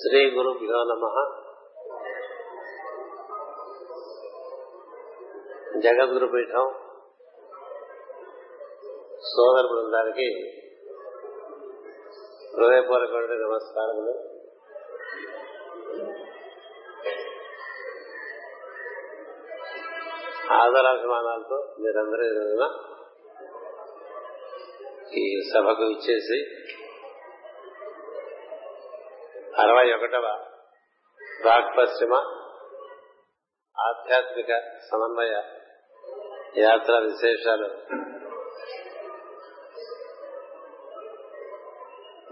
శ్రీ గురుభ్యో నమ జగద్గురుపీఠం సోదర బృందానికి హృదయపూర్వక నమస్కారములు. ఆదరాభిమానాలతో మీరందరూ ఈ సభకు ఇచ్చేసి అరవై ఒకటవ ప్రాక్ పశ్చిమ ఆధ్యాత్మిక సమన్వయ యాత్ర విశేషాలు.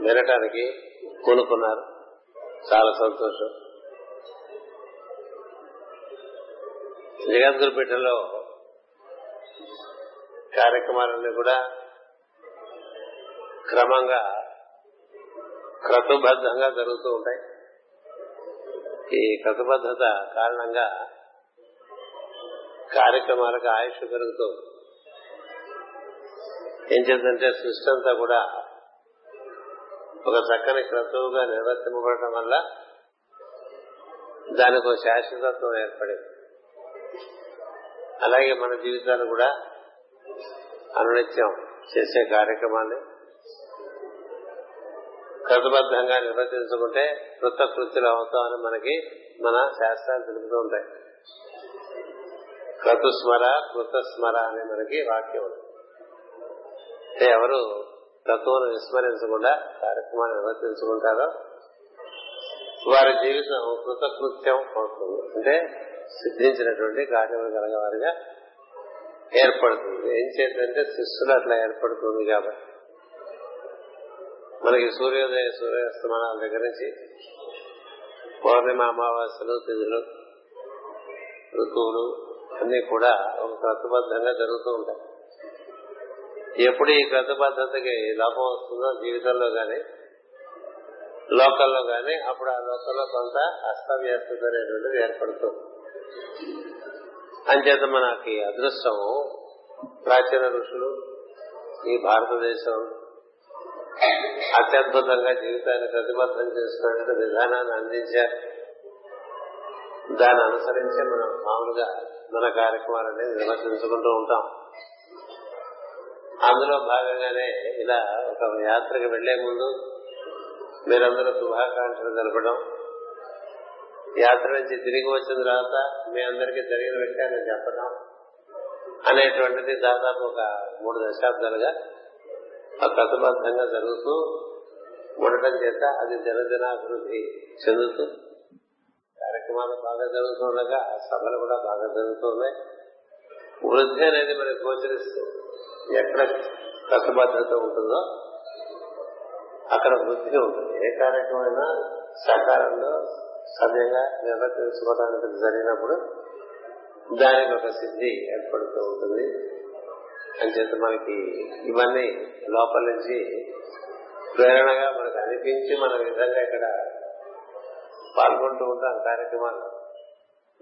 వినటానికి కొనుక్కున్నారు చాలా సంతోషం. జగద్గురుపేటలో కార్యక్రమాలన్నీ కూడా క్రమంగా క్రతుబద్ధంగా జరుగుతూ ఉంటాయి. ఈ క్రతుబద్ధత కారణంగా కార్యక్రమాలకు ఆయుష్ పెరుగుతూ ఏం చేద్దంటే సృష్టి అంతా కూడా ఒక చక్కని క్రతువుగా నిర్వర్తింపబడటం వల్ల దానికి ఒక శాశ్వతత్వం ఏర్పడింది. అలాగే మన జీవితాలు కూడా అనునిత్యం చేసే కార్యక్రమాన్ని క్రతుబద్ధంగా నిర్వర్తించుకుంటే కృతకృత్యులు అవుతామని మనకి మన శాస్త్రాలు తెలుపుతూ ఉంటాయి. క్రతుస్మర కృతస్మర అనే మనకి వాక్యం అంటే ఎవరు క్రతువును విస్మరించకుండా కార్యక్రమాన్ని నిర్వర్తించుకుంటారో వారి జీవితం కృతకృత్యం అవుతుంది. అంటే సిద్ధించినటువంటి కార్యములు కలగవారిగా ఏర్పడుతుంది. ఏం చేద్దంటే శిస్సులు అట్లా ఏర్పడుతుంది కాబట్టి. మనకి సూర్యోదయ సూర్యాస్తమానాల దగ్గర నుంచి పౌర్ణిమ అమావాస్యలు తిథులు ఋతువులు అన్ని కూడా ఒక క్రతబద్ధంగా జరుగుతూ ఉంటాయి. ఎప్పుడు ఈ క్రతబద్ధతకి లోపం వస్తుందో జీవితంలో గాని లోకల్లో గాని అప్పుడు ఆ లోకల్లో కొంత అస్తవ్యస్తత అనేటువంటిది ఏర్పడుతుంది. అంచేత మనకి అదృష్టం ప్రాచీన ఋషులు ఈ భారతదేశం అత్యద్భుతంగా జీవితాన్ని ప్రతిబద్ధం చేసుకునే విధానాన్ని అందించారు. దాన్ని అనుసరించే మనం మామూలుగా మన కార్యక్రమాలని విమర్శించుకుంటూ ఉంటాం. అందులో భాగంగానే ఇలా ఒక యాత్రకు వెళ్ళే ముందు మీరందరూ శుభాకాంక్షలు జరపడం యాత్ర నుంచి తిరిగి వచ్చిన తర్వాత మీ అందరికీ జరిగిన విషయాన్ని చెప్పడం అనేటువంటిది దాదాపు ఒక మూడు దశాబ్దాలుగా ఆ కథబద్ధంగా జరుగుతూ ఉండటం చేత అది జనజనాభివృద్ధి చెందుతూ కార్యక్రమాలు బాగా జరుగుతుండగా సభలు కూడా బాగా జరుగుతున్నాయి వృద్ధి అనేది మనకు గోచరిస్తూ ఎక్కడ కట్టుబద్ధత ఉంటుందో అక్కడ వృద్ధి ఉంటుంది. ఏ కార్యక్రమైనా సకాలంలో సమయంగా నిర్వర్తించుకోవడానికి జరిగినప్పుడు దానికి ఒక సిద్ధి ఏర్పడుతూ ఉంటుంది. అని చేత మనకి ఇవన్నీ లోపల నుంచి ప్రేరణగా మనకు అనిపించి మన విధంగా ఇక్కడ పాల్గొంటూ ఉంటాం కార్యక్రమాలు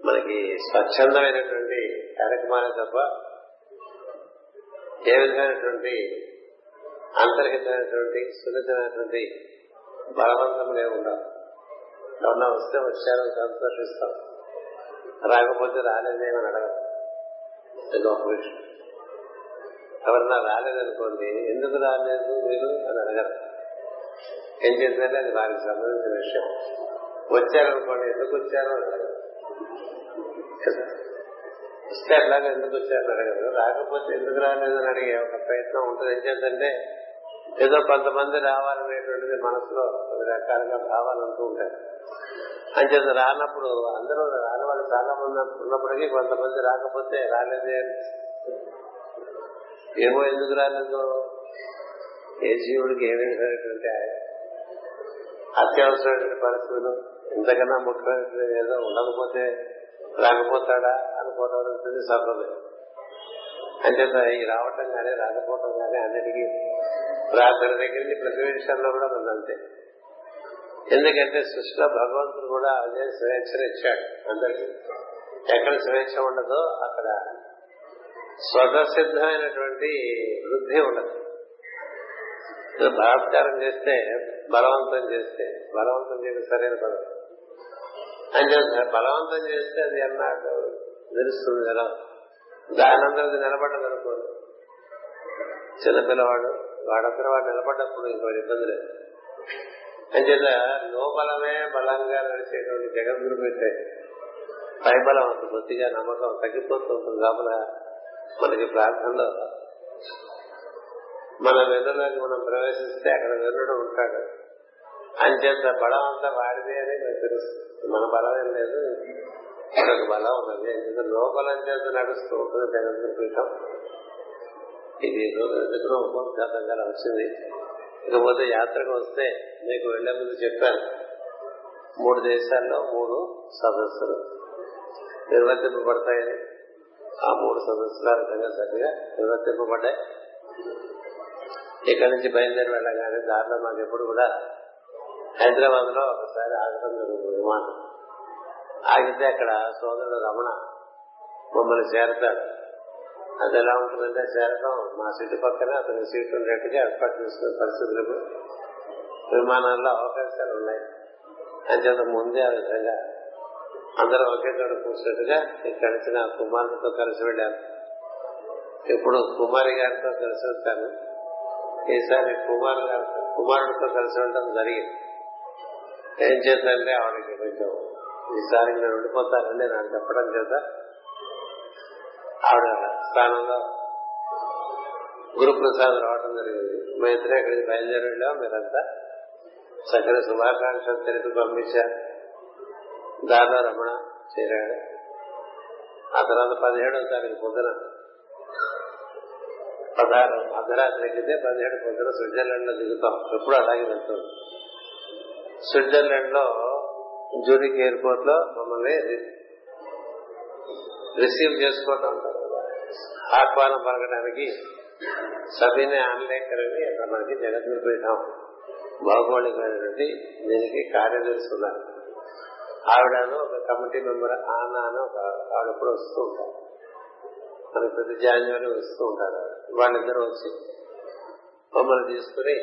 మనకి స్వచ్ఛందమైనటువంటి కార్యక్రమాలే తప్ప ఏ విధమైనటువంటి అంతర్హితమైనటువంటి సున్నితమైనటువంటి బలవంతం ఉండవు. ఎవరన్నా వస్తే వచ్చారని సంతోషిస్తాం. రాకపోతే రాలేదేమని అడగదు గొప్ప విషయం. ఎవరన్నా రాలేదనుకోండి ఎందుకు రాలేదు మీరు అని అడగరు. ఏం చేసిందంటే అది వారికి సంబంధించిన విషయం. వచ్చారనుకోండి ఎందుకు వచ్చారు? అడగరు. వస్తే అట్లాగే ఎందుకు వచ్చారని అడగదు రాకపోతే ఎందుకు రాలేదని అడిగే ఒక ప్రయత్నం ఉంటుంది. ఏం చేద్దంటే ఏదో కొంతమంది రావాలనేటువంటిది మనసులో కొన్ని రకాలుగా భావాలు అంటూ ఉంటాయి. అంచేత రానప్పుడు అందరూ రాని వాళ్ళు చాలా మంది ఉన్నప్పటికీ కొంతమంది రాకపోతే రాలేదే ఏమో ఎందుకు రాలేదు? ఏ జీవుడికి ఏమైనటువంటి అత్యవసరమైన పరిస్థితులు ఇంతకన్నా ముఖ్యమైన ఏదో ఉండకపోతే రాకపోతాడా? అనుకోవడం ఉంటుంది సర్వమే. అంచేత ఈ రావటం కానీ రాకపోవటం కానీ అన్నిటికీ ప్రార్థన దగ్గర నుంచి ప్రతి విషయంలో కూడా ఉంది అంతే ఎందుకంటే సృష్టిలో భగవంతుడు కూడా అదే స్వేచ్ఛను ఇచ్చాడు అందరికి. ఎక్కడ స్వేచ్ఛ ఉండదో అక్కడ స్వతసిద్ధమైనటువంటి వృద్ధి ఉండదు. బలాత్కారం చేస్తే బలవంతం చేస్తే బలవంతం చేయడం సరైన పదం. అంటే బలవంతం చేస్తే అది అన్నాడు తెలుస్తుంది కదా. దానందరూ నిలబడ్డది అనుకోండి చిన్నపిల్లవాడు వాడంతా వాడు నిలబడ్డప్పుడు ఇంకో ఇబ్బంది లేదు. అంచేత లోపలమే బలంగా నడిచేటువంటి జగద్గురు పెట్టే పైబలం అంత బొత్తిగా నమ్మకం తగ్గిపోతూ ఉంటుంది లోపల మనకి ప్రార్థనలో మన వెన్నులోకి మనం ప్రవేశిస్తే అక్కడ వెన్నుడు ఉంటాడు. అంచేత బలం అంతా వాడిదే అని మనకు తెలుస్తుంది మన బలం ఏం లేదు. మనకు బలం ఉన్నది. అంచేత లోపల అంచేత నడుస్తూ ఉంటుంది జగన్ పీఠం. ఇది ఎందుకు ఉపోద్ఘాతంగా వచ్చింది. ఇకపోతే యాత్రకు వస్తే మీకు వెళ్ళే ముందు చెప్పాను. మూడు దేశాల్లో మూడు సదస్సులు నిర్వర్తింపబడతాయని. ఆ మూడు సదస్సులు ఆ విధంగా చక్కగా నిర్వర్తింపబడ్డాయి. ఇక్కడి నుంచి బయలుదేరి వెళ్ళగానే దారిలో మాకు ఎప్పుడు కూడా హైదరాబాద్లో ఒకసారి ఆగడం జరుగుతుంది విమానం. ఆగితే అక్కడ సోదరుడు రమణ మమ్మల్ని చేరతాడు. అది ఎలా ఉంటుందంటే చేరడం మా సీటు పక్కనే అతని సీట్ ఉండేట్టుగా ఏర్పాటు చేసుకునే పరిస్థితులకు విమానాల్లో అవకాశాలు ఉన్నాయి. అంతేత ముందే ఆ విధంగా అందరూ ఒకే చోట కూర్చున్నట్టుగా ఇక్కడి నుంచి నా కుమారుడితో కలిసి వెళ్ళాను ఇప్పుడు కుమారి గారితో కలిసి వస్తాను. ఈసారి కుమారు గారితో కుమారుడితో కలిసి వెళ్ళడం జరిగింది. ఏం చేద్దంటే ఆవిడకి కొంచెం ఈసారి నేను ఉండిపోతానండి నాకు చెప్పడం చేత ఆవిడ స్థానంలో గురుప్రసాద్ రావడం జరిగింది. మా ఇద్దరే ఇక్కడికి బయలుదేరి వెళ్ళాం. మీరంతా చక్కని శుభాకాంక్షలు తెలిపి పంపించారు. దాదా రమణ చేరాడు. ఆ తర్వాత పదిహేడవ తారీఖు పొద్దున పదహారు అర్ధరాత్రి ఎక్కితే పదిహేడు పొద్దున స్విట్జర్లాండ్లో దిగుతాం. ఎప్పుడు అలాగే వెళ్తాం. స్విట్జర్లాండ్లో జూరిక్ ఎయిర్పోర్ట్లో మమ్మల్ని రిసీవ్ చేసుకోవటం ఆహ్వానం పలకడానికి సభ్యుని ఆన్లేకరని మనకి జగద్గురు పీఠం భౌగోళికమైనటువంటి దీనికి కార్యదర్శి ఉన్నారు. ఆవిడను ఒక కమిటీ మెంబర్ ఆనా అని ఒక ఆవిడ ఎప్పుడు వస్తూ ఉంటారు. మనకి ప్రతి జాన్యువరి వస్తూ ఉంటారు. వాళ్ళిద్దరూ వచ్చి మమ్మల్ని తీసుకుని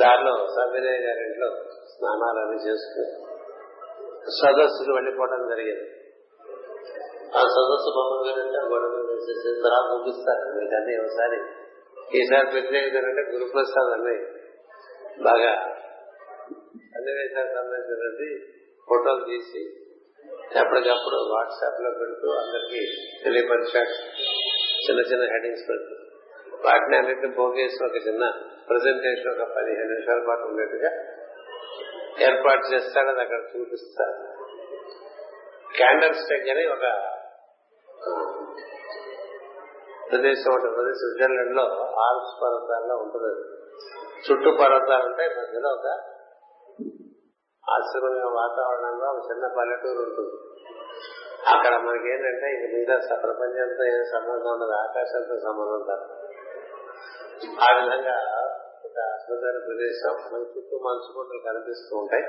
దారిలో సభ్యునయ్య గారి ఇంట్లో స్నానాలన్నీ చేసుకుని సదస్సుకు వెళ్ళిపోవడం జరిగింది. ఆ సదస్సు బొమ్మల గారంటే గొడవ వేసేసిన తర్వాత ముగిస్తారు. మీకు అన్ని ఒకసారి ఈసారి ప్రత్యేకత ఏంటంటే గురుప్రసాద్ అన్ని బాగా సన్నివేశాలకు సంబంధించినది ఫోటోలు తీసి ఎప్పటికప్పుడు వాట్సాప్లో పెడుతూ అందరికి తెలియపరిచాడు. చిన్న చిన్న హెడింగ్స్ పెడుతూ. వాటిని అన్నింటినీ పోగేసి ఒక చిన్న ప్రజెంటేషన్ ఒక పదిహేను నిమిషాల పాటు ఉండేట్టుగా ఏర్పాటు చేస్తాడు అది అక్కడ చూపిస్తాడు. క్యాండల్ స్టెక్ అని ఒక ప్రదేశం ఉంటుంది. స్విట్జర్లాండ్లో ఆల్ప్స్ పర్వతాల్లో ఉంటుంది చుట్టూ పర్వతాలు ఉంటాయి. మధ్యలో ఒక ఆశ్రమంగా వాతావరణంలో ఒక చిన్న పల్లెటూరు ఉంటుంది. అక్కడ మనకి ఏంటంటే ఇది మీద ప్రపంచంతో ఏం సంబంధం ఉండదు ఆకాశంతో సంబంధం ఉంటారు ఆ విధంగా ఒక అద్భుతమైన ప్రదేశం మన చుట్టూ మంచుకుంటలు కనిపిస్తూ ఉంటాయి.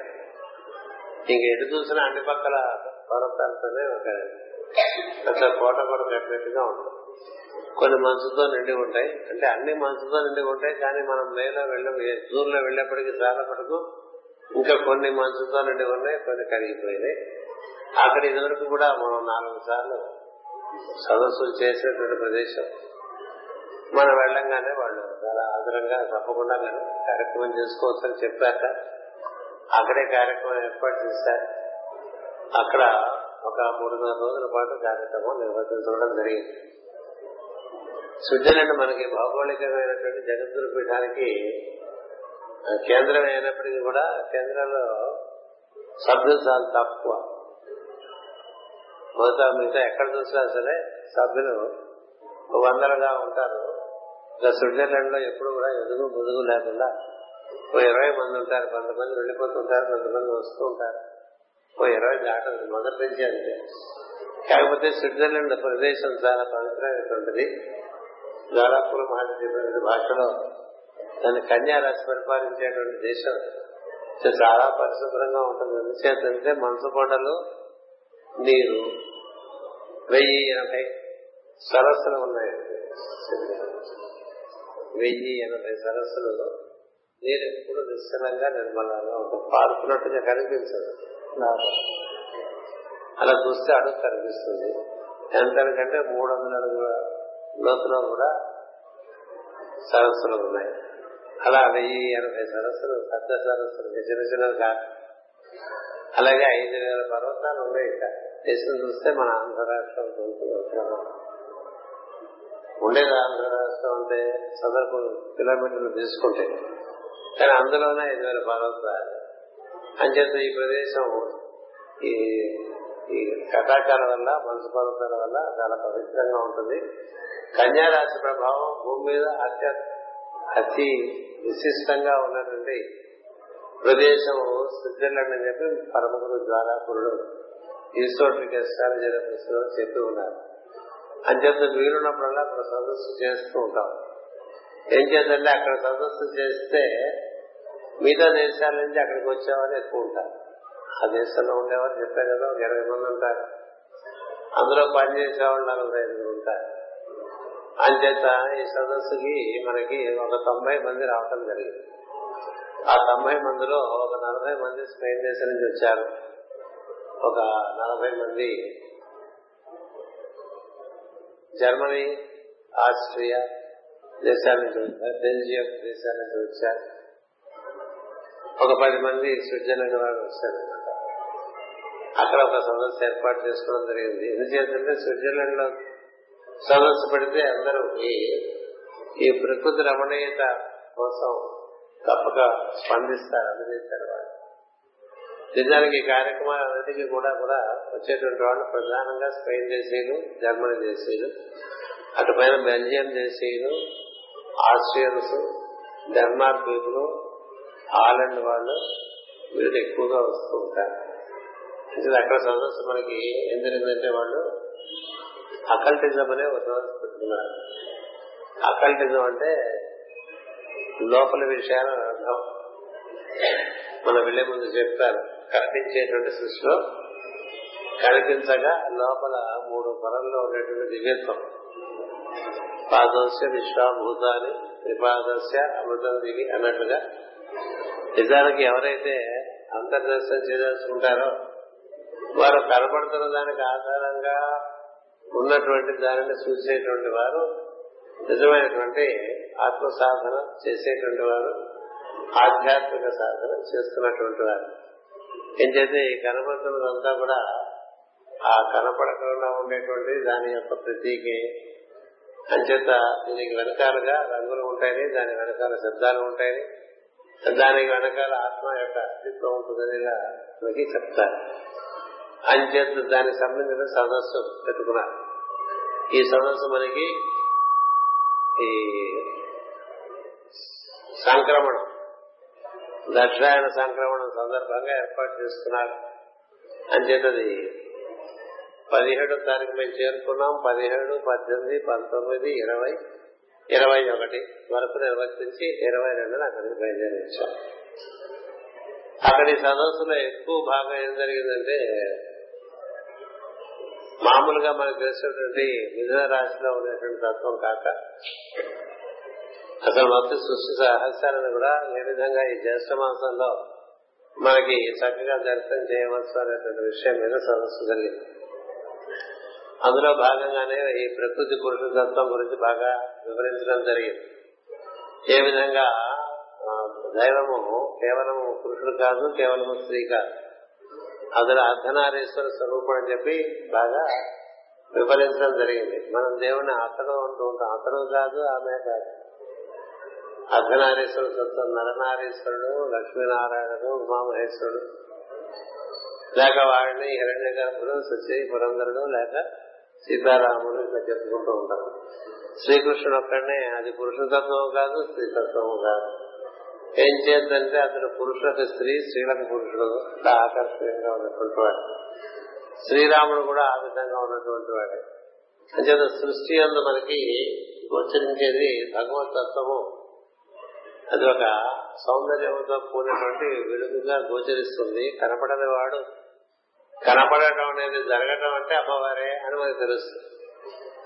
ఇంక ఎటు చూసినా అన్ని పక్కల పర్వతాలతోనే ఒక పెద్ద కోట కూడా కట్టినట్టుగా ఉంటుంది. కొన్ని మనసుతో నిండి ఉంటాయి. అంటే అన్ని మనసుతో నిండి ఉంటాయి కానీ మనం మేలో వెళ్ళే దూరంలో వెళ్ళేప్పటికీ చాలా మటుకు ఇంకా కొన్ని మంచుతో నుండి ఉన్నాయి కొన్ని కరిగిపోయినాయి. అక్కడ ఇదివరకు కూడా మనం నాలుగు సార్లు సదస్సులు చేసేటువంటి ప్రదేశం. మనం వెళ్ళంగానే వాళ్ళు చాలా ఆదరంగా తప్పకుండా కార్యక్రమం చేసుకోవచ్చని చెప్పాక అక్కడే కార్యక్రమం ఏర్పాటు చేశారు. అక్కడ ఒక మూడున్నర రోజుల పాటు కార్యక్రమం నిర్వర్తించడం జరిగింది. స్విట్జర్లాండ్ మనకి భౌగోళికమైనటువంటి జగద్గురు పీఠానికి కేంద్రం అయినప్పటికీ కూడా కేంద్రంలో సభ్యులు చాలా తక్కువ. మొదట మిగతా ఎక్కడ చూసినా సరే సభ్యులు వందలుగా ఉంటారు. ఇంకా స్విట్జర్లాండ్లో ఎప్పుడు కూడా ఎదుగు ముదుగు లేకుండా ఓ ఇరవై మంది ఉంటారు. కొంతమంది వెళ్ళిపోతుంటారు కొంతమంది వస్తూ ఉంటారు. ఓ ఇరవై దాటదు మొదటి నుంచి అంతే. కాకపోతే స్విట్జర్లాండ్ ప్రదేశం చాలా పవిత్రమైనటువంటిది. దాదాపు మహర్షి భాషలో దాన్ని కన్యారాశి పరిపాలించేటువంటి దేశం. చాలా పరిశుభ్రంగా ఉంటుంది. ఎందుచేతంటే మనసు కొండలు నీరు వెయ్యి ఎనభై సరస్సులు ఉన్నాయి. వెయ్యి ఎనభై సరస్సులు నీరు ఎప్పుడు నిశ్చలంగా నిర్మలంగా ఉంటుంది. పారుతున్నట్టుగా కనిపించదు. అలా చూస్తే అడుగు కనిపిస్తుంది. ఎంతకంటే మూడు వందల అడుగుల లోతులో కూడా సరస్సులు ఉన్నాయి. అలా వెయ్యి ఎనభై సరస్సులు పెద్ద సరస్సులు చిన్న కాదు. అలాగే ఐదు వేల పర్వతాలు ఉన్నాయి ఇక్కడ. దేశం చూస్తే మన ఆంధ్ర రాష్ట్రం ఉండేది ఆంధ్ర రాష్ట్రం అంటే చదరకు కిలోమీటర్లు తీసుకుంటే. కానీ అందులోనే ఐదు వేల పర్వతాలు. అంచేత ఈ ప్రదేశం ఈ ఈ కటాకాల వల్ల మనసు పర్వతాల వల్ల చాలా పవిత్రంగా ఉంటుంది. కన్యారాశి ప్రభావం భూమి మీద అత్య అతి విశిష్టంగా ఉన్నటువంటి ప్రదేశము స్విట్జర్లాండ్ అని చెప్పి పరమగురు ద్వారాపురుడు ఈస్టోట్రిక్ ఎస్ట్రాలజీ పుస్తకం చెప్పి ఉన్నారు అంచేత వీలున్నప్పుడల్లా అక్కడ సదస్సు చేస్తూ ఉంటాం. ఏం చేద్దంటే అక్కడ సదస్సు చేస్తే మిగతా దేశాల నుంచి అక్కడికి వచ్చేవారు ఎక్కువ ఉంటారు. ఆ దేశంలో ఉండేవారు చెప్పారు కదా ఒక ఇరవై మంది ఉంటారు. అందులో పనిచేసేవాళ్ళు నలభై ఐదుగురు ఉంటారు. అంచేత ఈ సదస్సుకి మనకి ఒక తొంభై మంది రావటం జరిగింది. ఆ తొంభై మందిలో ఒక నలభై మంది స్పెయిన్ దేశం నుంచి వచ్చారు. ఒక నలభై మంది జర్మనీ ఆస్ట్రియా దేశాల నుంచి వచ్చారు బెల్జియం దేశాల నుంచి వచ్చారు. ఒక పది మంది స్విట్జర్లాండ్ వాళ్ళు వచ్చారు. అక్కడ ఒక సదస్సు ఏర్పాటు చేసుకోవడం జరిగింది. ఎందుచేతంటే స్విట్జర్లాండ్లో సమస్య పెడితే అందరూ ఈ ప్రకృతి రమణీయత కోసం తప్పక స్పందిస్తారు అందజేస్తారు వాళ్ళు. నిజానికి ఈ కార్యక్రమాలన్నిటికీ కూడా కూడా వచ్చేటువంటి వాళ్ళు ప్రధానంగా స్పెయిన్ దేశీయులు జర్మనీ దేశీయులు అటు పైన బెల్జియం దేశీయులు ఆస్ట్రియన్స్ డెన్మార్క్ పీపుల్ హాలండ్ వాళ్ళు వీళ్ళు ఎక్కువగా వస్తూ ఉంటారు. అక్కడ సదస్సు మనకి ఎందుకంటే వాళ్ళు అకల్టిజం అనే ఒక పెట్టుకున్నారు అకల్టిజం అంటే లోపల విషయాలు అర్థం. మన వెళ్ళే ముందు చెప్తారు కనిపించేటువంటి సృష్టిలో కనిపించగా లోపల మూడు పొరల్లో ఉండేటువంటి దివ్యత్వం. పాదస్య విశ్వాభూతాన్ని త్రిపాదస్య అమృతం దిగి అన్నట్లుగా నిజానికి ఎవరైతే అంతర్దర్శనం చేదలుచుకుంటారో వారు కనబడుతున్న దానికి ఆధారంగా ఉన్నటువంటి దానిని చూసేటువంటి వారు నిజమైనటువంటి ఆత్మ సాధన చేసేటువంటి వారు ఆధ్యాత్మిక సాధన చేస్తున్నటువంటి వారు. ఏం చేస్తే ఈ కనబడుతున్నదంతా కూడా ఆ కనపడకుండా ఉండేటువంటి దాని యొక్క ప్రతీకి. అంచేత దీనికి వెనకాలుగా రంగులు ఉంటాయని దాని వెనకాల శబ్దాలు ఉంటాయని దానికి వెనకాల ఆత్మ యొక్క అస్తిత్వం ఉంటుందని మనకి చెప్తారు. అంచేత దానికి సంబంధించిన సదస్సు పెట్టుకున్నారు. ఈ సదస్సు మనకి ఈ సంక్రమణం దక్షిణాయన సంక్రమణం సందర్భంగా ఏర్పాటు చేస్తున్నారు. అంచేతది పదిహేడో తారీఖు మేము చేరుకున్నాం. పదిహేడు పద్దెనిమిది పంతొమ్మిది ఇరవై ఇరవై ఒకటి వరకు నిర్వర్తించి ఇరవై రెండున అక్కడికి బయలుదేరించాం అక్కడి సదస్సులో ఎక్కువ భాగం ఏం జరిగిందంటే మామూలుగా మనకు తెలిసినటువంటి మిథున రాశిలో ఉండేటువంటి తత్వం కాక అసలు మొత్తం సృష్టి రహస్యాలను కూడా ఏ విధంగా ఈ జ్యేష్ఠ మాసంలో మనకి చక్కగా దర్శనం చేయవచ్చు అనేటువంటి విషయం మీద సదస్సు జరిగింది. అందులో భాగంగానే ఈ ప్రకృతి పురుష తత్వం గురించి బాగా వివరించడం జరిగింది. ఏ విధంగా దైవము కేవలము పురుషుడు కాదు కేవలము స్త్రీ కాదు. అందులో అర్ధనారీశ్వర స్వరూపం అని చెప్పి బాగా వివరించడం జరిగింది. మనం దేవుని అతడు అంటూ ఉంటాం. అతడు కాదు ఆమె కాదు. అర్ధనారీశ్వరుడు సత్వం నరనారీశ్వరుడు లక్ష్మీనారాయణుడు ఉమామహేశ్వరుడు. లేక వాడిని హిరణ్య గర్భుడు సత్య పురంధరుడు లేక సీతారాముడు ఇట్లా చెప్పుకుంటూ ఉంటారు. శ్రీకృష్ణుడు ఒక్కడనే. అది పురుషతత్వం కాదు స్త్రీతత్వము కాదు. ఏం చేద్దంటే అతడు పురుషులకు స్త్రీ స్త్రీలకు పురుషుడు ఆకర్షణీయంగా ఉన్నటువంటి వాడు. శ్రీరాముడు కూడా ఆ విధంగా ఉన్నటువంటి వాడే. అంచేత సృష్టి అందు మనకి గోచరించేది భగవతత్వము. అది ఒక సౌందర్యంతో కూడినటువంటి వెలుగుగా గోచరిస్తుంది. కనపడని వాడు కనపడటం అనేది జరగటం అంటే అమ్మవారే అని మనకు తెలుస్తుంది.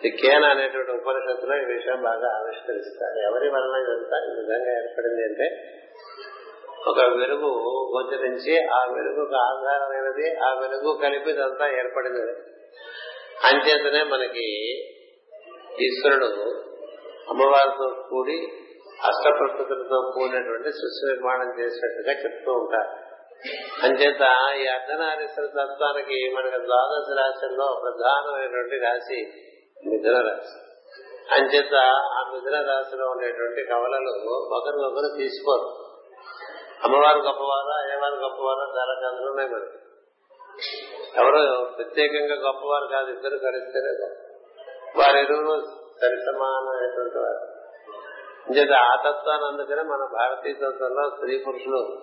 ఈ కేన అనేటువంటి ఉపనిషత్తులో ఈ విషయం బాగా ఆవిష్కరిస్తారు. ఎవరి వలన ఇదంతా ఈ విధంగా ఏర్పడింది అంటే ఒక వెలుగు గోచరించి ఆ వెలుగుకు ఆధారమైనది ఆ వెలుగు కలిపి ఇదంతా ఏర్పడినది అంచేతనే మనకి ఈశ్వరుడు అమ్మవారితో కూడి అష్టప్రకృతులతో కూడినటువంటి సృష్టి నిర్మాణం చేసినట్టుగా చెప్తూ ఉంటారు. అంచేత ఈ అర్ధనారీశ్వర తత్వానికి మనకు ద్వాదశ రాశుల్లో ప్రధానమైనటువంటి రాశి మిథున రాశి. అంచేత ఆ మిథున రాశిలో ఉండేటువంటి కవలలు ఒకరినొకరు తీసుకోరు. అమ్మవారు గొప్పవారా అయ్యవారు గొప్పవారా చాలా కథలు ఉన్నాయి మనకి ఎవరు ప్రత్యేకంగా గొప్పవారు కాదు ఇద్దరు కలిస్తేనే గొప్ప. వారిరువురు సరి సమానమైనటువంటి వారు. అంచేత ఆ తత్వాన్ని అందుకనే మన భారతీయ తత్వంలో స్త్రీ పురుషులు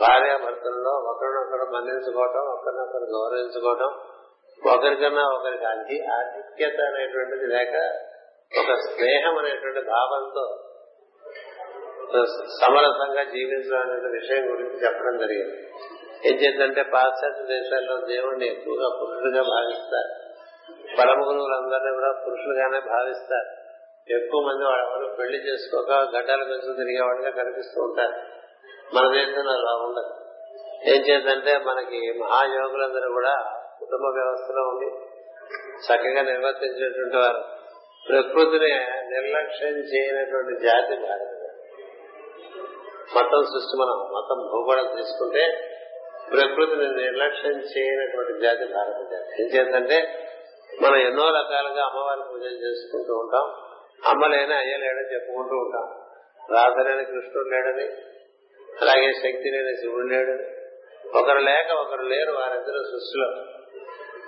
భార్యాభర్తల్లో ఒకరినొకరు మన్నించుకోవటం ఒకరినొకరు గౌరవించుకోవటం ఒకరికన్నా ఒకరికి అధి ఆధిక్యత అనేటువంటిది లేక ఒక స్నేహం అనేటువంటి భావంతో సమరసంగా జీవించడం అనే విషయం గురించి చెప్పడం జరిగింది. ఏం చేద్దంటే పాశ్చాత్య దేశాల్లో దేవుణ్ణి ఎక్కువగా పురుషుడిగా భావిస్తారు. పరమ గురువులందరినీ కూడా పురుషులుగానే భావిస్తారు. ఎక్కువ మంది వాళ్ళు పెళ్ళి చేసుకోక గడ్డలు పెంచు తిరిగేవాడిగా కనిపిస్తూ ఉంటారు. మన దేశంలో అలా ఉండదు. ఏం చేద్దంటే మనకి మహాయోగులందరూ కూడా కుటుంబ వ్యవస్థలో ఉండి చక్కగా నిర్వర్తించినటువంటి వారు. ప్రకృతిని నిర్లక్ష్యం చేయనటువంటి జాతి భారత మతం సృష్టి మనం మతం భూగోళం తీసుకుంటే ప్రకృతిని నిర్లక్ష్యం చేయనటువంటి జాతి భారత జాతి ఏం చేద్దంటే మనం ఎన్నో రకాలుగా అమ్మవారి పూజలు చేసుకుంటూ ఉంటాం. అమ్మ లేని అయ్య లేడని చెప్పుకుంటూ ఉంటాం. రాధలేని కృష్ణుడు లేడని అలాగే శక్తి లేని శివుడు లేడని. ఒకరు లేక ఒకరు లేరు వారిద్దరు సృష్టిలో.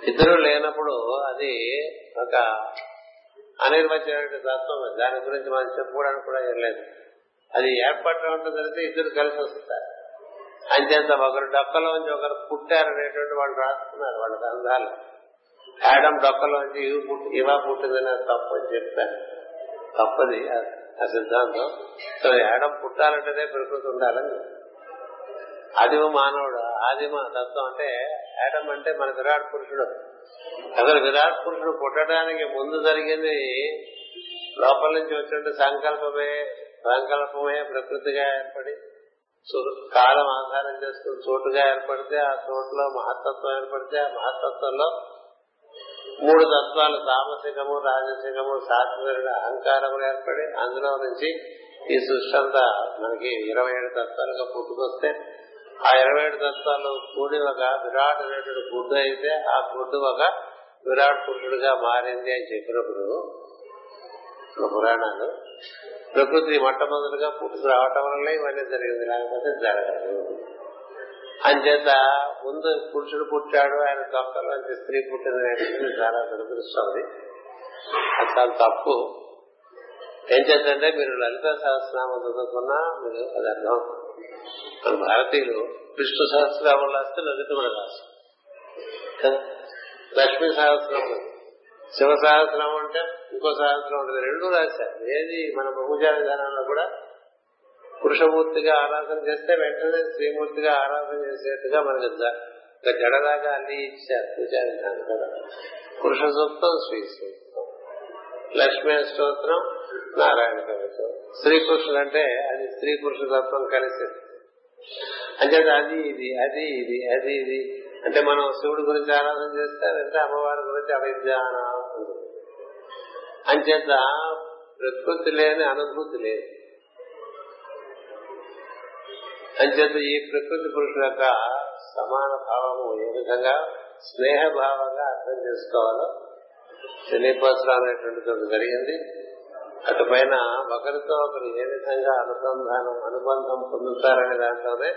ఇద్దరు లేనప్పుడు అది ఒక అనిర్వచనమైన తత్వం. దాని గురించి మనం చెప్పుకోవడానికి కూడా లేదు. అది ఏర్పడటం జరిగితే ఇద్దరు కలిసి వస్తారు. అంతేంత ఒకరు డొక్కలోంచి ఒకరు పుట్టారనేటువంటి వాళ్ళు రాస్తున్నారు వాళ్ళ గ్రంథాలు. యాడం డొక్కలోంచి ఇవి పుట్టి ఇవా పుట్టిందని తప్పు అని చెప్పారు. తప్పది ఆ సిద్ధాంతం. సో యాడం పుట్టాలంటేనే ప్రకృతి ఉండాలని ఆదిమ మానవుడు? ఆదిమ తత్వం అంటే ఆటం అంటే మన విరాట్ పురుషుడు. అసలు విరాట్ పురుషుడు పుట్టడానికి ముందు జరిగింది లోపల నుంచి వచ్చినట్టు సంకల్పమే సంకల్పమే ప్రకృతిగా ఏర్పడి కాలం ఆధారం చేసుకుని చోటుగా ఏర్పడితే ఆ చోటులో మహత్తత్వం ఏర్పడితే ఆ మహత్తత్వంలో మూడు తత్వాలు తామసికము రాజసికము సాత్విక అహంకారములు ఏర్పడి అందులో నుంచి ఈ సృష్టి అంతా మనకి ఇరవై ఏడు తత్వాలుగా పుట్టుకొస్తే ఆ ఇరవై ఏడు తత్వాలు కూడి ఒక విరాట్ అనేటువంటి గుడ్డు అయితే ఆ గుడ్డు ఒక విరాట్ పురుషుడిగా మారింది అని చెప్పినప్పుడు పురాణాలు. ప్రకృతి మొట్టమొదటిగా పుట్టుకు రావటం వల్ల ఇవన్నీ జరిగింది లేకపోతే జరగదు. అంచేత ముందు పురుషుడు పుట్టాడు ఆయన తొక్కలోంచి స్త్రీ పుట్టింది చాలా దురదృష్టం. అది చాలా తప్పు. ఏం చేద్దంటే మీరు లలిత సహస్రనామం చదువుకున్నా మీరు అది అర్థం మన భారతీయులు విష్ణు సహస్రనామం రాస్తే లలిత కూడా రాసు లక్ష్మీ సహస్రనామం. శివ సహస్రనామం అంటే ఇంకో సహస్రం ఉంటుంది. రెండు రాశారు. ఏది? మన బహుజా విధానంలో కూడా పురుషమూర్తిగా ఆరాధన చేస్తే వెంటనే శ్రీమూర్తిగా ఆరాధన చేసేట్టుగా మనకి గడలాగా అన్ని ఇచ్చారు పూజా విధానం కదా? పురుష సూక్తం శ్రీ సూక్తం. లక్ష్మీ స్తోత్రం నారాయణ కవిత్వం శ్రీకృష్ణుడు అంటే అది స్త్రీ పురుష తత్వం కలిసి. అంటే అది ఇది అది ఇది అది ఇది. అంటే మనం శివుడి గురించి ఆరాధన చేస్తారంటే అమ్మవారి గురించి అవిజ్ఞాన అంచేత ప్రకృతి లేని అనుభూతి లేదు. అంచేత ఈ ప్రకృతి పురుషుల యొక్క సమాన భావము ఏ విధంగా స్నేహ భావంగా అర్థం చేసుకోవాలో శనిపాత్ర అనేటువంటిది జరిగింది. అటు పైన ఒకరితో ఒకరు ఏ విధంగా అనుసంధానం అనుబంధం పొందుతారనే దాంట్లోనే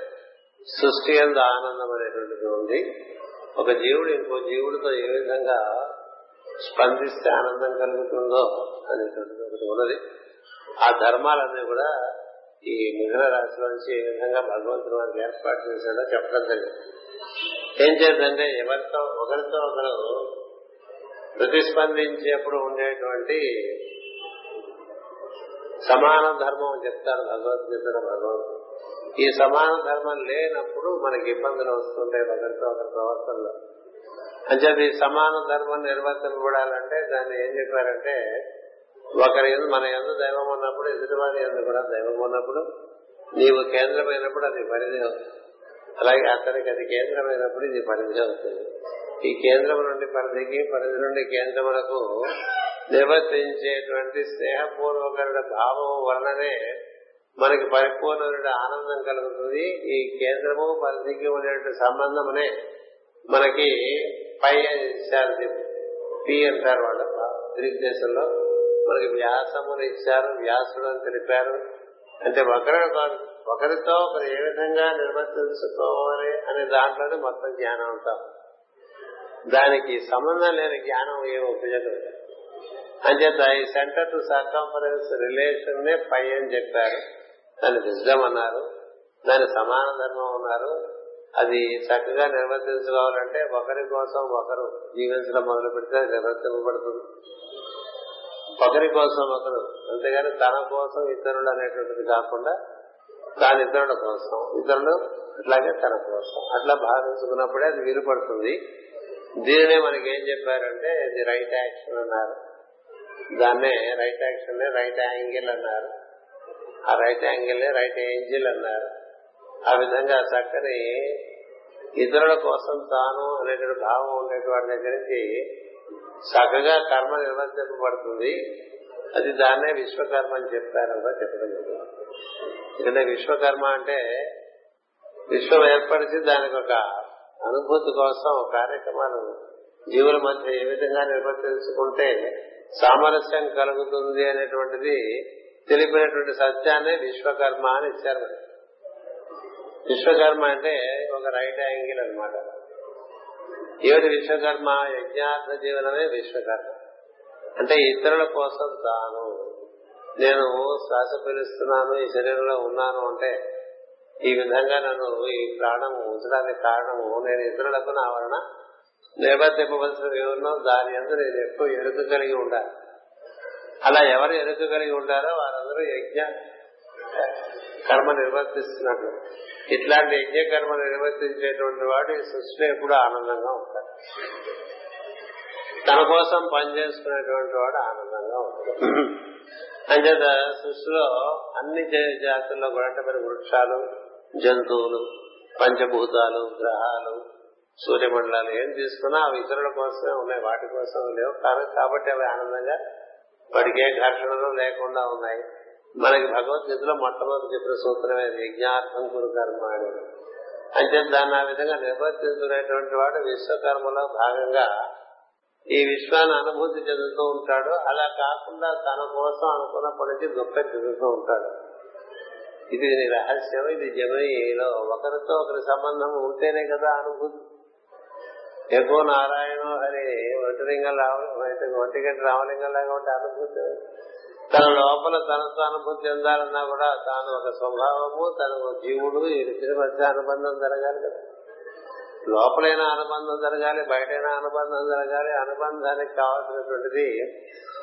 సృష్టి ఎందు ఆనందం అనేటువంటిది ఉంది. ఒక జీవుడు ఇంకో జీవుడితో ఏ విధంగా స్పందిస్తే ఆనందం కలుగుతుందో అనేటువంటిది ఒకటి ఉన్నది. ఆ ధర్మాలన్నీ కూడా ఈ మిథున రాశి నుంచి ఏ విధంగా భగవంతుడు వారికి ఏర్పాటు చేశాడో చెప్పడం జరిగింది. ఏం చేద్దంటే ఎవరితో ఒకరితో ఒకరు ప్రతిస్పందించేప్పుడు ఉండేటువంటి సమాన ధర్మం చెప్తారు భగవద్గీతలో భగవంతుడు ఈ సమాన ధర్మం లేనప్పుడు మనకి ఇబ్బందులు వస్తుంటాయి ఒకరితో ఒకరి ప్రవర్తనలో. అంచేది సమాన ధర్మం నిర్వర్తింపబడాలంటే దాన్ని ఏం చెప్పారంటే ఒకరి మన ఎందు దైవం ఉన్నప్పుడు ఎదుటివారి ఎందు కూడా దైవం ఉన్నప్పుడు నీవు కేంద్రమైనప్పుడు అది పరిధి అవుతుంది. అలాగే అతనికి అది కేంద్రమైనప్పుడు ఇది పరిధి అవుతుంది. ఈ కేంద్రం నుండి పరిధికి పరిధి నుండి కేంద్రములకు నివర్తించేటువంటి స్నేహపూర్వకరుడ భావం వలననే మనకి పరిపూర్ణమైన ఆనందం కలుగుతుంది. ఈ కేంద్రము పరిధికి ఉండేటువంటి సంబంధమునే మనకి పై ఇచ్చారు. పి అంటారు వాళ్ళు గ్రీక్ దేశంలో మనకి వ్యాసమును ఇచ్చారు వ్యాసుడు అని తెలిపారు. అంటే ఒకరు ఒకరితో ఒకరు ఏ విధంగా నిర్వర్తించుకోవాలి అనే దాంట్లోనే మొత్తం జ్ఞానం ఉంటాం దానికి సంబంధం లేని జ్ఞానం ఏ ఉపయోగం అంచేత ఈ సెంటర్ టు సర్కంఫరెన్స్ రిలేషన్ నే పై అని చెప్పారు. దాని విజ్డమ్ అన్నారు. దాని సమాన ధర్మం అన్నారు. అది చక్కగా నిర్వర్తించుకోవాలంటే ఒకరి కోసం ఒకరు జీవించడం మొదలు పెడితే నిర్వర్తింపబడుతుంది. ఒకరి కోసం ఒకరు అంతేగాని తన కోసం ఇతరులు అనేటువంటిది కాకుండా తాను ఇతరుల కోసం ఇతరులు అట్లాగే తన కోసం. అట్లా భావించుకున్నప్పుడే అది వీలుపడుతుంది. దీనినే మనకి ఏం చెప్పారంటే ఇది రైట్ యాక్షన్ అన్నారు. దాన్నే రైట్ యాక్షన్ రైట్ యాంగిల్ అన్నారు. ఆ రైట్ యాంగిల్ రైట్ ఏంజిల్ అన్నారు. ఆ విధంగా చక్కని ఇతరుల కోసం తాను అనేటువంటి భావం ఉండేటువంటి దగ్గర నుంచి చక్కగా కర్మ నిర్వర్తింపబడుతుంది. అది దాన్నే విశ్వకర్మ అని చెప్పారు చెప్పడం ఎందుకంటే విశ్వకర్మ అంటే విశ్వం ఏర్పరిచి దానికి ఒక అనుభూతి కోసం కార్యక్రమాలు జీవుల మధ్య ఏ విధంగా నిర్వర్తించుకుంటే సామరస్యం కలుగుతుంది అనేటువంటిది తెలిపినటువంటి సత్యాన్ని విశ్వకర్మ అని ఇచ్చారు మరి. విశ్వకర్మ అంటే ఒక రైట్ యాంగిల్ అనమాట ఏమిటి విశ్వకర్మ? యజ్ఞార్థ జీవనమే విశ్వకర్మ. అంటే ఇతరుల కోసం తాను. నేను శ్వాస పిలుస్తున్నాను ఈ శరీరంలో ఉన్నాను అంటే ఈ విధంగా నన్ను ఈ ప్రాణం ఉంచడానికి కారణము. నేను ఇతరులకు నా వలన నిర్వర్తింపవలసినవి ఎవరినో దాని అందరూ నేను ఎక్కువ ఎరుక కలిగి ఉండాలి. అలా ఎవరు ఎరుక కలిగి ఉండారో వారందరూ యజ్ఞ కర్మ నిర్వర్తిస్తున్నట్లు ఇట్లాంటి యజ్ఞ కర్మ నిర్వర్తించేటువంటి వాడు ఈ సృష్టిలో ఎప్పుడు ఆనందంగా ఉంటాడు. తన కోసం పనిచేసుకునేటువంటి వాడు ఆనందంగా ఉంటాడు. అంచేత సృష్టిలో అన్ని జాతుల్లో కూడా అంటే మరి వృక్షాలు జంతువులు పంచభూతాలు గ్రహాలు సూర్యమండలాలు ఏం తీసుకున్నా అవి ఇతరుల కోసమే ఉన్నాయి వాటి కోసం లేవు. కానీ కాబట్టి అవి ఆనందంగా వాటికి ఏ ఘర్షణలు లేకుండా ఉన్నాయి. మనకి భగవద్గీతలో మొట్టమొదటి చెప్పిన సూత్రమే యజ్ఞార్థం గురు కర్మ అని. అంటే దాన్ని ఆ విధంగా నిర్వర్తించుకునేటువంటి వాడు విశ్వకర్మలో భాగంగా ఈ విశ్వాన్ని అనుభూతి చెందుతూ ఉంటాడు. అలా కాకుండా తన కోసం అనుకున్న పనికి దుఃఖం చెందుతూ ఉంటాడు. ఇది రహస్యం ఇది జమనీలో ఒకరితో ఒకరి సంబంధం ఉంటేనే కదా అనుభూతి ఎక్కువ నారాయణ హరి ఒంటిలింగం ఒంటిగంట రామలింగం లాగా ఉంటే అనుభూతి తన లోపల తన అనుభూతి చెందాలన్నా కూడా తాను ఒక స్వభావము తన జీవుడు ఇద్దరి మధ్య అనుబంధం జరగాలి కదా. లోపలైన అనుబంధం జరగాలి బయటైన అనుబంధం జరగాలి. అనుబంధానికి కావాల్సినటువంటిది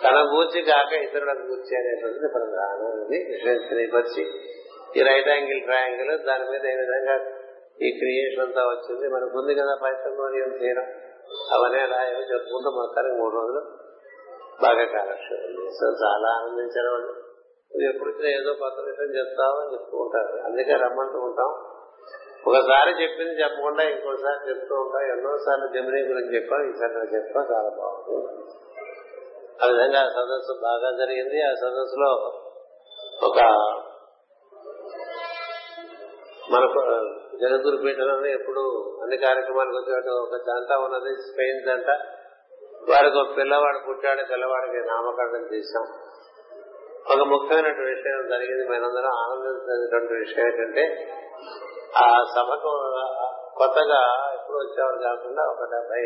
తన గూర్చి కాక ఇతరుల గూర్చి అనేటువంటిది ప్రధానం ఇది ఈ రైట్ యాంగిల్ ట్రయాంగిల్ దాని మీద ఏ విధంగా ఈ క్రియేషన్ అంతా వచ్చింది. మనకు ఉంది కదా పైసంగోనియం తీరం? అవన్నీ అలా ఏమో చెప్పుకుంటూ మొత్తానికి మూడు రోజులు బాగా కాలక్షేపం చేస్తాం చాలా ఆనందించారు వాళ్ళు. నువ్వు ఎప్పుడు ఏదో కొత్త విషయం చెప్తావు అని చెప్తూ ఉంటారు అందుకే రమ్మంటూ ఉంటాం. ఒకసారి చెప్పింది చెప్పకుండా ఇంకోసారి చెప్తూ ఉంటాం. ఎన్నోసార్లు జమినీ గురించి చెప్పాం. ఈసారి నువ్వు చాలా బాగుంది. ఆ విధంగా ఆ సదస్సు బాగా జరిగింది. ఆ సదస్సులో ఒక మనకు జగద్గురు పీఠంలో ఎప్పుడు అన్ని కార్యక్రమాలకు వచ్చేట ఒక జంట ఉన్నది స్పెయిన్ జంట. వారికి ఒక పిల్లవాడు పుట్టాడు పిల్లవాడికి నామకరణం చేశాం. ఒక ముఖ్యమైనటువంటి విషయం జరిగింది. మనందరం ఆనందించినటువంటి విషయం ఏంటంటే ఆ సభకు కొత్తగా ఎప్పుడు వచ్చేవారు కాకుండా ఒక డెబ్బై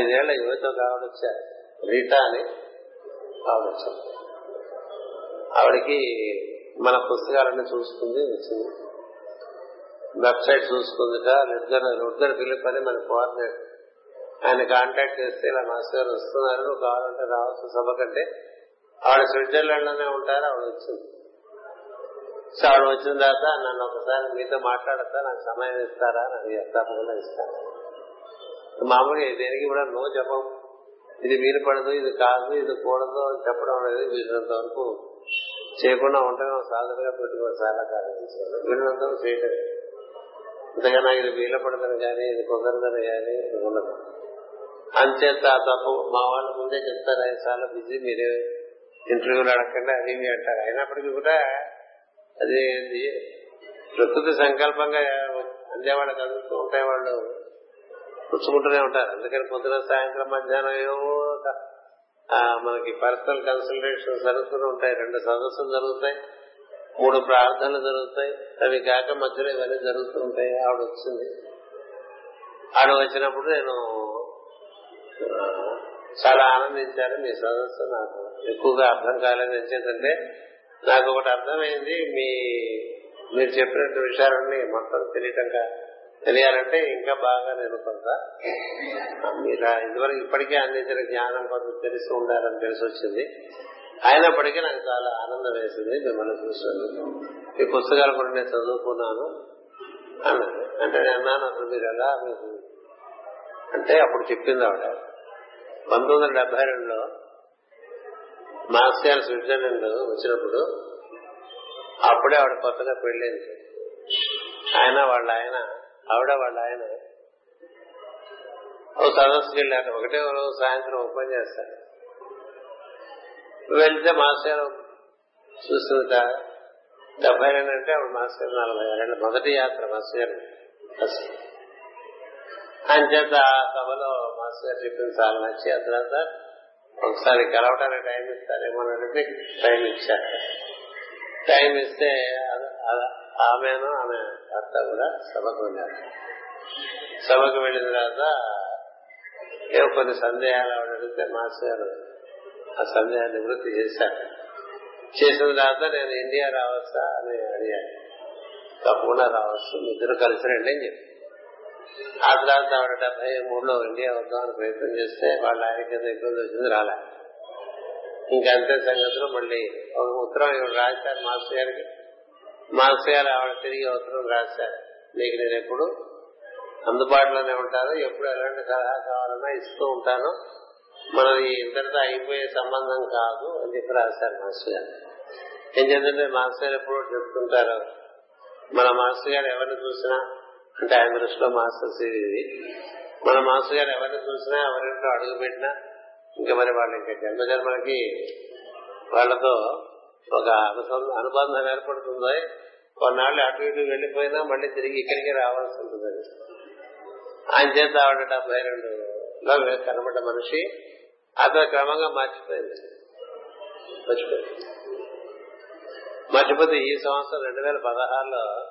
ఐదేళ్ళ యువత ఆవిడ వచ్చారు రీటా అని ఆవిడ వచ్చారు ఆవిడకి మన పుస్తకాలన్నీ చూసుకుంది వచ్చింది. వెబ్సైట్ చూసుకుందిట ఇద్దరు ఇద్దరు ఫిలిప్ అని మన కోఆర్డినేటర్. ఆయన కాంటాక్ట్ చేస్తే ఇలా మాస్టర్ గారు వస్తున్నారు నువ్వు కావాలంటే రావచ్చు సభ కంటే. ఆవిడ స్విట్జర్లాండ్లోనే ఉంటారు ఆవిడ వచ్చింది. సో ఆవిడ వచ్చిన తర్వాత నన్ను ఒకసారి మీతో మాట్లాడతా నాకు సమయం ఇస్తారా అని తప్పకుండా ఇస్తాను. మామూలుగా దేనికి కూడా నో చెప్పం ఇది వీలు పడదు ఇది కాదు ఇది కూడదు అని చెప్పడం అనేది వీళ్ళంత వరకు చేయకుండా ఉండడం సాధనగా పెట్టుకోవాలి చాలా కాదు వీళ్ళంతా చేయటమే అందుకని నాకు ఇది వీల పడదని కానీ ఇది కుదరదని కానీ ఉండదు. అంచేత ఆ తప్పు మా వాళ్ళు ముందే చెప్తారు ఐదు సార్లు బిజీ మీరే ఇంటర్వ్యూలు అడగండి అది మీ అంటారు. అయినప్పటికీ కూడా అది ప్రకృతి సంకల్పంగా అందేవాళ్ళు కదులుతూ ఉంటాయి వాళ్ళు. పుచ్చుకుంటూనే ఉంటారు. అందుకని పొద్దున సాయంత్రం మధ్యాహ్నం ఏవో మనకి పర్సనల్ కన్సల్టేషన్ జరుగుతూనే ఉంటాయి. రెండు సదస్సులు జరుగుతాయి. మూడు ప్రార్థనలు జరుగుతాయి. అవి కాక మధ్యలో ఇవన్నీ జరుగుతూ ఉంటాయి. ఆవిడ వచ్చింది. ఆవిడ వచ్చినప్పుడు నేను చాలా ఆనందించాను. మీ సదస్సు నాకు ఎక్కువగా అర్థం కాలేదు. ఎందుకంటే నాకు ఒకటి అర్థమైంది. మీ మీరు చెప్పినట్టు విషయాలన్నీ మొత్తం తెలియటంగా తెలియాలంటే ఇంకా బాగా నేను కొంత మీరు ఇదివరకు ఇప్పటికే అందించిన జ్ఞానం కొంత తెలిసి ఉండాలని తెలిసి వచ్చింది అయినప్పటికీ నాకు చాలా ఆనందం వేసింది మిమ్మల్ని చూసాను ఈ పుస్తకాలు కూడా నేను చదువుకున్నాను అన్నది. అంటే నేను అన్నాను అసలు మీరు ఎలా మీకు అంటే అప్పుడు చెప్పింది ఆవిడ. పంతొమ్మిది వందల డెబ్బై రెండులో మాస్టర్ స్విట్జర్లాండ్ వచ్చినప్పుడు అప్పుడే ఆవిడ కొత్తగా పెళ్ళింది. ఆయన వాళ్ళ ఆయన ఆవిడ వాళ్ళ ఆయన ఓ సదస్సుకి వెళ్ళారు ఒకటే రోజు సాయంత్రం ఓపెన్ చేస్తారు. వెళ్తే మాస్టర్ చూసిందట డెబ్బై రెండు అంటే అప్పుడు మాస్టర్ నలభై రెండు మొదటి యాత్ర మాస్టర్ ఆయన చేత ఆ సభలో మాస్టర్ గారు చెప్పింది చాలా నచ్చి ఆ తర్వాత ఒకసారి కలవటానికి టైం ఇస్తారేమో ఇస్తారేమోనని టైం ఇచ్చారు టైం ఇస్తే ఆమెను ఆమె భర్త కూడా సభకు వెళ్ళారు. సభకు వెళ్ళిన తర్వాత ఏవో కొన్ని సందేహాలు ఆవిడ అడిగితే మాస్టర్ ఆ సందేహాన్ని నివృత్తి చేశాను చేసిన తర్వాత నేను ఇండియా రావచ్చా అని అడిగాను. తప్పకుండా రావచ్చు. ఇద్దరు కలిసి రండి అని చెప్పి ఆ తర్వాత ఆవిడ డెబ్బై మూడులో ఇండియా వద్దామని ప్రయత్నం చేస్తే వాళ్ళ ఆయనకి ఇబ్బంది వచ్చింది రాలే. ఇంకా అంతే సంగతిలో మళ్ళీ ఒక ఉత్తరం ఇవి రాశారు మాస్టర్ గారికి? మాస్టర్ గారు ఆవిడ తిరిగి ఉత్తరం రాశారు. నీకు నేను ఎప్పుడు అందుబాటులోనే ఉంటాను. ఎప్పుడు ఎలాంటి సలహా కావాలన్నా ఇస్తూ ఉంటాను. మనం ఈ ఇంతటితో అయిపోయే సంబంధం కాదు అని చెప్పి రాశారు మాస్టర్ గారు. ఏం చేద్దంటే మాస్టర్ గారు ఎప్పుడు చెప్తుంటారు మన మాస్టర్ గారు ఎవరిని చూసినా అంటే ఆయన దృష్టిలో మాస్టర్ ఇది మన మాస్టర్ గారు ఎవరిని చూసినా ఎవరింట్లో అడుగు పెట్టినా ఇంకా మరి వాళ్ళు ఇంకా ఎందుకంటే మనకి వాళ్ళతో ఒక అనుబంధం ఏర్పడుతుందో కొన్నాళ్ళు అటు ఇటు వెళ్ళిపోయినా మళ్ళీ తిరిగి ఇక్కడికి రావాల్సి ఉంటుంది. ఆయన చేత ఆవిడ డెబ్బై రెండులో కనబడ్డ మనిషి అతను క్రమంగా మర్చిపోయింది. మర్చిపోయింది. మర్చిపోతే ఈ సంవత్సరం రెండు వేల పదహారులో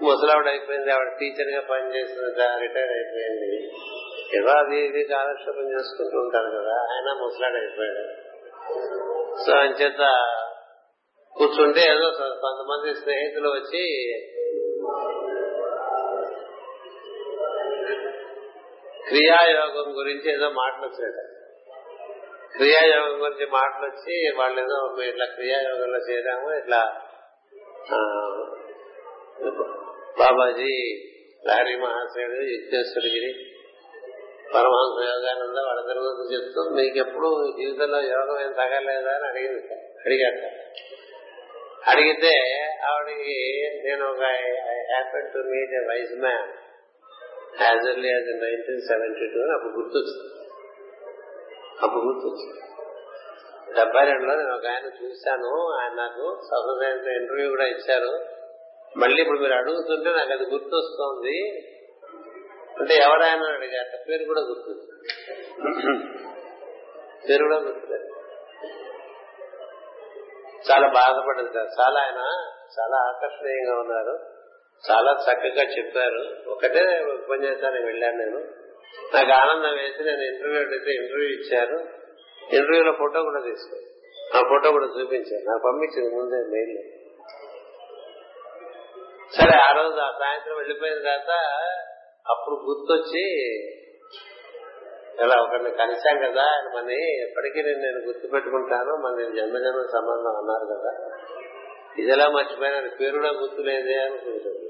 ముసలావిడ అయిపోయింది ఆవిడ టీచర్గా పనిచేసింది రిటైర్ అయిపోయింది. ఏదో అది ఇది కాలక్షేపం చేసుకుంటూ ఉంటారు కదా ఆయన ముసలాడు అయిపోయాడు. సో అంచేత కూర్చుంటే ఏదో కొంతమంది స్నేహితులు వచ్చి క్రియాయోగం గురించి ఏదో మాట్లాడతాడు క్రియాయోగం గురించి మాటలు వచ్చి వాళ్ళు ఏదో ఇట్లా క్రియాయోగంలో చేరాము ఇట్లా బాబాజీ లారీ మహాశయుడు యుక్తేశ్వరగిరి పరమహంస యోగానంద వాళ్ళందరి గురించి చెప్తూ మీకెప్పుడు జీవితంలో యోగం ఏం తగలేదా అని అడిగింది అడిగాట అడిగితే ఆవిడకి నేను ఒక I happen to meet a wise man as early as nineteen seventy two అని అప్పుడు గుర్తొచ్చింది. అప్పుడు గుర్తొచ్చింది డెబ్బై రెండులో నేను ఒక ఆయన చూశాను. ఆయన నాకు సహృదయంతో ఇంటర్వ్యూ కూడా ఇచ్చారు. మళ్ళీ ఇప్పుడు మీరు అడుగుతుంటే నాకు అది గుర్తొస్తోంది. అంటే ఎవరైనా అడిగారు పేరు కూడా గుర్తు పేరు కూడా గుర్తు చాలా బాధపడింది సార్. చాలా ఆయన చాలా ఆకర్షణీయంగా ఉన్నారు. చాలా చక్కగా చెప్పారు. ఒకటే ఉపన్యాసానికి వెళ్ళాను నేను. నాకు ఆనందం వేసి నేను ఇంటర్వ్యూ అడిగితే ఇంటర్వ్యూ ఇచ్చారు. ఇంటర్వ్యూలో ఫోటో కూడా తీసుకున్నాను ఆ ఫోటో కూడా చూపించాను నాకు పంపించింది ముందే మెయిల్. సరే ఆ రోజు ఆ సాయంత్రం వెళ్ళిపోయిన తర్వాత అప్పుడు గుర్తొచ్చి ఇలా ఒకరిని కలిశాం కదా ఆయన మని ఎప్పటికీ నేను నేను గుర్తు పెట్టుకుంటాను మన నేను జన్మజన్మ సంబంధం అన్నారు కదా. ఇది ఎలా మర్చిపోయినా పేరు కూడా గుర్తులేదే అనుకుంటుంది.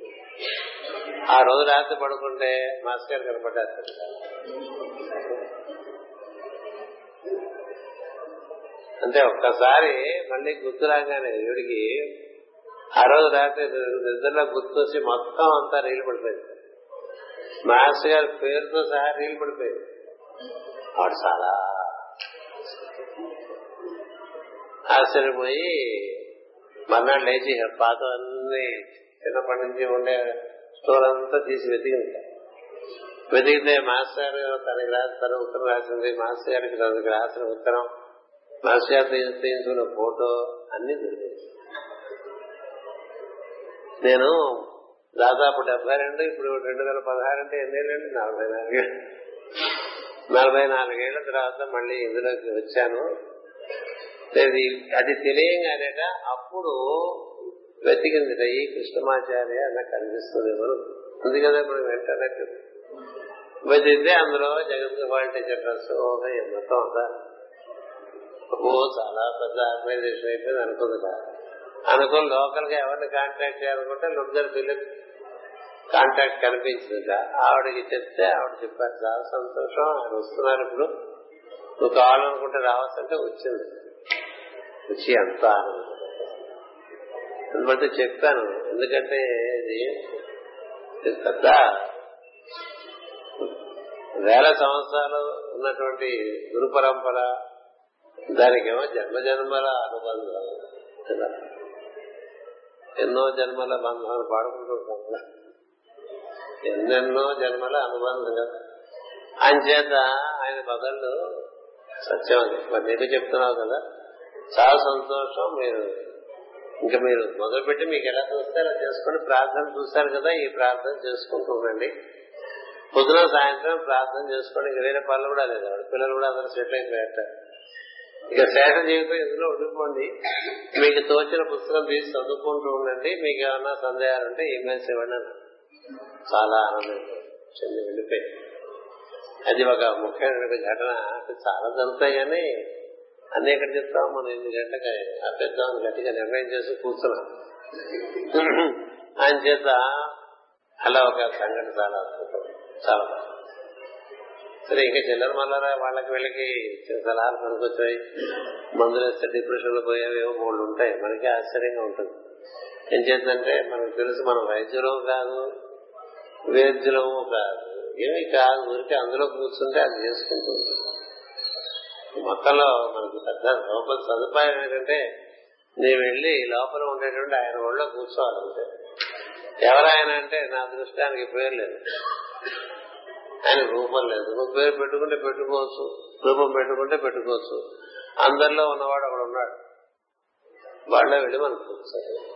ఆ రోజు రాత్రి పడుకుంటే మాస్టర్ గారు కనపడ్డారు అంటే ఒక్కసారి మళ్ళీ గుర్తు రాగానే వీడికి ఆ రోజు రాత్రి నిద్రలో గుర్తొచ్చి మొత్తం అంతా రీలు పడిపోయింది. మాస్టర్ గారి పేరుతో సహా రీలు పడిపోయింది. వాడు చాలా ఆశ్చర్యపోయి మర్నాడు లేచి పాత అన్ని చిన్నప్పటి నుంచి ఉండే స్టోర్ అంతా తీసి వెతికింటారు వెతికితే మాస్టర్ తనకి రాసి తన ఉత్తరం రాసింది మాస్టర్ గారికి తనకి రాసిన ఉత్తరం మాస్టర్ గారు తీయించుకున్న ఫోటో అన్ని దొరికాయి నేను దాదాపు డెబ్బై రెండు ఇప్పుడు రెండు వేల పదహారు అంటే ఎన్నేళ్ళండి నలభై నాలుగు. నలభై నాలుగేళ్ళ తర్వాత మళ్ళీ ఇందులోకి వచ్చాను. అది అది తెలియంగానేట అప్పుడు వెతికింది ఈ కృష్ణమాచార్య నాకు కనిపిస్తుంది ఉంది కదా మనం వెంటనే వెతికితే అందులో జగత్ క్వాలిటీ చెప్పాల్సి మొత్తం అంతా ఓ చాలా పెద్ద ఆర్గనైజేషన్ అయిపోయింది అనుకుంది అనుకుని లోకల్గా ఎవరిని కాంటాక్ట్ చేయాలనుకుంటే లుగ్గర్ బిల్లు కాంటాక్ట్ కనిపించింది ఆవిడకి చెప్తే ఆవిడ చెప్పారు చాలా సంతోషం ఆయన వస్తున్నారు ఇప్పుడు. నువ్వు కావాలనుకుంటే రావాల్సింటే వచ్చింది. వచ్చి ఎంత ఆనందం. బట్టి చెప్పాను. ఎందుకంటే ఇది పెద్ద వేల సంవత్సరాలు ఉన్నటువంటి గురు పరంపర దానికేమో జన్మ జన్మల అనుబంధం కదా? ఎన్నో జన్మల బంధాలు పాడుకుంటుంటాం కదా? ఎన్నెన్నో జన్మల అనుబంధం. కదా ఆయన చేత ఆయన బదళ్ళు సత్యం. మరి నీకు చెప్తున్నావు కదా చాలా సంతోషం మీరు. ఇంకా మీరు మొదలుపెట్టి మీకు ఎలా చూస్తే అలా చేసుకుని ప్రార్థన చూస్తారు కదా ఈ ప్రార్థన చేసుకుంటూ ఉండండి పొద్దున సాయంత్రం ప్రార్థన చేసుకోండి ఇంకా వేరే పనులు కూడా లేదు. పిల్లలు కూడా అందరూ సెటిల్ అయిపోయారట. ఇక శేష జీవితం ఇందులో ఉండిపోండి. మీకు తోచిన పుస్తకం తీసి చదువుకుంటూ ఉండండి. మీకు ఏమన్నా సందేహాలు ఉంటే ఈమెయిల్స్ ఇవ్వండి చాలా ఆనందం. చెంది వెళ్ళిపోయి. అది ఒక ముఖ్యమైన ఘటన. చాలా జరుగుతాయి కానీ అన్ని ఎక్కడ చెప్తాం మనం ఎనిమిది గంటలకి ఆపేద్దాం గట్టిగా నిర్ణయం చేసి కూర్చున్నాం ఆయన చేత అలా ఒక సంఘటన చాలా అద్భుతం. చాలా సరే ఇంకా చిల్లర మల్లారా వాళ్ళకి వీళ్ళకి చిన్న సలహాలు పనికొచ్చాయి. మందులు వేస్తే డిప్రెషన్లో పోయేవేవో మూడు ఉంటాయి. మనకి ఆశ్చర్యంగా ఉంటుంది. ఏం చేద్దంటే మనకు తెలుసు మనం వైద్యులం కాదు వేద్యులము కాదు. ఏమి కాదు. ఊరికే అందులో కూర్చుంటే అది చేసుకుంటూ మొత్తంలో మనకి పెద్ద లోపల సదుపాయం ఏంటంటే నేను వెళ్ళి లోపల ఉండేటువంటి ఆయన ఒళ్ళో కూర్చోవాలంటే ఎవరాయన అంటే నా దృష్టానికి పేరు లేదు. ఆయన రూపం లేదు. నువ్వు పేరు పెట్టుకుంటే పెట్టుకోవచ్చు రూపం పెట్టుకుంటే పెట్టుకోవచ్చు. అందరిలో ఉన్నవాడు అక్కడ ఉన్నాడు. వాళ్ళ వెళ్ళి మనం కూర్చోవాలి.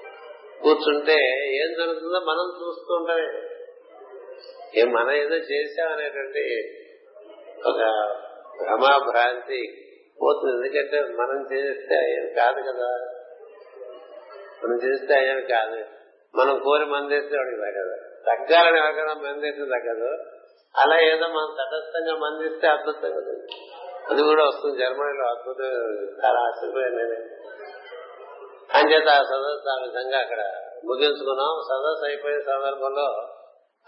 కూర్చుంటే ఏం జరుగుతుందో మనం చూస్తూ ఉంటామే. మనం ఏదో చేసామనేటువంటి ఒక భ్రమాభ్రాంతి పోతుంది. ఎందుకంటే మనం చేస్తే ఆయన కాదు కదా. మనం చేస్తే ఆయన కాదు. మనం కోరి మందేస్తే వాడికి తగ్గదు. తగ్గాలని ఎవరికైనా మందేస్తే తగ్గదు. అలా ఏదో మనం తటస్థంగా మందిస్తే అద్భుతం కదా. అది కూడా వస్తుంది. జర్మనీలో అద్భుతం. చాలా ఆశ్చర్యపోయాను నేనే అంచేత ఆ సదస్సు ఆ విధంగా అక్కడ ముగించుకున్నాం. సదస్సు అయిపోయిన సందర్భంలో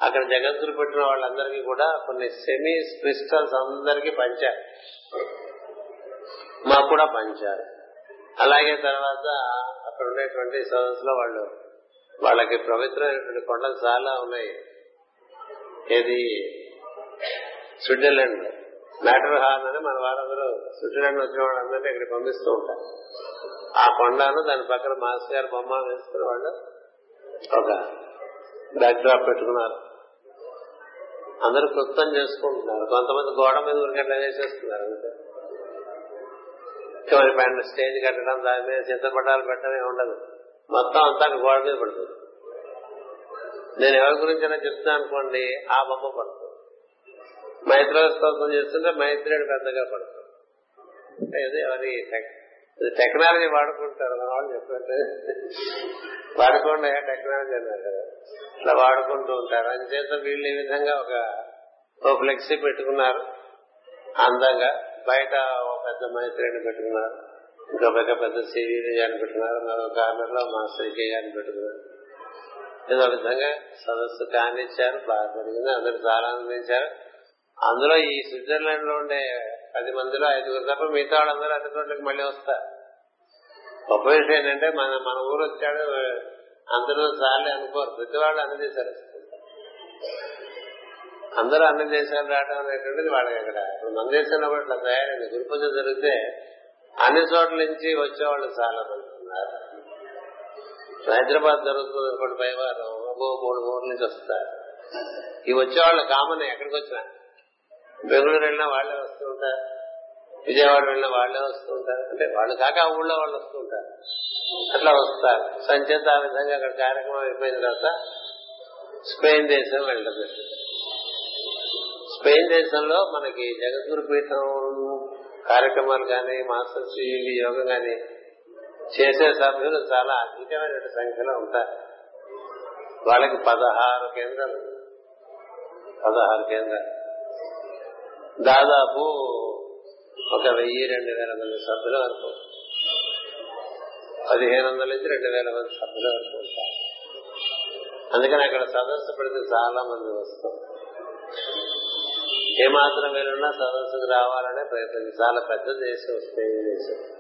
అక్కడ జగద్గురు పెట్టిన వాళ్ళందరికీ కూడా కొన్ని సెమీ క్రిస్టల్స్ అందరికీ పంచారు. మాకు కూడా పంచారు. అలాగే తర్వాత అక్కడ ఉండేటువంటి సదస్సులో వాళ్ళు వాళ్ళకి పవిత్రమైనటువంటి కొండలు చాలా ఉన్నాయి. ఏది? స్విట్జర్లాండ్. మ్యాటర్ హార్న్ అని మన వారందరూ స్విట్జర్లాండ్ వచ్చిన వాళ్ళందరినీ ఇక్కడ పంపిస్తూ ఉంటారు. ఆ కొండను దాని పక్కన మాస్టర్ గారు బొమ్మ వేసుకుని వాళ్ళు ఒక బ్యాక్ డ్రాప్ పెట్టుకున్నారు. అందరూ కృతం చేసుకుంటున్నారు. కొంతమంది గోడ మీద ఉరికట్లా వేసేస్తున్నారు చివరి పైన స్టేజ్ కట్టడం దాని మీద చిత్రపటాలు పెట్టడం ఉండదు. మొత్తం అంతా గోడ మీద పడుతుంది. నేను ఎవరి గురించి అయినా చెప్తాను అనుకోండి ఆ బొమ్మ పడుతుంది. మైత్ర స్తోత్రం చేస్తుంటే మైత్రేయుడు పెద్దగా పడుతుంది. ఎవరి టెక్నాలజీ వాడుకుంటారు మన వాళ్ళు చెప్పినట్టు వాడుకోండి టెక్నాలజీ అన్నారు కదా. ఇట్లా వాడుకుంటూ ఉంటారు. అందుచేత వీళ్ళు ఈ విధంగా ఒక ఓ ఫ్లెక్సీ పెట్టుకున్నారు. అందంగా. బయట ఒక పెద్ద మైత్రిని పెట్టుకున్నారు. ఇంకా పెద్ద పెద్ద సివి గారిని పెట్టుకున్నారు. మరో కార్నర్లో మాస్టర్ కే గారిని పెట్టుకున్నారు. ఏదో విధంగా సదస్సు కానిచ్చారు బాగా జరిగింది. అందరూ చాలా ఆనందించారు అందులో ఈ స్విట్జర్లాండ్లో ఉండే పది మందిలో ఐదుగురు తప్ప మిగతా వాళ్ళందరూ అన్ని చోట్లకి మళ్ళీ వస్తారు గొప్ప విషయం ఏంటంటే మన మన ఊరు వచ్చాడు అందరూ చాలే అనుకోరు. ప్రతి వాళ్ళు అన్ని దేశాలు అందరూ అన్ని దేశాలు రావడం అనేటువంటిది వాళ్ళకి అక్కడ ఇప్పుడు మన దేశంలో కూడా ఇట్లా తయారైంది. గురు పూజ జరిగితే అన్ని చోట్ల నుంచి వచ్చేవాళ్ళు చాలా మంది ఉన్నారు. హైదరాబాద్ జరుగుతుంది అనుకోండి పైవారం అబ్బో మూడు ఊర్ల నుంచి వస్తారు. ఈ వచ్చేవాళ్ళు కామన్ ఎక్కడికి వచ్చినా. బెంగళూరు వెళ్ళినా వాళ్ళే వస్తూ ఉంటారు. విజయవాడ వెళ్ళినా వాళ్ళే వస్తూ ఉంటారు. అంటే వాళ్ళు కాక ఆ ఊళ్ళో వాళ్ళు వస్తూ ఉంటారు. అట్లా వస్తారు. సంచేత ఆ విధంగా అక్కడ కార్యక్రమం అయిపోయిన తర్వాత స్పెయిన్ దేశం వెళ్ళదు స్పెయిన్ దేశంలో మనకి జగద్గురు పీఠం కార్యక్రమాలు కానీ మాస్టర్స్ శ్రీ యోగం కానీ చేసే సభ్యులు చాలా అధికమైన సంఖ్యలో ఉంటారు. వాళ్ళకి పదహారు కేంద్రాలు. పదహారు కేంద్రాలు. దాదాపు ఒక వెయ్యి రెండు వేల మంది సభ్యుల వరకు పదిహేను వందల నుంచి రెండు వేల మంది సభ్యుల వరకు ఉంటారు. అందుకని అక్కడ సదస్సు పెడితే చాలా మంది వస్తారు. ఏమాత్రం వీలున్నా సదస్సుకు రావాలనే ప్రయత్నం చాలా పెద్ద దేశం చేశారు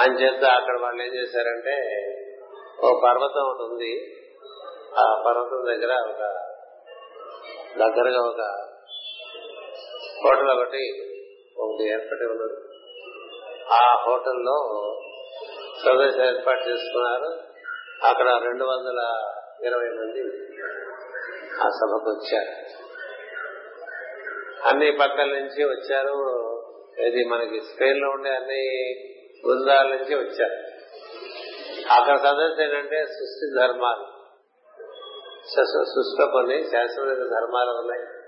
అని చేత అక్కడ వాళ్ళు ఏం చేశారంటే ఓ పర్వతం ఒకటి ఉంది. ఆ పర్వతం దగ్గర ఒక దగ్గరగా ఒక హోటల్ ఒకటి ఒకటి ఏర్పడి ఉన్నది. ఆ హోటల్లో సదస్సు ఏర్పాటు చేసుకున్నారు. అక్కడ రెండు వందల ఇరవై మంది ఆ సభకు వచ్చారు. అన్ని పక్కల నుంచి వచ్చారు. ఇది మనకి స్పెయిన్లో ఉండే అన్ని బృందాల నుంచి వచ్చారు. అక్కడ సదస్సు ఏంటంటే సృష్టి ధర్మాలు. సృష్టిలో కొన్ని శాస్త్రీయ ధర్మాలు ఉన్నాయి.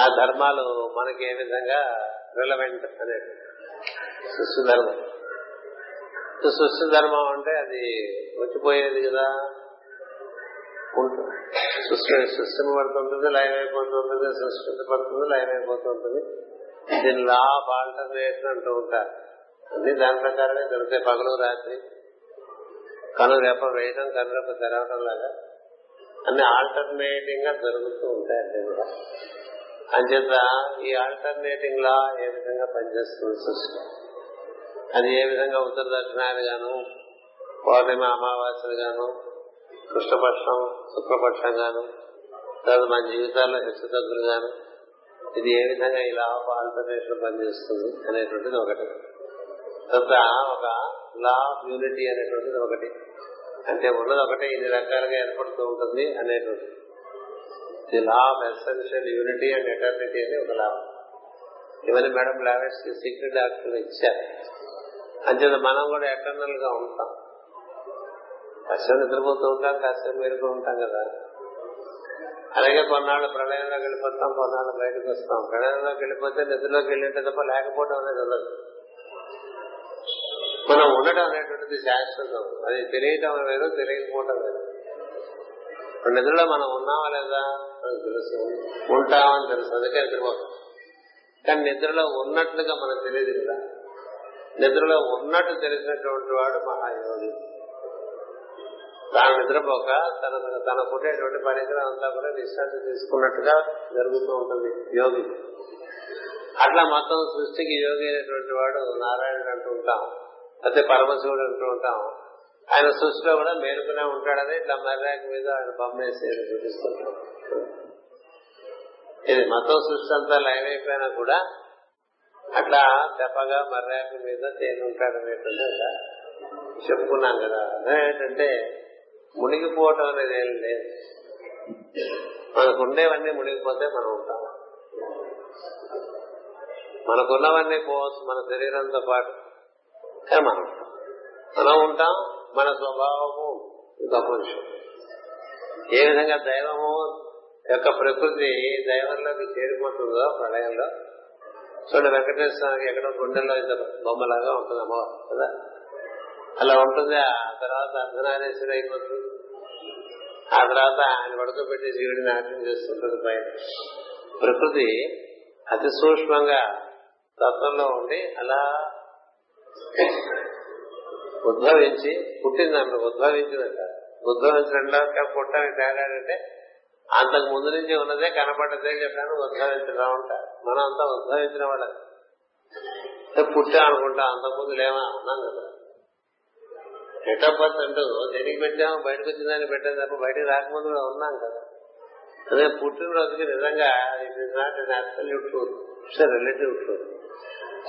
ఆ ధర్మాలు మనకి ఏ విధంగా రిలవెంట్ అనే సృష్టి ధర్మం. సృష్టి ధర్మం అంటే అది వచ్చిపోయేది కదా. ఉంటుంది. సృష్టి సృష్టి పడుతుంటుంది లైవ్ అయిపోతుంటుంది సృష్టి పడుతుంది లైవ్ అయిపోతుంటుంది దీని లా ఆఫ్ ఆల్టర్నేషన్ అంటూ ఉంటారు. అన్ని దాని ప్రకారమే దొరుకుతాయి పగలు రాత్రి కను రెప్ప వేయడం కను రెప్ప తెరవడం లాగా అన్ని ఆల్టర్నేటింగ్గా జరుగుతూ ఉంటాయి అన్ని కూడా. అంచేత ఈ ఆల్టర్నేటింగ్ లా ఏ విధంగా పనిచేస్తుంది సృష్టి? అది ఏ విధంగా ఉత్తర దక్షిణాలు గాను పౌర్ణిమ అమావాస్యలు గాను కృష్ణపక్షం శుక్లపక్షం గాను తర్వాత మన జీవితాల్లో హెచ్చు తగ్గులు గాను ఇది ఏ విధంగా ఇలా ఆల్టర్నేషన్ పనిచేస్తుంది అనేటువంటిది ఒకటి. తర్వాత ఒక లా ఆఫ్ యూనిటీ అనేటువంటిది ఒకటి. అంటే ఉన్నది ఒకటి ఇన్ని రకాలుగా ఏర్పడుతూ ఉంటుంది అనేటువంటిది. The law of essential unity and eternity అని ఒక లా. ఇవన్నీ మేడం లావెస్ సీక్రెట్ డాక్టర్ ఇచ్చారు. అంచేత మనం కూడా ఎటర్నల్గా ఉంటాం. కష్టం నిద్రపోతూ ఉంటాం కష్టం మెరుగు ఉంటాం కదా. అలాగే కొన్నాళ్ళు ప్రళయంలోకి వెళ్ళిపోతాం కొన్నాళ్ళు బయటకు వస్తాం. ప్రళయంలోకి వెళ్ళిపోతే నిద్రలోకి వెళ్ళింటే తప్ప లేకపోవడం అనేది ఉండదు. మనం ఉండటం అనేటువంటిది శాశ్వతం. అది తెలియటం వేరు తెలియకపోవటం వేరు నిద్రలో మనం ఉన్నామా లేదా? తెలుసు. ఉంటామని తెలుసు. అందుకే నిద్రపోతాం. కానీ నిద్రలో ఉన్నట్లుగా మనకు తెలియదు కదా. నిద్రలో ఉన్నట్టు తెలిసినటువంటి వాడు మహాయోగి. తాను నిద్రపోక తన తన పుట్టేటువంటి పరికరం అంతా కూడా విశ్రాంతి తీసుకున్నట్టుగా జరుగుతూ ఉంటుంది యోగి. అట్లా మొత్తం సృష్టికి యోగి అయినటువంటి వాడు నారాయణుడు అంటూ ఉంటాం. అయితే పరమశివుడు అంటూ ఉంటాం. ఆయన సృష్టిలో కూడా మేలుకునే ఉంటాడని ఇట్లా మర్యాద మీద ఆయన బొమ్మేసి చూపిస్తుంటాం ఇది మొత్తం సృష్టి అంతా లైన్ అయిపోయినా కూడా అట్లా తెప్పగా మర్యాద మీద తేలి ఉంటాడనేటువంటి చెప్పుకున్నాం కదా. అదేంటంటే మునిగిపోవటం అనేది ఏం లేదు. మనకుండేవన్నీ మునిగిపోతే మనం ఉంటాం. మనకున్నవన్నీ పోవచ్చు మన శరీరంతో పాటు. కానీ మనం ఉంటాం. మనం ఉంటాం మన స్వభావము. గొప్ప విషయం ఏ విధంగా దైవము యొక్క ప్రకృతి దైవంలోకి చేరిపోతుందో ప్రళయంలో. చూడండి వెంకటేశ్వర స్వామికి ఎక్కడో గుండెల్లో ఇంత బొమ్మలాగా ఉంటుంది అమ్మవారు కదా? అలా ఉంటుంది ఆ తర్వాత అర్ధనారేశ్వరి అయిపోతుంది. ఆ తర్వాత ఆయన పడుకోబెట్టి శివుడి నాట్యం చేస్తుంటుంది పైన. ప్రకృతి అతి సూక్ష్మంగా తత్వంలో ఉండి అలా ఉద్భవించి పుట్టిందన్న ఉద్భవించిందంట. ఉద్భవించడంలో పుట్టని తేడాడంటే అంతకు ముందు నుంచి ఉన్నదే కనపడ్డదే చెప్పాను ఉద్భవించడం ఉంటారు. మనం అంతా ఉద్భవించిన వాళ్ళం. పుట్టా అనుకుంటా అంతకుముందు లేవా? అన్నాం కదా. పెట్టకపోతే అంటూ దేనికి పెట్టాము బయటకు వచ్చిందని పెట్టాం తప్ప బయటకు రాకముందు కూడా ఉన్నాం కదా. అదే పుట్టినరోజుకి నిజంగా it is not an absolute truth it's relative truth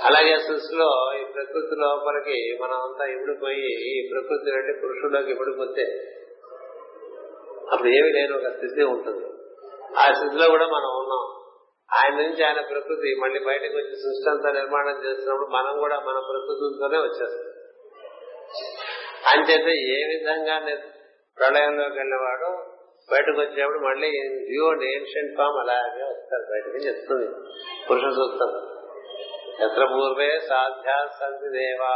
అలాగే సృష్టిలో ఈ ప్రకృతి లోపలికి మనం అంతా ఇమిడిపోయి ఈ ప్రకృతి నుండి పురుషుల్లోకి ఇమిడిపోతే అప్పుడు ఏమి లేని ఒక స్థితి ఉంటుంది. ఆ స్థితిలో కూడా మనం ఉన్నాం. ఆయన నుంచి ఆయన ప్రకృతి మళ్ళీ బయటకు వచ్చి సృష్టి అంతా నిర్మాణం చేస్తున్నప్పుడు మనం కూడా మన ప్రకృతితోనే వచ్చేస్తాం. అంచేత ఏ విధంగా ప్రళయంలోకి వెళ్ళేవాడు బయటకు వచ్చినప్పుడు మళ్ళీ వ్యూ అండ్ ఏన్షియంట్ ఫామ్ అలాగే వస్తారు బయటకు చెప్తుంది. పురుష సూత్రం ఎత్ర పూర్వే సాధ్యా సంతి దేవా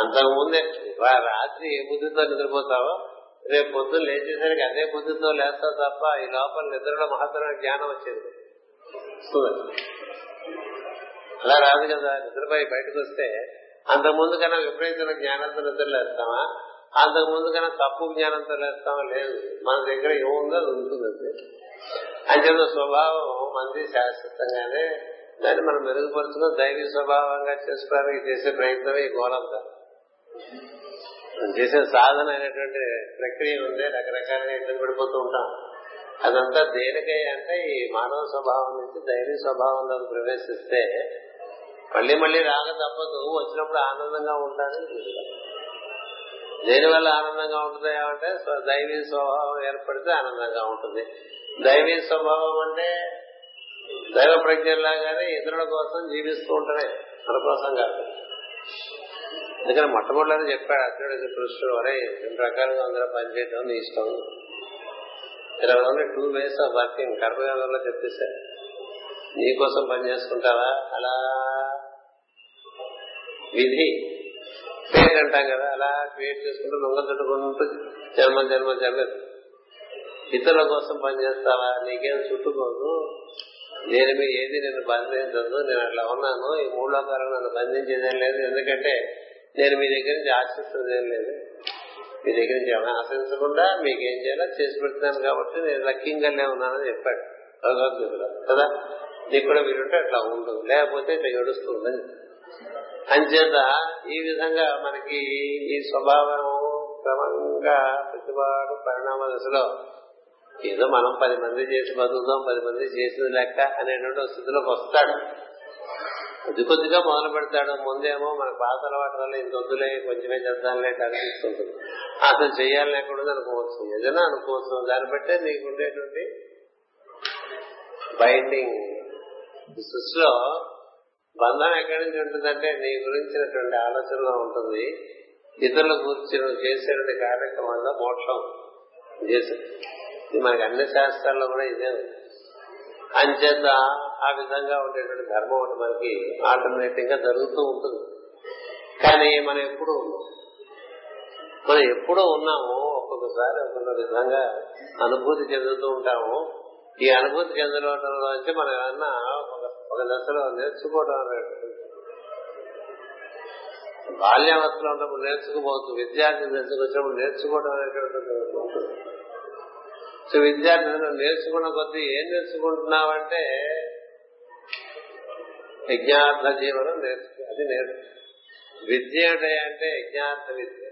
అంతకు ముందే రాత్రి ఏ బుద్ధితో నిద్రపోతావో రేపు పొద్దున్న లేచేసరికి అదే బుద్ధితో లేస్తా తప్ప ఈ లోపల నిద్రలో మహత్తరమైన జ్ఞానం వచ్చేది. అలా రాదు కదా నిద్రపై బయటకు వస్తే అంతకు ముందు కన్నా విపరీతమైన జ్ఞానంతో నిద్రలేస్తామా అంతకు ముందు కన్నా తప్పు జ్ఞానంతో లేస్తామా? లేదు. మన దగ్గర ఏముందో అది ఉంటుంది అంతే. అంచేత స్వభావం మంది శాశ్వతంగానే దాన్ని మనం మెరుగుపరుచుకుని దైవీ స్వభావంగా చేసుకోవడానికి చేసే ప్రయత్నమే ఈ గోలంతా మనం చేసే సాధన అయినటువంటి ప్రక్రియ ఉంది రకరకాలుగా ఇబ్బంది పడిపోతూ ఉంటాం. అదంతా దేనికై అంటే ఈ మానవ స్వభావం నుంచి దైవీ స్వభావంలోకి ప్రవేశిస్తే మళ్ళీ మళ్ళీ రాక తప్పదు. వచ్చినప్పుడు ఆనందంగా ఉంటానని దేనివల్ల ఆనందంగా ఉంటుంది అంటే దైవీ స్వభావం ఏర్పడితే ఆనందంగా ఉంటుంది. దైవీ స్వభావం అంటే దైవ ప్రజ్ఞలాగానే ఇతరుల కోసం జీవిస్తూ ఉంటారే మన కోసం కాదు. అందుకని మొట్టమొదటి చెప్పాడు అర్జునుడు కృష్ణుడు అరే రెండు రకాలుగా అందరూ పనిచేయడం నీ ఇష్టం. ఇలా only two ways of working కర్మయోగంలో చెప్పేశారు నీ కోసం పని చేసుకుంటావా? అలా విధి. ఫేట్ అంటాం కదా అలా క్రియేట్ చేసుకుంటూ లొంగ చుట్టుకుంటూ జన్మ జన్మ జన్మ. ఇతరుల కోసం పని చేస్తావా? నీకేం చుట్టుకోదు నేను మీ ఏది నేను బంధించదు నేను అట్లా ఉన్నాను. ఈ మూడు లోకాలు నన్ను బంధించేదేం లేదు. ఎందుకంటే నేను మీ దగ్గర నుంచి ఆశిస్తుంది ఏం లేదు. మీ దగ్గర నుంచి ఏమైనా ఆశించకుండా మీకు ఏం చేయాలో చేసి పెడుతున్నాను కాబట్టి నేను లక్కింగానే ఉన్నానని చెప్పాడు. భగవద్గీతలో. కదా? నీకు కూడా వీరుంటే అట్లా ఉండదు లేకపోతే ఇట్లా ఏడుస్తుందని. అంచేత ఈ విధంగా మనకి ఈ స్వభావం క్రమంగా ప్రతివాడు పరిణామ దశలో ఏదో మనం పది మంది చేసి బతుకుదాం పది మంది చేసింది లెక్క అనేటువంటి స్థితిలోకి వస్తాడు. కొద్ది కొద్దిగా మొదలు పెడతాడు. ముందేమో మన పాత అలవాటు వల్ల ఇంత వద్దులే కొంచెమే చేద్దాంలే అనిపిస్తుంటుంది అసలు చేయాలి లేకూడదు అనుకోవచ్చు. ఏదైనా అనుకోవచ్చు. దాన్ని బట్టే నీకు ఉండేటువంటి బైండింగ్ సృష్టిలో బంధం ఎక్కడి నుంచి ఉంటుందంటే నీ గురించినటువంటి ఆలోచనలో ఉంటుంది. ఇతరుల గురించి నువ్వు చేసేటువంటి కార్యక్రమంలో మోక్షం చేసే మనకి అన్ని శాస్త్రాల్లో కూడా ఇదే అంచేత ఆ విధంగా ఉండేటువంటి ధర్మం ఒకటి మనకి ఆల్టర్నేటివ్గా జరుగుతూ ఉంటుంది. కానీ మనం ఎప్పుడు మనం ఎప్పుడో ఉన్నాము ఒక్కొక్కసారి ఒక్కొక్క విధంగా అనుభూతి చెందుతూ ఉంటాము ఈ అనుభూతి చెందడంలోంచి మనం ఏమన్నా ఒక- దశలో నేర్చుకోవడం అనేటువంటి బాల్యావస్థలో ఉన్నప్పుడు నేర్చుకోబోతు విద్యార్థి నేర్చుకొచ్చినప్పుడు నేర్చుకోవడం అనేటువంటి ఉంటుంది. సో విద్యార్థి నేర్చుకున్న కొద్దీ ఏం నేర్చుకుంటున్నావంటే యజ్ఞార్థ జీవనం నేర్చుకో అది నేర్చు విద్య అంటే అంటే యజ్ఞార్థ విద్య.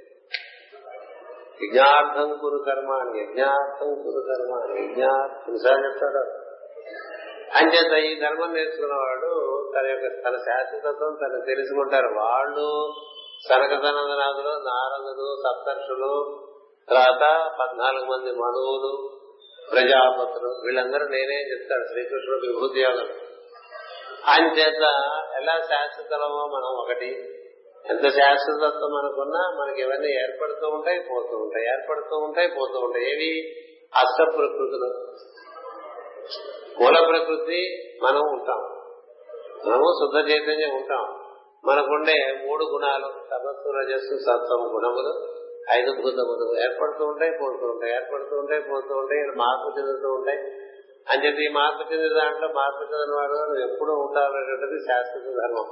యజ్ఞార్థం కురు కర్మ అని యజ్ఞార్థం కురు కర్మ అని యజ్ఞార్థం చెప్తాడు. అంచేత ఈ ధర్మం నేర్చుకున్నవాడు తన యొక్క తన శాశ్వతత్వం తను తెలుసుకుంటారు. వాళ్ళు సనకసనందనాథులు నారదులు సప్తర్షులు తర్వాత పద్నాలుగు మంది మనువులు ప్రజాపతులు వీళ్ళందరూ నేనే చెప్తాడు శ్రీకృష్ణుడు విభూతి యోగం. అంచేత ఎలా శాశ్వతమో మనం ఒకటి. ఎంత శాశ్వతత్వం మనకున్నా మనకి ఇవన్నీ ఏర్పడుతూ ఉంటాయి పోతూ ఉంటాయి. ఏర్పడుతూ ఉంటాయి పోతూ ఉంటాయి. ఏవి? అష్ట ప్రకృతులు. మూల ప్రకృతి మనం ఉంటాం. మనము శుద్ధ చైతన్యం ఉంటాం. మనకుండే మూడు గుణాలు తపస్సు రజస్సు సత్వం గుణములు ఐదు భూతములు ఏర్పడుతూ ఉంటాయి పోతూ ఉంటాయి. ఏర్పడుతూ ఉంటాయి పోతూ ఉంటాయి మార్పు చెందుతూ ఉంటాయి. అని చెప్పి ఈ మార్పు చెందిన దాంట్లో మార్పు చెందిన వాడు ఎప్పుడు ఎప్పుడూ ఉండాలనేటువంటిది శాశ్వత ధర్మం.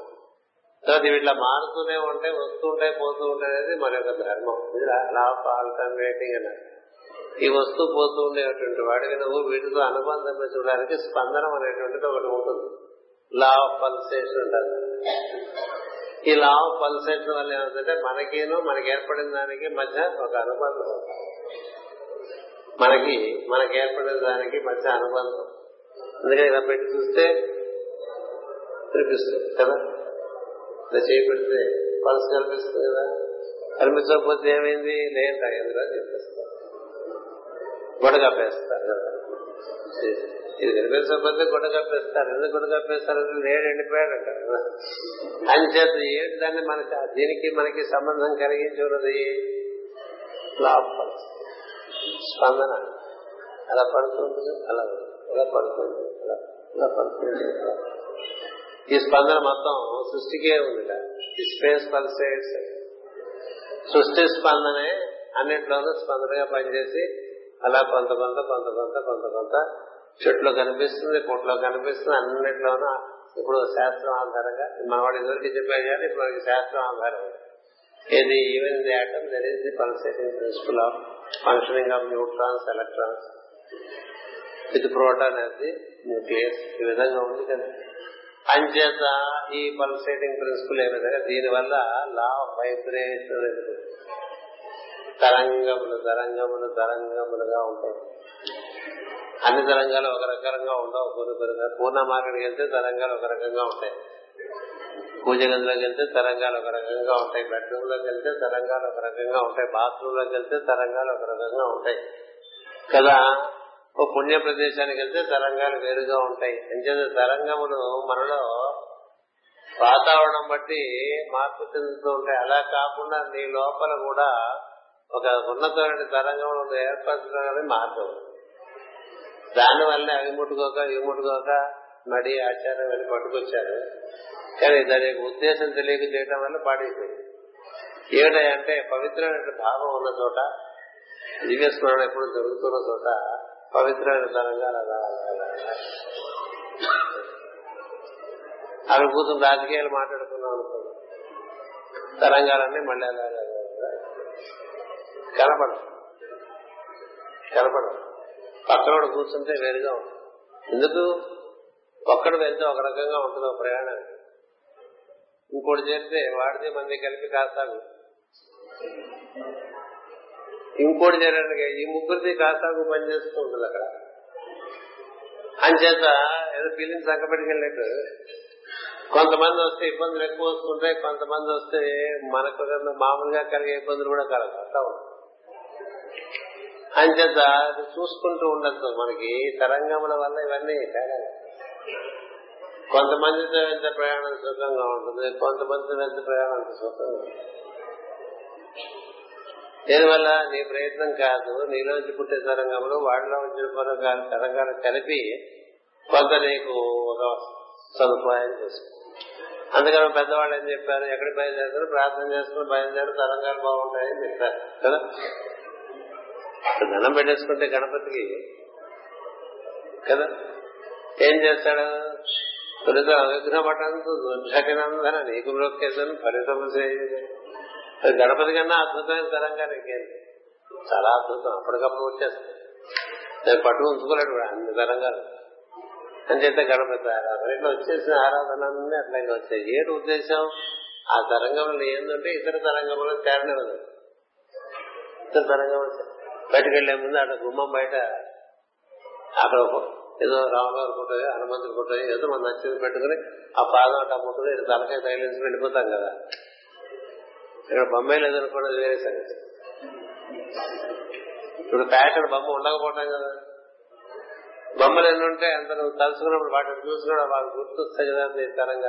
కాబట్టి వీటిలో మారుతూనే ఉంటాయి వస్తుంటాయి పోతూ ఉంటాయి అనేది మన యొక్క ధర్మం. ఇది లా ఆఫ్ ఆల్టర్నేటింగ్ అన్నారు ఈ వస్తూ పోతూ ఉండేటువంటి వాడికి నువ్వు వీటితో అనుబంధం చూడడానికి స్పందనం అనేటువంటిది ఒకటి ఉంటుంది. లా ఆఫ్ పల్సేషన్ అంటారు. ఈ లా ఆఫ్ పల్సేషన్ వల్ల ఏమవుతుందంటే మనకిను మనకి ఏర్పడిన దానికి మధ్య ఒక అనుబంధం. మనకి మనకి ఏర్పడిన దానికి మధ్య అనుబంధం. అందుకని ఇలా పెట్టి చూస్తే కనిపిస్తుంది కదా? ఇలా చేపెడితే పల్స్ కనిపిస్తుంది కదా? కనిపించకపోతే ఏమైంది? లేదు ఎందులో చెప్పేస్తారు గొడ కప్పేస్తారు కదా? ఇది కనిపించకపోతే గుడ్డ కప్పేస్తారు. ఎందుకు గొడ కప్పేస్తారు? లేడు ఎండిపోయాడు అంటారు కదా? అంచేత ఏంటి దాన్ని మనకి దీనికి మనకి సంబంధం కలిగించి ఉన్నది? లాభ స్పందన. అలా పడుతుంది? అలా. ఇలా పడుతుంది? అలా. పడుతుంది? ఈ స్పందన మొత్తం సృష్టికే ఉంది ఈ స్పేస్ పల్సేట్స్ సృష్టి స్పందనే అన్నిట్లోనూ స్పందనగా పనిచేసి అలా కొంత కొంత కొంత కొంత కొంత కొంత చెట్లు కనిపిస్తుంది పుట్లో కనిపిస్తుంది అన్నిట్లోనూ ఇప్పుడు శాస్త్రం ఆధారంగా మనవాడు ఇదివరకు చెప్పాడు కానీ ఇప్పుడు శాస్త్రం ఆధారం ఏది even the atom there is the pulsating principle of functioning of neutrons electrons with proton అది న్యూక్లియస్ ఈ విధంగా ఉంది కదా. అంచేత uh, ఈ పల్సేటింగ్ ప్రిన్సిపల్ ఏ విధంగా దీనివల్ల లా ఆఫ్ వైబ్రేషన్ తరంగములు తరంగములు తరంగములుగా ఉంటాయి. అన్ని తరంగాలు ఒక రకంగా ఉండవు. కొన్ని కొన్ని పూర్ణ మార్కెట్కి వెళ్తే తరంగాలు ఒక రకంగా ఉంటాయి. పూజ గదిలోకి వెళ్తే తరంగాలు ఒక రకంగా ఉంటాయి. బెడ్రూమ్లోకి వెళ్తే తరంగాలు ఒక రకంగా ఉంటాయి. బాత్రూమ్లోకి వెళ్తే తరంగాలు ఒక రకంగా ఉంటాయి. కదా? ఓ పుణ్య ప్రదేశానికి వెళ్తే తరంగాలు వేరుగా ఉంటాయి. అంచేత తరంగములు మనలో వాతావరణం బట్టి మార్పు చెందుతూ ఉంటాయి. అలా కాకుండా నీ లోపల కూడా ఒక ఉన్నతమైన తరంగములు ఏర్పరచడం మార్గం దానివల్ల అవి ముట్టుకోక ఇవి ముట్టుకోక మడి ఆచారం అని పట్టుకొచ్చారు. కానీ దాని యొక్క ఉద్దేశం తెలియక చేయటం వల్ల పాడైపోయింది. ఏమిటంటే పవిత్రమైన భావం ఉన్న చోట దివ్య స్మరణ ఎప్పుడు జరుగుతున్న చోట పవిత్రమైన తరంగా అలా అవి కూతురు రాజకీయాలు మాట్లాడుకున్నాం అనుకో తరంగాలన్నీ మళ్ళీ అలా కనపడదు. కనపడదు. పక్కనోడు కూర్చుంటే వేరుగా ఉంటుంది. ఎందుకు? ఒక్కడు వెళ్తే ఒక రకంగా ఉంటుంది ఒక ప్రయాణం ఇంకోటి చేస్తే వాడితే మంది కలిపి కాసాగు ఇంకోటి చేరడానికి ఈ ముగ్గురిది కాసాగు పనిచేస్తూ ఉంటుంది అక్కడ. అంచేత ఏదో ఫీలింగ్స్ అంకపెట్టుకెళ్ళినట్టు కొంతమంది వస్తే ఇబ్బందులు ఎక్కువ వస్తుంటాయి కొంతమంది వస్తే మనకు మామూలుగా కలిగే ఇబ్బందులు కూడా కలగతా ఉంటాయి అంచేత అది చూసుకుంటూ ఉండదు మనకి. తరంగముల వల్ల ఇవన్నీ తేడా కొంతమందితో ఎంత ప్రయాణం సుఖంగా ఉంటుంది కొంతమందితో ఎంత ప్రయాణం సుఖంగా దీనివల్ల నీ ప్రయత్నం కాదు నీలోంచి పుట్టే తరంగములు వాళ్ళలో వచ్చిన తరంగాలు కలిపి కొంత నీకు ఒక సదుపాయం చేసుకో అందుకని పెద్దవాళ్ళు ఏం చెప్పారు ఎక్కడికి బయలుదేరుతారు ప్రార్థన చేసుకుని బయలుదేరి తరంగాలు బాగుంటాయని చెప్పారు కదా? ధనం పెట్టేసుకుంటే గణపతికి కదా? ఏం చేస్తాడు? తొలిత అనుగ్రహ పట్టంతో దుర్జకినందన నీకు మ్రొక్కేదని ఫలితం అది గణపతి కన్నా అద్భుతమైన తరంగా నీకేంటి చాలా అద్భుతం. అప్పటికప్పుడు వచ్చేస్తాయి నేను పట్టు ఉంచుకోలేడు కూడా అన్ని తరంగాలు. అని చెప్తే గణపతి ఆరాధన ఇట్లా వచ్చేసిన ఆరాధనలన్నీ అట్లాగే వచ్చాయి. ఏడు ఉద్దేశం? ఆ తరంగంలో ఏంటంటే ఇతర తరంగంలో తేరనివ్వదు ఇతర తరంగం బయటకు వెళ్ళే ముందు అక్కడ గుమ్మం బయట అక్కడ ఏదో రామగారు ఫోటో హనుమంతుడి ఫోటో ఏదో మన నచ్చింది పెట్టుకుని ఆ పాదం అట్లా ముట్టుకుని ఇది తలకాయ తగిలించి వెళ్ళిపోతాం కదా. ఇక్కడ బొమ్మే లేదనుకోవడం వేరే సంగతి. ఇప్పుడు ఫ్యాషన్ బొమ్మ ఉండకపోవటం కదా. బొమ్మలు ఎన్ని ఉంటే అందరూ నువ్వు తలుచుకున్నప్పుడు వాటిని చూసుకున్నా వాళ్ళు గుర్తొస్తాయి కదా మీ తరంగా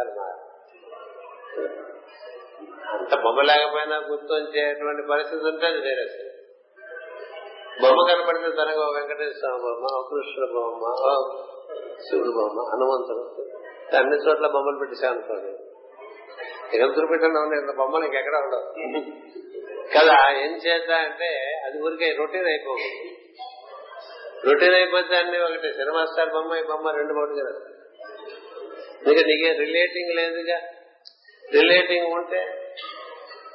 అంత బొమ్మ లేకపోయినా గుర్తొచ్చేటువంటి పరిస్థితి ఉంటే అది వేరే సంగతి. బొమ్మ కనపడితే తనగా వెంకటేశ్వర బొమ్మ కృష్ణ బొమ్మ శివుడు బొమ్మ హనుమంతుడు. అన్ని చోట్ల బొమ్మలు పెట్టేసా అనుకోండి ఎగలుతురు పెట్టండి ఉన్నాయి బొమ్మలు ఇంకెక్కడ ఉండవు. కదా ఏం చేద్దా అంటే అది ఊరికే రొటీన్ అయిపోతుంది రొటీన్ అయిపోతే అన్ని ఒకటి సినిమా స్టార్ బొమ్మ ఈ బొమ్మ రెండు మూడు కదా. ఇంకా నీకే రిలేటింగ్ లేదుగా. రిలేటింగ్ ఉంటే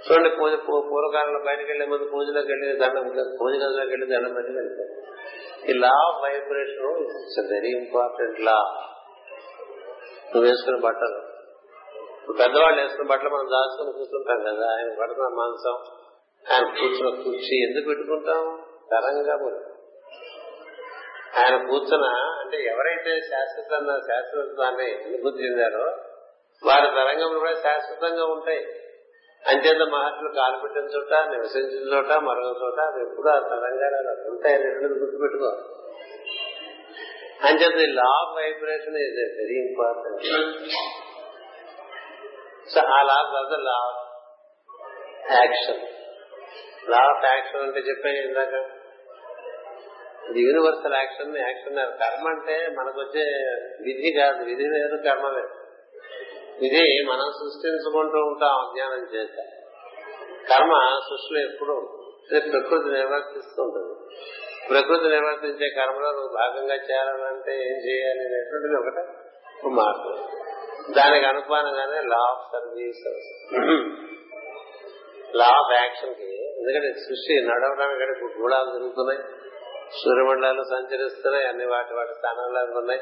చూడండి పూజ పూర్వకాలంలో బయటకు వెళ్ళే ముందు పూజలోకి వెళ్ళి దండం పూజ గదిలోకి వెళ్ళి దండం పెట్టి వెళ్తారు. ఈ law of vibration it's very important law. నువ్వు వేసుకున్న బట్టలు. పెద్దవాళ్ళు వేసుకున్న బట్టలు మనం దాచుకుని కూర్చుంటాం కదా ఆయన పడుతున్న మాంసం ఆయన కూర్చున్న కుర్చీ ఎందుకు పెట్టుకుంటాం? తరంగా ఆయన కూర్చున్న అంటే ఎవరైతే శాశ్వత శాశ్వతాన్ని అనుభూతి చెందారో వారి తరంగములు కూడా శాశ్వతంగా ఉంటాయి. అంచేత మహర్షులు కాలు పెట్టిన చోట నివసించిన చోట మరొక చోట అవి ఎప్పుడు ఆ తరంగాలు అలా ఉంటాయి అనేది గుర్తుపెట్టుకో. అంచేత law of vibration is very important so ఆ లా తర్వాత law of action law of action అంటే చెప్పాను ఇందాక. ఇది యూనివర్సల్ యాక్షన్ యాక్షన్ కర్మ అంటే మనకు వచ్చే విధి కాదు. విధి లేదు కర్మ లేదు. ఇది మనం సృష్టించుకుంటూ ఉంటాం అజ్ఞానం చేత. కర్మ సృష్టిలో ఎప్పుడు ప్రకృతి నిర్వర్తిస్తూ ఉంటుంది. ప్రకృతి నిర్వర్తించే కర్మలో నువ్వు భాగంగా చేరాలంటే ఏం చేయాలి అనేటువంటిది ఒకటే. మార్పు. దానికి అనుపానంగానే law of service law of యాక్షన్కి ఎందుకంటే సృష్టి నడవడానికి ఇప్పుడు గూడాలు జరుగుతున్నాయి. సూర్యమండలాలు సంచరిస్తున్నాయి. అన్ని వాటి వాటి స్థానాలు ఉన్నాయి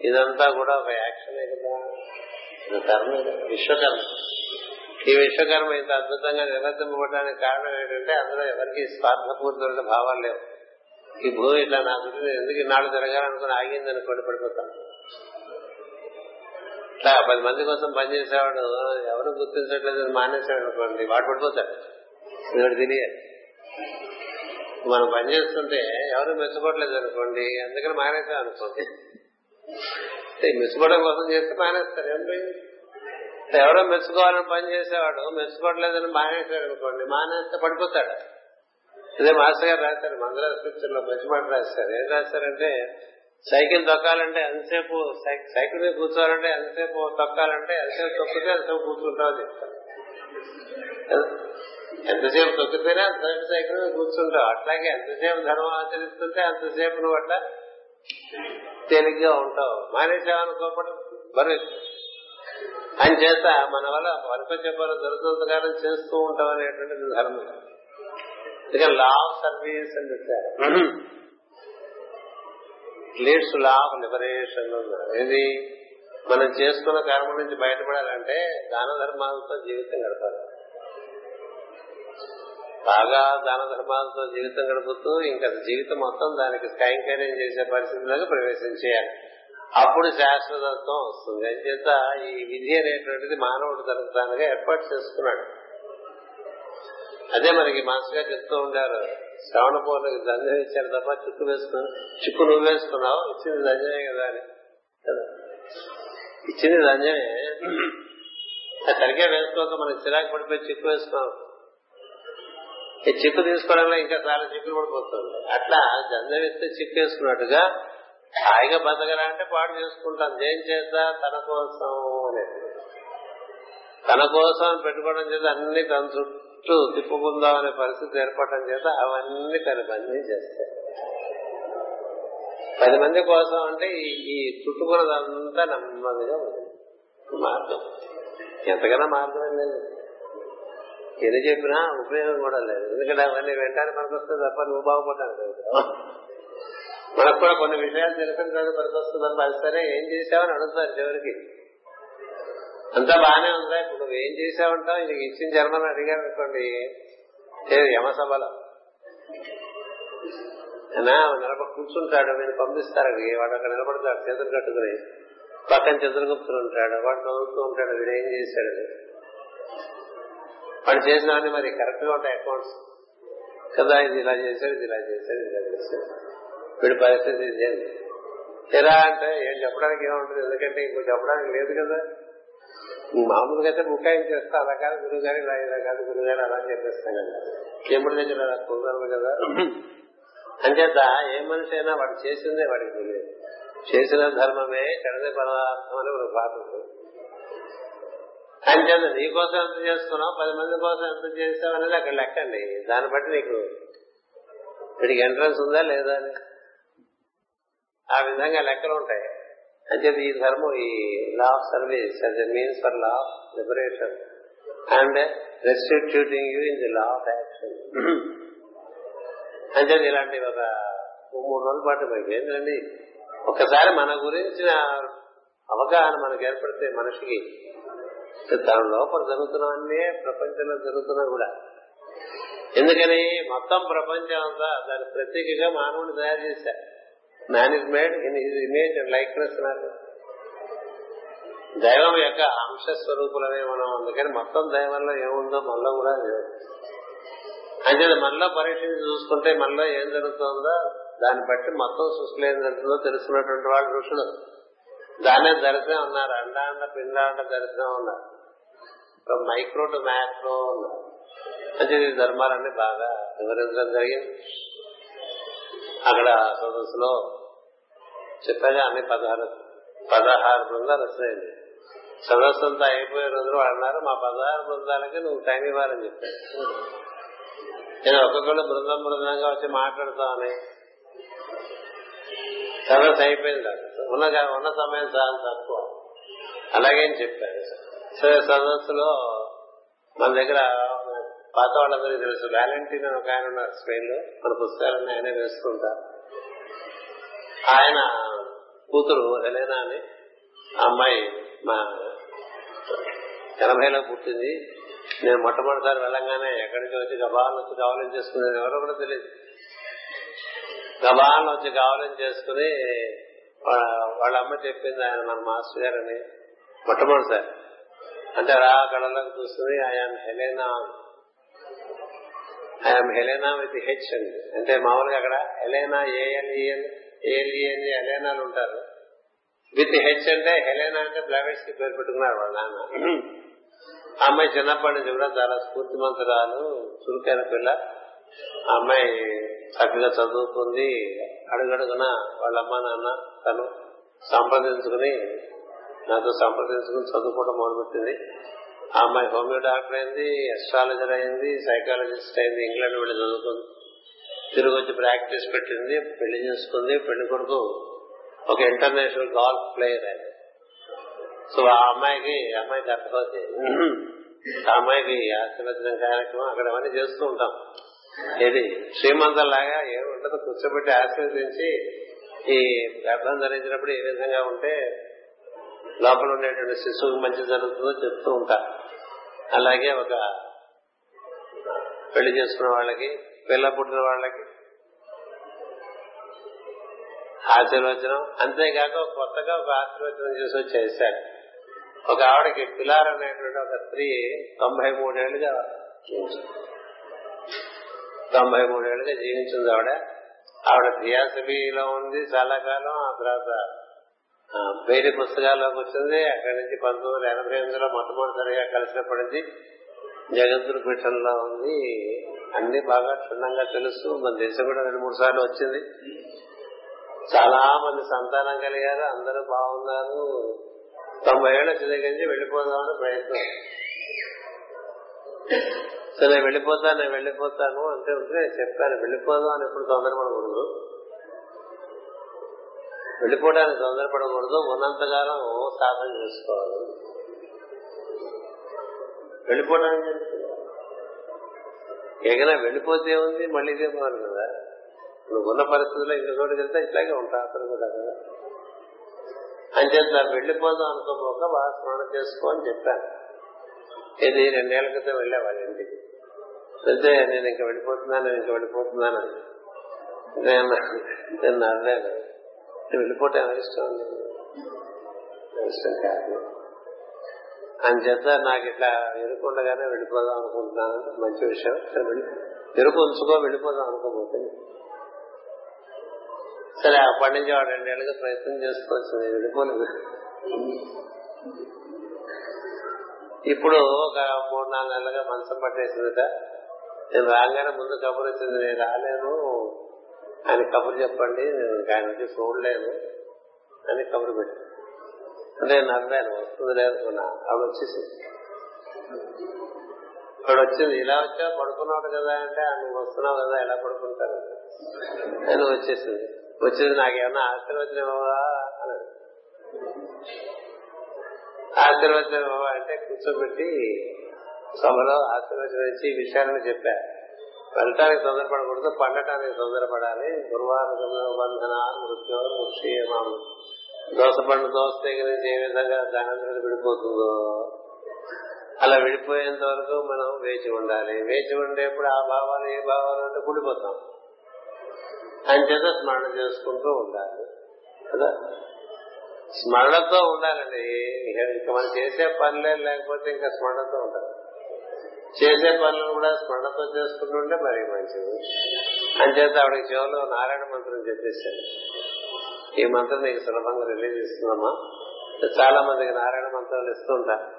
ఇదంతా కూడా ఒక యాక్షన్ కదా. కర్మ విశ్వకర్మ. ఈ విశ్వకర్మ ఇంత అద్భుతంగా నిర్వర్తింపబడడానికి కారణం ఏంటంటే అందులో ఎవరికి స్వార్థపూర్తమైన భావాలు లేవు. ఈ భూమి ఇట్లా నా గురించి ఎందుకు ఇన్నాళ్ళు జరగాలనుకుని ఆగింది అనుకోండి పడిపోతాం. ఇట్లా పది మంది కోసం పనిచేసేవాడు ఎవరు గుర్తించట్లేదు మానేసాడు అనుకోండి వాడు పడిపోతాడు. వాడు తెలియాలి మనం పనిచేస్తుంటే ఎవరు మెచ్చుకోవట్లేదు అనుకోండి అందుకని మానేసాం అనుకోండి. మెచ్చుకోవడం కోసం చేస్తే మానేస్తారు ఏం పోయింది? ఎవరో మెచ్చుకోవాలని పని చేసేవాడు మెచ్చుకోవట్లేదని మానేశాడు అనుకోండి మానేస్తే పడిపోతాడు. అదే మాస్టర్ గారు రాశారు మంగళ స్క్రిప్చర్లో మంచి మాట రాశారు. ఏం రాశారంటే సైకిల్ తొక్కాలంటే ఎంతసేపు సైకిల్ మీద కూర్చోవాలంటే ఎంతసేపు తొక్కాలంటే ఎంతసేపు తొక్కితే ఎంతసేపు కూర్చుంటావు చెప్తారు. ఎంతసేపు తొక్కితేనే అంతసేపు సైకిల్ మీద కూర్చుంటావు. అట్లాగే ఎంతసేపు ధర్మం ఆచరిస్తుంటే అంతసేపు నువ్వు అట్లా తేలిగ్గా ఉంటావు. మానేసామనుకోపడం బరువు అని చేత మన వల్ల వరపచ్చే చెప్పాలి దొరుకుతున్న చేస్తూ ఉంటాం అనేటువంటిది ధర్మం. ఇక లా ఆఫ్ సర్వీస్ అని చెప్పారు. లీడ్స్ లా ఆఫ్ లిబరేషన్ ఇది మనం చేసుకున్న కర్మ నుంచి బయటపడాలంటే దాన ధర్మాలతో జీవితం గడపాలి. బాగా దాన ధర్మాలతో జీవితం గడుపుతూ ఇంకా జీవితం మొత్తం దానికి కైంకర్యం చేసే పరిస్థితిలోకి ప్రవేశించేయాలి అప్పుడు శాశ్వతత్వం వస్తుంది. అంచేత ఈ విధి అనేటువంటిది మానవుడు తనకు ఏర్పాటు చేసుకున్నాడు. అదే మనకి మాస్టర్ గారు చెప్తూ ఉండారు శ్రవణ పౌర్ణమికి దంజం ఇచ్చారు తప్ప చిక్కు వేసుకున్నావు. చిక్కు నువ్వు వేసుకున్నావు ఇచ్చింది దంజమే కదా అని. ఇచ్చింది దంజమే. సరిగ్గా వేసుకోక మనకి చిరాకు పడిపోయి చిక్కు వేసుకున్నావు. చిక్కు తీసుకోవడంలో ఇంకా చాలా చిక్కులు పడిపోతుంది అట్లా జందమిస్తే చిక్కు వేసుకున్నట్టుగా హాయిగా బతకరా పాడు చేసుకుంటాం. దేని చేత తన కోసం అనేది తన కోసం పెట్టుకోవడం చేత అన్ని తన చుట్టూ తిప్పుకుందాం అనే పరిస్థితి ఏర్పడటం చేత అవన్నీ తన బందీ చేస్తాయి. పది మంది కోసం అంటే ఈ చుట్టుకున్నదంతా నెమ్మదిగా ఉంది మార్గం. ఎంతకన్నా మార్గం లేదు ఎన్ని చెప్పినా ఉపయోగం కూడా లేదు. ఎందుకంటే అవన్నీ వెంటనే మనకు వస్తే తప్ప నువ్వు బాగుపడ్డాను మనకు కూడా కొన్ని విషయాలు తెలిసిన తర్వాత పనికొస్తుందని అది సరే ఏం చేసావని అడుగుతారు చివరికి. అంతా బాగానే ఉందా ఇప్పుడు నువ్వు ఏం చేసావంటావు ఇది ఇచ్చిన జన్మని అడిగాను అనుకోండి. యమసభలో. నిలబ కూర్చుంటాడు నేను పంపిస్తారు. వాడు అక్కడ నిలబడతాడు చేతులు కట్టుకుని. పక్కన చంద్రగుప్తులు ఉంటాడు వాడు చదువుతూ ఉంటాడు వీడు ఏం చేశాడు? వాడు చేసినవన్నీ మరి కరెక్ట్గా ఉంటాయి అకౌంట్స్. కదా ఇది ఇలా చేశాడు ఇది ఇలా చేశాడు ఇలా చేశాడు. వీడి పరిస్థితి ఇదేంటి ఎలా అంటే ఏం చెప్పడానికి ఏముంటుంది ఎందుకంటే ఇంకో చెప్పడానికి లేదు కదా. మామూలుగా అయితే బుకాయింగ్ చేస్తా అలా కాదు గురువు గారు ఇలా ఇలా కాదు గురువు గారు అలా చెప్పేస్తాం కదా. ఎప్పుడు దగ్గర అలా కుదరదు కదా. అంచేత ఏ మనిషి అయినా వాడు చేసిందే వాడికి తెలియదు. చేసిన ధర్మమే కడదే పదార్థం అని ఒక పాట అంచేత నీ కోసం ఎంత చేసుకున్నావు పది మంది కోసం ఎంత చేసావు అనేది అక్కడ లెక్కండి దాన్ని బట్టి నీకు వీడికి ఎంట్రన్స్ ఉందా లేదా ఆ విధంగా లెక్కలు ఉంటాయి. అంచేత ఈ ధర్మం ఈ law of service as a means for law of liberation and restituting you in the law of action అంచేత ఇలాంటి ఒక మూడు రోజుల పాటు మనకి ఏంటండి ఒకసారి మన గురించిన అవగాహన మనకు ఏర్పడితే మనిషికి తన లోపల జరుగుతున్నవన్నీ ప్రపంచంలో జరుగుతున్నా కూడా. ఎందుకని? మొత్తం ప్రపంచం అంతా దాని ప్రత్యేకగా మానవుని తయారు చేశారు. Man is made in his image and likeness నాకు దైవం యొక్క అంశ స్వరూపులనే మనం అందుకని మొత్తం దైవంలో ఏముందో మనలో కూడా అంటే మనలో పరీక్షలు చూసుకుంటే మనలో ఏం జరుగుతుందో దాన్ని బట్టి మొత్తం సృష్టిలో ఏం జరుగుతుందో తెలుసుకున్నటువంటి వాళ్ళు ఋషులు. దానే దర్శనం ఉన్నారు అండాండ పిండాండ దర్శనం ఉన్నారు మైక్రో టు మ్యాక్రో ఉన్నారు అంటే ఈ ధర్మాలన్నీ బాగా వివరించడం జరిగింది. అక్కడ సదస్సులో చెప్పాగా అన్ని పదహారు పదహారు బృందాలు వస్తాయండి. సదస్సులతో అంతా అయిపోయే రోజులు అన్నారు మా పదహారు బృందాలకి నువ్వు టైం ఇవ్వాలని చెప్పాను నేను ఒక్కొక్కళ్ళు బృందం బృందంగా వచ్చి మాట్లాడుతామని సదస్సు అయిపోయింది ఉన్న ఉన్న సమయం చాలా తక్కువ. అలాగే చెప్పారు. సరే సదస్సులో మన దగ్గర పాత వాళ్ళందరికీ తెలుసు. వ్యాలంటీన్ అని ఒక ఆయన ఉన్నారు స్పెయిన్లో మన పుస్తకాలన్నీ ఆయనే వేసుకుంటారు. ఆయన కూతురు హెలేనా అని ఆ అమ్మాయి మా ఎనభైలో పుట్టింది. నేను మొట్టమొదటిసారి వెళ్ళంగానే ఎక్కడికి వచ్చి గబాలను వచ్చి కావాలని చేసుకునేది ఎవరో కూడా తెలియదు. గబాన్ వచ్చి కావాలని చేసుకుని వాళ్ళ అమ్మ చెప్పింది ఆయన మన మాస్టర్ గారని. మొట్టమొదటిసారి అంటే రా కళలోకి చూస్తుంది ఆయన Helena. I'm Helena with H అండి అంటే మామూలుగా అక్కడ హెలేనా ఏఎల్ఈఎన్ ఏఎల్ఈఎన్ హెలేనాలు ఉంటారు. విత్ హెచ్ అంటే హెలేనా అంటే బ్లవెట్స్కి పేరు పెట్టుకున్నారు వాళ్ళ నాన్న. ఆ అమ్మాయి చిన్నప్పటి నుంచి కూడా చాలా స్ఫూర్తిమంతురాలు చురుకైన పిల్ల. ఆ అమ్మాయి చక్కగా చదువుకుంది అడుగడుగున వాళ్ళ అమ్మ నాన్న తను సంప్రదించుకుని నాతో సంప్రదించుకుని చదువుకోవడం మొదలుపెట్టింది. ఆ అమ్మాయి హోమియో డాక్టర్ అయింది ఎస్ట్రాలజర్ అయింది సైకాలజిస్ట్ అయింది ఇంగ్లాండ్ వెళ్ళి చదువుకుంది. తిరిగి వచ్చి ప్రాక్టీస్ పెట్టింది పెళ్ళి చేసుకుంది. పెళ్ళి కొడుకు ఒక ఇంటర్నేషనల్ గాల్ఫ్ ప్లేయర్ ఆయన. సో ఆ అమ్మాయికి అమ్మాయి గర్భవతి ఆ అమ్మాయికి ఆశీర్వచనం కార్యక్రమం అక్కడ అవన్నీ చేస్తూ ఉంటాం. ఇది శ్రీమంతం లాగా ఉండదు కూర్చోబెట్టి ఆశీర్వదించి ఈ గర్భం ధరించినప్పుడు ఏ విధంగా ఉంటే లోపల ఉండేటువంటి శిశువుకి మంచి జరుగుతుందో చెప్తూ ఉంటారు అలాగే ఒక పెళ్ళి చేసుకున్న వాళ్ళకి పిల్ల పుట్టిన వాళ్ళకి ఆశీర్వచనం. అంతేకాక కొత్తగా ఒక ఆశీర్వచనం చేసి చేశాడు ఒక ఆవిడకి పిలార్ అనేటువంటి ఒక స్త్రీ తొంభై మూడేళ్ళుగా తొంభై మూడేళ్ళుగా జీవించింది ఆవిడ. ఆవిడ థియాసఫీలో ఉంది చాలా కాలం. ఆ తర్వాత పేరు పుస్తకాల్లోకి వచ్చింది. అక్కడి నుంచి పంతొమ్మిది వందల ఎనభై ఎనిమిదిలో మొట్టమొదటిసారిగా కలిసినప్పటి నుంచి జగద్గురు పీఠంలో ఉంది. అన్ని బాగా క్షుణ్ణంగా తెలుసు మన దేశం కూడా రెండు మూడు సార్లు వచ్చింది. చాలా మంది సంతానం కలిగారు. అందరూ బాగున్నారు. తొంభై ఏళ్ళ చిన్నగించి వెళ్ళిపోదామని ప్రయత్నం. సో నేను వెళ్ళిపోతాను నేను వెళ్ళిపోతాను అంటే ఉంటే నేను చెప్పాను వెళ్ళిపోదాం అని ఎప్పుడు తొందరపడకూడదు. వెళ్ళిపోవడానికి తొందరపడకూడదు. ఉన్నంతకాలం సాధన చేసుకోవాలి. వెళ్ళిపోవడానికి ఏదైనా వెళ్ళిపోతే ఉంది మళ్ళీ ఇదే మారు కదా. నువ్వు ఉన్న పరిస్థితుల్లో ఇంక చోటుకి వెళ్తే ఇట్లాగే ఉంటా అతను కూడా కదా అంచేత వెళ్ళిపోదాం అనుకోపోక బాగా స్మరణ చేసుకో అని చెప్పాను. ఇది రెండేళ్ళ క్రితం వెళ్ళా వాళ్ళ ఇంటికి? అంటే నేను ఇంకా వెళ్ళిపోతున్నాను ఇంకా వెళ్ళిపోతున్నాను నేను నేను నవ్వాను. నేను వెళ్ళిపోవటం ఇష్టం? ఇష్టం కాదు. అంచేత నాకు ఇట్లా ఎరుకుండగానే వెళ్ళిపోదాం అనుకుంటున్నాను. మంచి విషయం. ఎరుకు ఉంచుకో వెళ్ళిపోదాం అనుకోబోతుంది సరే అప్పటి నుంచి వాడు రెండేళ్ళుగా ప్రయత్నం చేసుకోవచ్చు. నేను వెళ్ళిపోలేదు. ఇప్పుడు ఒక మూడు నాలుగు నెలలుగా మంచం పట్టేసిందట. నేను రాగానే ముందు కబురు వచ్చింది నేను రాలేను. అని కబురు చెప్పండి నేను ఆయన నుంచి చూడలేను అని కబురు పెట్టాను. నేను నవ్వాను వస్తుంది లేదనుకున్నా ఆవిడ వచ్చేసింది. ఇప్పుడు వచ్చింది ఇలా వచ్చా? పడుకున్నాడు కదా అంటే నువ్వు వస్తున్నావు కదా ఎలా పడుకుంటారు? అని వచ్చేసింది. వచ్చింది నాకేమన్నా ఆశీర్వచనం ఇవ్వవా? అన్నాడు ఆశీర్వచనం ఇవ్వవా అంటే కూర్చోబెట్టి సభలో ఆశీర్వచనం ఇచ్చి ఈ విషయాలను చెప్పా వెళ్ళటానికి తొందరపడకూడదు పండటానికి తొందరపడాలి. గురువారంలో బంధన మృత్యు ముక్షేమం దోశ పండు దోశ దగ్గర నుంచి ఏ విధంగా దానంతరం విడిపోతుందో అలా విడిపోయేంత వరకు మనం వేచి ఉండాలి. వేచి ఉండేప్పుడు ఆ భావాలు ఏ భావాలు అంటే కుడిపోతాం చేత స్మరణ చేసుకుంటూ ఉండాలి. కదా? స్మరణతో ఉండాలండి. ఇంకా మనం చేసే పనులే లేకపోతే ఇంకా స్మరణతో ఉండాలి చేసే పనులను కూడా స్మరణతో చేసుకుంటుంటే మరి మంచిది. అంచేత ఆవిడకి చివరిలో నారాయణ మంత్రం చెప్పేశాడు ఈ మంత్రం నీకు సులభంగా రిలీజ్ ఇస్తుందమ్మా చాలా మందికి నారాయణ మంత్రాలు ఇస్తుంటా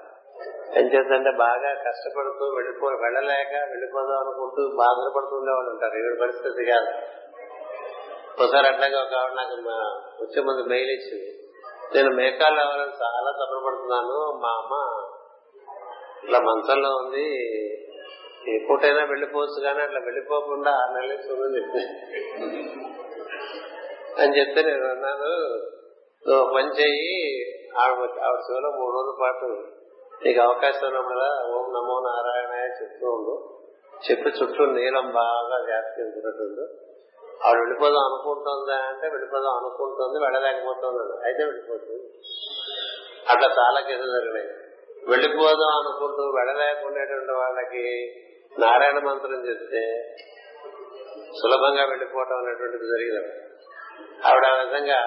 ఎంచేతంటే బాగా కష్టపడుతూ వెళ్ళిపో వెళ్ళలేక వెళ్ళిపోదాం అనుకుంటూ బాధపడుతుండే వాళ్ళు ఉంటారు. ఈ పరిస్థితి కాదు. ఒకసారి అట్లాగే ఒక ఆవిడ నాకు వచ్చే ముందు మెయిల్ ఇచ్చింది. నేను మేకాలు అవ్వాలని చాలా తప్పపడుతున్నాను మా అమ్మ ఇట్లా మంచంలో ఉంది. ఎప్పుడైనా వెళ్ళిపోవచ్చు కానీ అట్లా వెళ్ళిపోకుండా ఆరు నెలలు చూడని అని చెప్తే నేను అన్నాను నువ్వు పని చేయి ఆవిడ ఆవిడ మూడు రోజుల పాటు నీకు అవకాశం ఉన్నప్పుడల్లా ఓం నమో నారాయణ చెప్తూ ఉండు. చెప్పి చుట్టూ నీలం బాగా వ్యాప్తించినట్టు ఆవిడ వెళ్ళిపోదాం అనుకుంటుందా అంటే వెళ్ళిపోదాం అనుకుంటుంది వెళ్ళలేకపోతుంది అయితే వెళ్ళిపోతుంది. అట్లా చాలా కేసులు జరిగినాయి. వెళ్ళిపోదాం అనుకుంటూ వెళ్ళలేకుండేటువంటి వాళ్ళకి నారాయణ మంత్రం చెప్తే సులభంగా వెళ్ళిపోవటం అనేటువంటిది జరిగింది. ఆవిడ ఆ విధంగా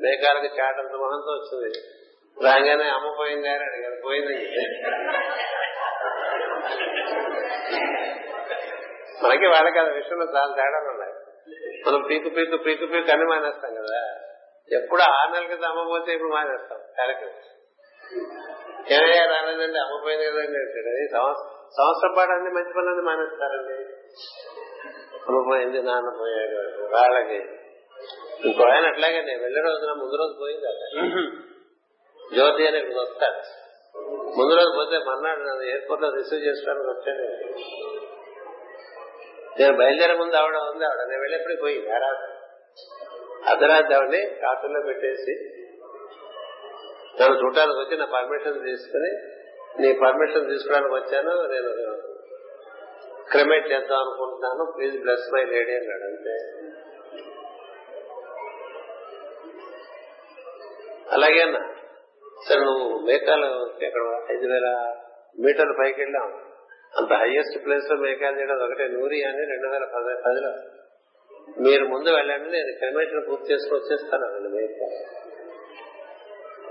మేఘాలకు చాటంత మొహంతో వచ్చింది. రాగానే అమ్మ పోయింది అని అడిగారు. పోయింది మనకి వాళ్ళకి ఆ విషయంలో చాలా తేడాలు ఉన్నాయి. మనం పీకు పీకు పీకు పీకు అన్ని మానేస్తాం కదా. ఎప్పుడు ఆరు నెలల క్రితం అమ్మ పోతే ఇప్పుడు మానేస్తాం. కార్యక్రమం ఏమయ్యా రాలేదండి అమ్మపోయింది కదండి అంటాడు. అది సంవత్సరం పాటు అన్ని మంచి పనులన్నీ మానేస్తారండి. అమ్మపోయింది నాన్న పోయాడు వాళ్ళకి ఇంకో ఆయన అట్లాగే నేను వెళ్ళే రోజున ముందు రోజు పోయింది అలా జ్యోతి అని ఇక్కడికి వస్తాడు ముందు రోజు పోతే మర్నాడు నన్ను ఎయిర్పోర్ట్లో రిసీవ్ చేసుకోవడానికి వచ్చాడు. నేను బయలుదేరే ముందు ఆవిడ ఉంది ఆవిడ. నేను వెళ్ళేప్పటికి పోయింది అరాత్రి అర్ధరాత్రి ఆవిడని కాటంలో పెట్టేసి నన్ను చూడటానికి వచ్చి నా పర్మిషన్ తీసుకుని నీ పర్మిషన్ తీసుకోవడానికి వచ్చాను నేను క్రిమేట్ చేద్దాం అనుకుంటున్నాను ప్లీజ్ బ్లెస్ మై లేడీ అన్నాడు అంతే. అలాగే అన్న సరే నువ్వు మేకాలు ఎక్కడ ఐదు వేల మీటర్ల పైకి వెళ్ళాం అంత హైయెస్ట్ ప్లేస్లో మేకాలు చేయడం ఒకటే నూరి అని రెండు వేల పది పదిలో. మీరు ముందు వెళ్ళండి నేను క్రిమేషన్ పూర్తి చేసుకుని వచ్చేస్తాను అండి మేకాలు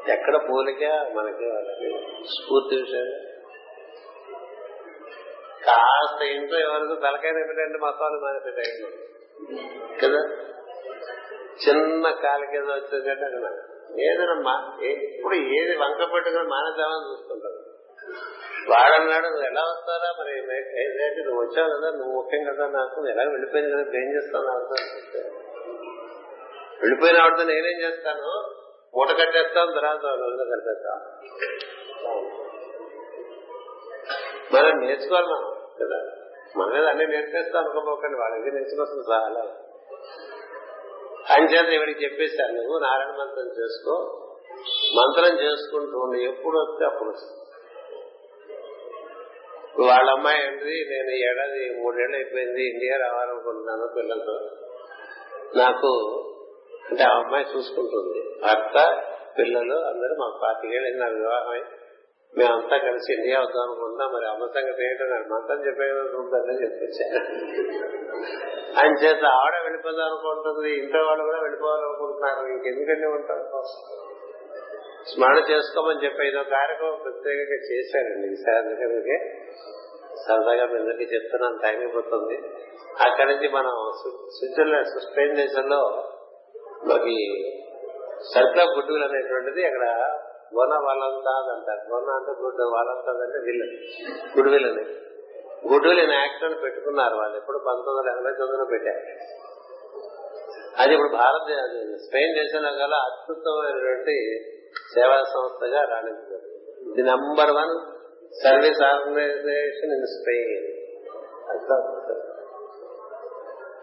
ఎక్కడ పోలిక మనకి వాళ్ళకి? స్ఫూర్తి విషయం కాస్త ఇంట్లో ఎవరికి తలకాయ ఎప్పుడంటే మతాలు మానేసే టైంలో కదా? చిన్న కాలికి ఏదో వచ్చిందంటే అక్కడ ఏదైనా మా- ఇప్పుడు ఏది వంక పెట్టుకుని మానేద్దామని చూస్తుంటారు. వాడన్నాడు నువ్వు ఎలా వస్తారా మరి? ఏంటంటే నువ్వు వచ్చావు కదా నువ్వు ముఖ్యం కదా నాకు. ఎలా వెళ్ళిపోయింది కదా? ఏం చేస్తాను అర్థం వెళ్ళిపోయిన ఆవిడతో నేనేం చేస్తాను? మూట కట్టేస్తాం తర్వాత రోజున కట్టేస్తాం మనం నేర్చుకోవాలి మనం కదా? మన మీద అన్ని నేర్పేస్తాం అనుకోపోకండి వాళ్ళకి నేర్చుకోవాల్సిన చాలా అంచేత ఇవిడికి చెప్పేశాను నువ్వు నారాయణ మంత్రం చేసుకో మంత్రం చేసుకుంటూ ఉండి ఎప్పుడు వస్తే అప్పుడు. వస్తుంది. వాళ్ళ అమ్మాయి ఏంటి నేను ఈ ఏడాది మూడేళ్ళు అయిపోయింది ఇండియా రావాలనుకుంటున్నాను పిల్లలతో. నాకు అంటే ఆ అమ్మాయి చూసుకుంటుంది. భర్త పిల్లలు అందరూ మా పాతికేళ్ళు నా వివాహమై. మేమంతా కలిసి ఇండియా వద్దాం అనుకుందాం మరి అమ్మ సంగతి ఏంటో నాకు మంత్రం చెప్పేదని చెప్పేశారు ఆయన చేత ఆవిడ వెళ్ళిపోదాం అనుకుంటుంది ఇంట్లో వాళ్ళు కూడా వెళ్ళిపోవాలనుకుంటున్నారు ఇంకెందుకంటే ఉంటారు స్మరణ చేసుకోమని చెప్పి ఇదో కార్యక్రమం ప్రత్యేకంగా చేశారండి. ఈసారి అందుకే సరదాగా మీ అందరికీ చెప్తున్నాను టైం అయిపోతుంది. అక్కడి నుంచి మనం స్విట్జర్లాండ్ స్పెయిన్ దేశంలో మనకి సర్కిల్ ఆఫ్ గుడ్ విల్ అనేటువంటిది అక్కడ గోన వలంతాద్ అంటారు గోన అంటే గుడ్ వలంతాద్ అంటే విల్ గుడ్ విల్ అని. గుడ్ విల్ యాక్ట్ అని పెట్టుకున్నారు వాళ్ళు. ఎప్పుడు పంతొమ్మిది వందల ఎనభై తొమ్మిదిలో పెట్టారు. అది ఇప్పుడు భారత స్పెయిన్ దేశంలో గల అద్భుతమైనటువంటి సేవా సంస్థగా రాణించారు ఇది number one service organization in Spain.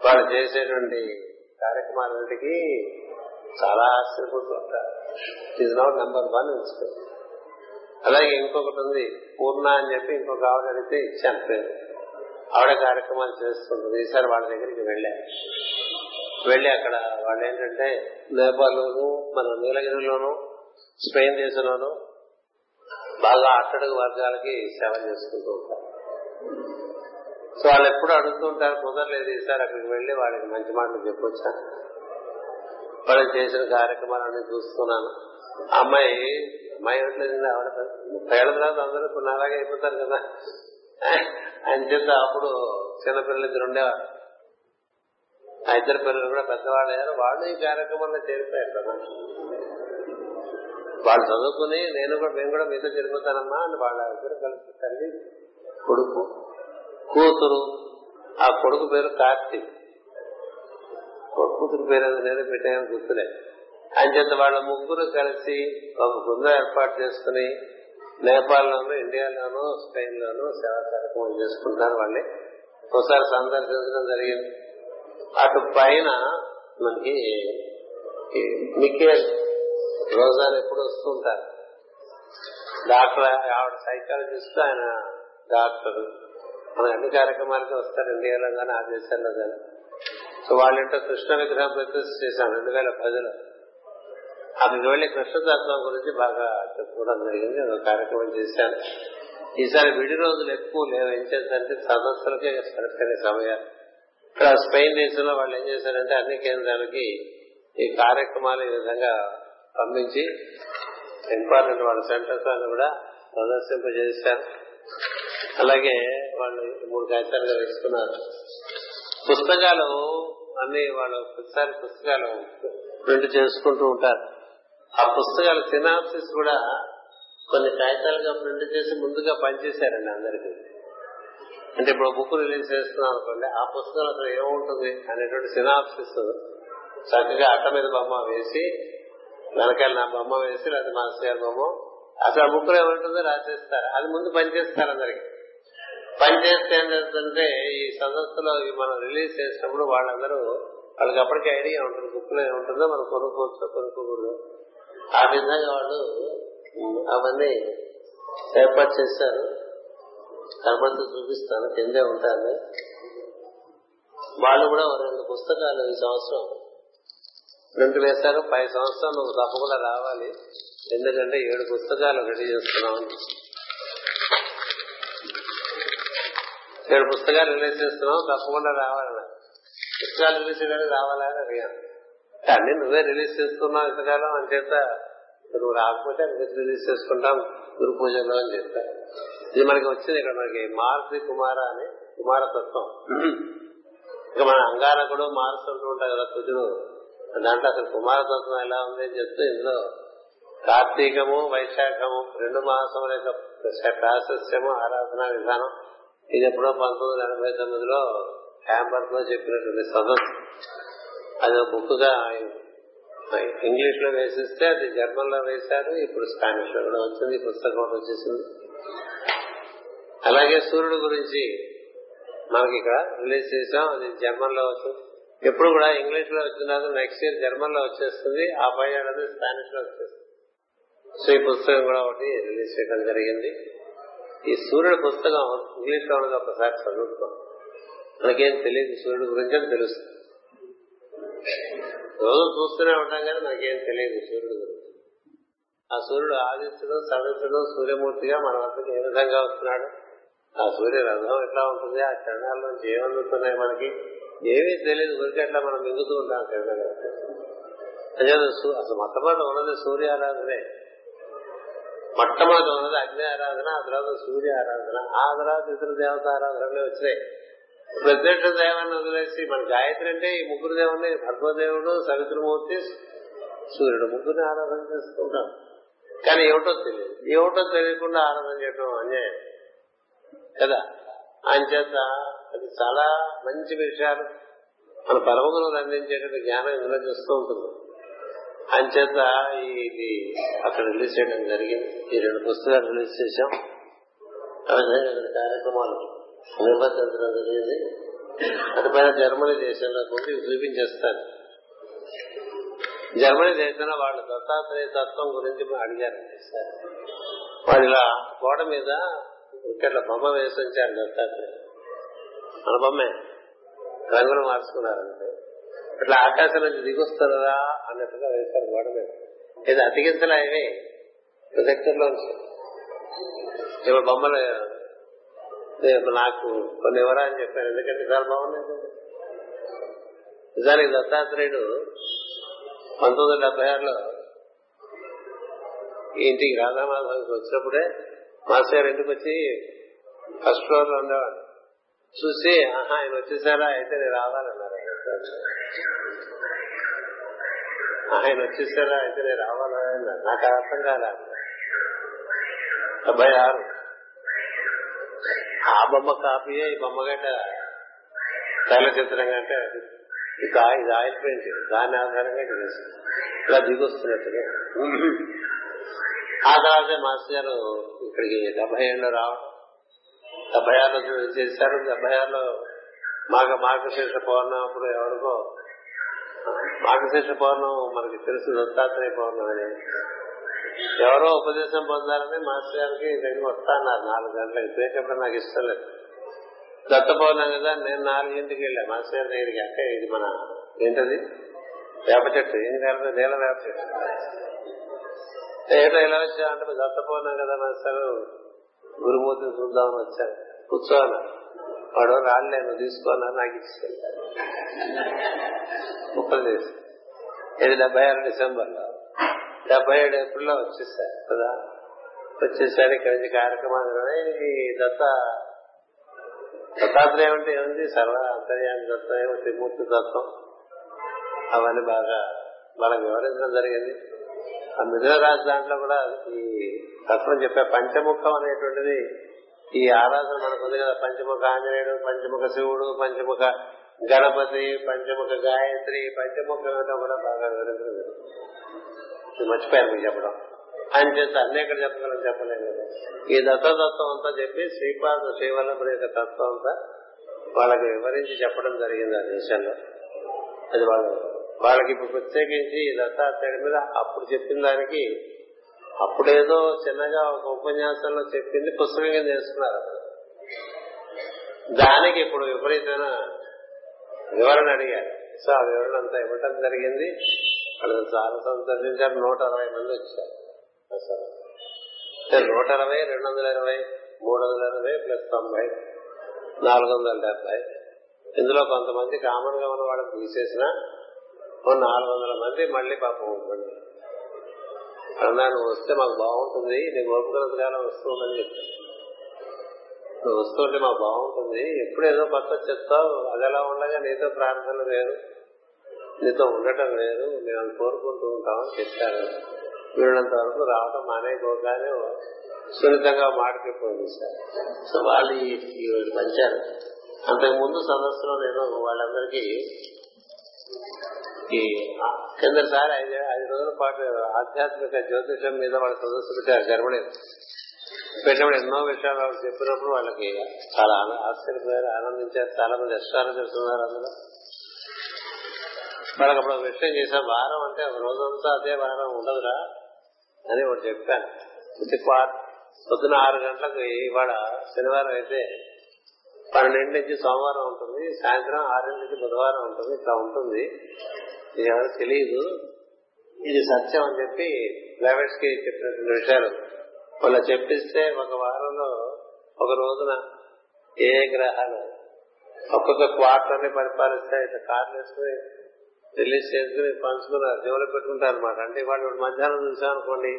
వాళ్ళు చేసేటువంటి కార్యక్రమాలన్నిటికీ చాలా ఆశ్చర్యపోతూ ఉంటారు. It not number one in అలాగే ఇంకొకటి ఉంది పూర్ణ అని చెప్పి ఇంకొక ఆవిడ అడిగితే ఇచ్చాను పేరు. ఆవిడ కార్యక్రమాలు చేస్తుంటుంది. ఈసారి వాళ్ళ దగ్గరికి వెళ్ళా. వెళ్ళి అక్కడ వాళ్ళు ఏంటంటే నేపాల్లోను మన నీలగిరిలోను స్పెయిన్ దేశంలోను బాగా అట్టడుగు వర్గాలకి సేవ చేసుకుంటూ ఉంటారు. సో వాళ్ళు ఎప్పుడు అడుగుతూ ఉంటారు కుదరలేదు ఈసారి అక్కడికి వెళ్ళి వాళ్ళకి మంచి మాటలు చెప్పొచ్చా? వాళ్ళు చేసిన కార్యక్రమాలన్నీ చూస్తున్నాను. అమ్మాయి అమ్మాయి ఏమిట్లేదు ఆవిడ ముప్పై ఏళ్ళ తర్వాత అందరూ కొన్ని అలాగే అయిపోతారు కదా. అని చెప్తే అప్పుడు చిన్నపిల్లలు ఇద్దరు ఉండేవారు. ఆ ఇద్దరు పిల్లలు కూడా పెద్దవాళ్ళు అయ్యారు. వాళ్ళు ఈ కార్యక్రమంలో చేరిపోయారు కదా. వాళ్ళు చదువుకుని నేను కూడా మేము కూడా మీతో చేరిపోతానమ్మా అని వాళ్ళ ఇద్దరు కలిసి తల్లి కొడుకు కూతురు. ఆ కొడుకు పేరు కార్తీక్. కూతురు పేరు అది నేను పెట్టాను గుర్తులే. అంచేత వాళ్ళ ముగ్గురు కలిసి ఒక బృందం ఏర్పాటు చేసుకుని నేపాల్లోనూ ఇండియాలోనూ స్పెయిన్ లోనూ సేవా కార్యక్రమం చేసుకుంటారు వాళ్ళని ఒకసారి సందర్శించడం జరిగింది. అటు పైన మనకి మికేల్ రోజాలు ఎప్పుడు వస్తుంటారు డాక్టర్ ఆవిడ సైకాలజిస్ట్ ఆయన డాక్టర్. మన అన్ని కార్యక్రమాలకి వస్తారు ఇండియాలో కానీ ఆ దేశాల్లో కానీ సో వాళ్ళంటే కృష్ణ విగ్రహం ప్రతిష్ఠ చేశాను రెండు వేల పదిలో. అక్కడికి వెళ్ళి కృష్ణతత్వం గురించి బాగా చెప్పుకోవడం జరిగింది ఒక కార్యక్రమం చేశాను ఈసారి విడి రోజులు ఎక్కువ లేవు ఏం చేద్దంటే సదస్సులకే సరిపోయిన సమయాలు ఇక్కడ స్పెయిన్ దేశంలో వాళ్ళు ఏం చేశారంటే అన్ని కేంద్రాలకి ఈ కార్యక్రమాలు ఈ విధంగా పంపించి ఇంపార్టెంట్ వాళ్ళ సెంటర్స్ అని కూడా ప్రదర్శింపజేశారు. అలాగే వాళ్ళు మూడు కాగితాలుగా వేసుకున్నారు. పుస్తకాలు అన్ని వాళ్ళు ప్రతిసారి పుస్తకాలు ప్రింట్ చేసుకుంటూ ఉంటారు. ఆ పుస్తకాల సినాప్సిస్ కూడా కొన్ని కాగితాలుగా ప్రింట్ చేసి ముందుగా పనిచేశారండి అందరికి. అంటే ఇప్పుడు బుక్ రిలీజ్ చేస్తున్నాం అనుకోండి ఆ పుస్తకం అసలు ఏముంటుంది అనేటువంటి సినాప్సిస్ చక్కగా అట్ట మీద బొమ్మ వేసి వెనకాల నా బొమ్మ వేసి లేదా మాస్టర్ గారి బొమ్మ. అసలు ఆ బుక్లో ఏముంటుందో రాసేస్తారు. అది ముందు పనిచేస్తారు అందరికి. పనిచేస్తే ఏం జరుగుతుందంటే ఈ సదస్సులో మనం రిలీజ్ చేసినప్పుడు వాళ్ళందరూ వాళ్ళకి అప్పటికే ఐడియా ఉంటుంది బుక్లో ఏముంటుందో మనం కొనుక్కోవచ్చు కొనుక్కోకూడదు. ఆ విధంగా వాళ్ళు అవన్నీ ఏర్పాటు చేశారు. కనపడితే చూపిస్తాను కిందే ఉంటాను. వాళ్ళు కూడా రెండు పుస్తకాలు ఈ సంవత్సరం ప్రింట్ వేశారు. పై సంవత్సరం నువ్వు తప్పకుండా రావాలి. ఎందుకంటే ఏడు పుస్తకాలు రెడీ చేస్తున్నాం నేను పుస్తకాలు రిలీజ్ చేస్తున్నాం తప్పకుండా రావాలన్నా. పుస్తకాలు రిలీజ్ చేయడానికి రావాలని అడిగాను. అన్ని నువ్వే రిలీజ్ చేస్తున్నావు ఇంతకాలం అని చేత నువ్వు రాకపోతే అన్ని రిలీజ్ చేసుకుంటాం? గురు పూజలో అని చెప్తా ఇది మనకి వచ్చింది ఇక్కడ మనకి మారుతి కుమార అని కుమారతత్వం. ఇక మన అంగారకుడు మారుస్తుంటూ ఉంటాయి కదా కుజుడు దాంట్లో అసలు కుమారతత్వం ఎలా ఉంది అని చెప్తే ఇందులో కార్తీకము వైశాఖము రెండు మాసముల యొక్క ప్రాశస్యము ఆరాధన విధానం ఇది ఎప్పుడో పంతొమ్మిది వందల ఎనభై తొమ్మిదిలో హ్యాంబర్గ్లో చెప్పినటువంటి సదస్సు అది బుక్గా ఇంగ్లీష్లో వేసిస్తే అది జర్మన్లో వేశారు ఇప్పుడు స్పానిష్లో కూడా వచ్చింది పుస్తకం ఒకటి వచ్చేసింది. అలాగే సూర్యుడు గురించి మనకి ఇక్కడ రిలీజ్ చేసాం అది జర్మన్లో వచ్చింది. ఎప్పుడు కూడా ఇంగ్లీష్లో వచ్చిన నెక్స్ట్ ఇయర్ జర్మన్లో వచ్చేస్తుంది ఆ పై ఏడాది స్పానిష్లో వచ్చేస్తుంది. సో ఈ పుస్తకం కూడా ఒకటి రిలీజ్ చేయడం జరిగింది. ఈ సూర్యుడు పుస్తకం ఇంగ్లీష్లో ఉన్నది ఒకసారి చదువుతాం మనకేం తెలియదు సూర్యుడు గురించి అని తెలుస్తుంది. రోజు చూస్తూనే ఉంటాం కానీ మనకేం తెలియదు సూర్యుడు గురించి. ఆ సూర్యుడు ఆదిత్యుడు సదస్సుడు సూర్యమూర్తిగా మన వద్దకు ఏ విధంగా వస్తున్నాడు? ఆ సూర్య రథం ఎట్లా ఉంటుంది? ఆ క్షణాల నుంచి ఏమందుతున్నాయి మనకి. ఏమీ తెలియదు గురికి అట్లా మనం మింగుతూ ఉంటాం కిరణాలు అసలు మొట్టమొదటి ఉన్నది సూర్యారాధనే. మొట్టమొదటి ఉన్నది అగ్ని ఆరాధన ఆ తర్వాత సూర్య ఆరాధన ఆ తర్వాత ఇతర దేవత ఆరాధనలే వచ్చినాయి. ప్రత్యక్ష దేవాన్ని వదిలేసి మన గాయత్రి అంటే ఈ ముగ్గురు దేవుని భర్గవదేవుడు సవిత్రమూర్తి సూర్యుడు ముగ్గురిని ఆరాధన చేసుకుంటాం కానీ ఏమిటో తెలియదు. ఏమిటో తెలియకుండా ఆరాధన చేయడం అన్యాయం. కదా? అంచేత అది చాలా మంచి విషయాలు. మన పరమగురు అందించేటువంటి జ్ఞానం ఇందులో చేస్తూ ఉంటుంది. అంచేత ఇది అక్కడ రిలీజ్ చేయడం జరిగింది. ఈ రెండు పుస్తకాలు రిలీజ్ చేశాం. కార్యక్రమాలు. నిర్వర్తించడం జరిగింది అటుపైన జర్మనీ దేశంలో కూడా చూపించేస్తారు. జర్మనీ దేశంలో వాళ్ళు దత్తాత్రేయ తత్వం గురించి అడిగారు. సార్ వాళ్ళు ఇలా గోడ మీద ఇక్కడ బొమ్మ వేసి ఉంచారు దత్తాత్రేయ. మన బొమ్మే. రంగులు మార్చుకున్నారంటే. ఇట్లా ఆకాశం నుంచి దిగొస్తారా అన్నట్టుగా వేశారు గోడ మీద. ఇది అతికించలే ఇవి. ఇప్పుడు బొమ్మలు నాకు కొన్ని వివరాలు చెప్పాను ఎందుకంటే చాలా బాగున్నాయి. నిజానికి దత్తాత్రేయుడు పంతొమ్మిది వందల డెబ్బై ఆరులో ఇంటికి రాధామాధవానికి వచ్చినప్పుడే మాస్టర్ గారు ఇంటికి వచ్చి ఫస్ట్ ఫ్లోర్లో ఉండేవాడు. చూసి ఆహా ఆయన వచ్చేసారా? అయితే నేను రావాలన్నారు. ఆయన వచ్చేసారా? అయితే నేను రావాలన్నారు నాకు అర్థం కాదా డెబ్బై ఆరు. ఆ బొమ్మ కాపీయే ఈ బొమ్మ గంట తల చిత్రం కంటే ఇది ఇది ఆయిల్ పెయింట్. దాని ఆధారంగా ఇలా దిగొస్తున్నట్టుగా. ఆ తర్వాత మాస్టర్ గారు ఇక్కడికి డెబ్బై ఏళ్ళు రావడం. డెబ్బై ఆరులో చేశారు డెబ్బై ఆరులో మాఘ మార్గశీర్ష పౌర్ణం అప్పుడు ఎవరికో మార్గశీర్ష పౌర్ణం మనకి తెలుసు దత్తాత్రేయ పౌర్ణం అని. ఎవరో ఉపదేశం పొందాలని మాస్టర్ గారికి దగ్గర వస్తాన్నారు నాలుగు గంటలకు ఇప్పుడేటప్పుడు నాకు ఇష్టం లేదు. దత్త పౌర్ణం కదా నేను నాలుగింటికి వెళ్ళా. మాస్టర్ గారి దగ్గరికి అంటే ఇది మన ఏంటది? వేప చెట్టు. ఏం కాదు నీళ్ళ వేప చెట్టు. ఏటో ఇలా వచ్చా అంటే దత్త పౌర్ణం కదా మాస్టర్ గురుమూర్తిని చూద్దామని వచ్చాను కూర్చోను వాడు రాళ్ళే నువ్వు తీసుకోవాలని నాకు ఇచ్చాను ముక్కలు చేసి. ఇది డెబ్బై ఆరు డిసెంబర్లో డెబ్బై ఏడు ఏప్రిల్లో వచ్చేసారు కదా. వచ్చేసారు ఇక్కడ నుంచి కార్యక్రమాలు ఈ దత్త దత్తాత్రేయం అంటే ఏముంది? సర్వ అంతర్యాన్ని దత్తం ఏమో? త్రిమూర్తి తత్వం అవన్నీ బాగా మనం వివరించడం జరిగింది. ఆ మిథున రాజు దాంట్లో కూడా ఈ తత్వం చెప్పే పంచముఖం అనేటువంటిది ఈ ఆరాధన మనకు ఉంది కదా పంచముఖ ఆంజనేయుడు పంచముఖ శివుడు పంచముఖ గణపతి పంచముఖ గాయత్రి పంచముఖ కూడా బాగా వివరించడం మర్చిపోయాను మీకు చెప్పడం. ఆయన చేస్తే అన్ని ఎక్కడ చెప్పగలం చెప్పలేదు ఈ దత్తతత్వం అంతా చెప్పి శ్రీపాద శ్రీవల్లభుడి యొక్క తత్వం అంతా వాళ్ళకి వివరించి చెప్పడం జరిగింది ఆ దేశంలో. అది వాళ్ళు వాళ్ళకి ఇప్పుడు ప్రత్యేకించి ఈ దత్తాత్రేయుడి మీద అప్పుడు చెప్పిన దానికి అప్పుడేదో చిన్నగా ఒక ఉపన్యాసంలో చెప్పింది పుస్తకంగా చేస్తున్నారు దానికి ఇప్పుడు విపరీతమైన వివరణ అడిగారు. సో ఆ వివరణ అంతా ఇవ్వటం జరిగింది. వాళ్ళు చాలా సంతోషించారు నూట అరవై మంది వచ్చారు. అసలు నూట అరవై రెండు వందల ఇరవై మూడు వందల ఇరవై ప్లస్ తొంభై నాలుగు వందల డెబ్బై ఇందులో కొంతమంది కామన్గా ఉన్న వాళ్ళకి తీసేసిన నాలుగు వందల మంది మళ్ళీ పాపం ఉంటుంది అన్నా నువ్వు వస్తే మాకు బాగుంటుంది నీ ఓపికల కాలం వస్తుందని చెప్పాను. నువ్వు వస్తుంటే మాకు బాగుంటుంది ఎప్పుడు ఏదో కొత్త చెప్తావు అది ఎలా ఉండగా నీతో ప్రార్థన వేరు నీతో ఉండటం వేరు మేము కోరుకుంటూ ఉంటామని చెప్పాను. వీళ్ళంత వరకు రావటం మానేయకోగానే సున్నితంగా మాటకిపోయింది సార్ సో వాళ్ళు ఈ పంచారు అంతకు ముందు సదస్సులో నేను వాళ్ళందరికీ ఈ కిందసారి ఐదు ఐదు రోజుల పాటు ఆధ్యాత్మిక జ్యోతిషం మీద వాళ్ళ సదస్సు పెట్టారు జర్మనీ. పెట్టినప్పుడు ఎన్నో విషయాలు వాళ్ళు చెప్పినప్పుడు వాళ్ళకి చాలా ఆశ్చర్యపోయారు ఆనందించారు చాలా మంది ఎస్ట్రాలజర్స్ ఉన్నారు అందులో. వాళ్ళకి అప్పుడు విషయం చేసే వారం అంటే ఒక రోజంతా అదే వారం ఉండదురా అని ఒకటి చెప్పాను. పొద్దున ఆరు గంటలకు ఇవాళ శనివారం అయితే పన్నెండు నుంచి సోమవారం ఉంటుంది సాయంత్రం ఆరు నుంచి బుధవారం ఉంటుంది ఇట్లా ఉంటుంది. ఇది ఎవరు తెలియదు ఇది సత్యం అని చెప్పి ప్రైవేట్స్కి చెప్పినటువంటి విషయాలు. వాళ్ళ చెప్పిస్తే ఒక వారంలో ఒక రోజున ఏ గ్రహాలు ఒక్కొక్క క్వార్టర్ని పరిపాలిస్తే ఇట్లా కార్లు వేసుకుని రిలీజ్ చేసుకుని పంచుకున్నారు జోలు పెట్టుకుంటారు అనమాట అంటే వాళ్ళు మధ్యాహ్నం చూసాం అనుకోండి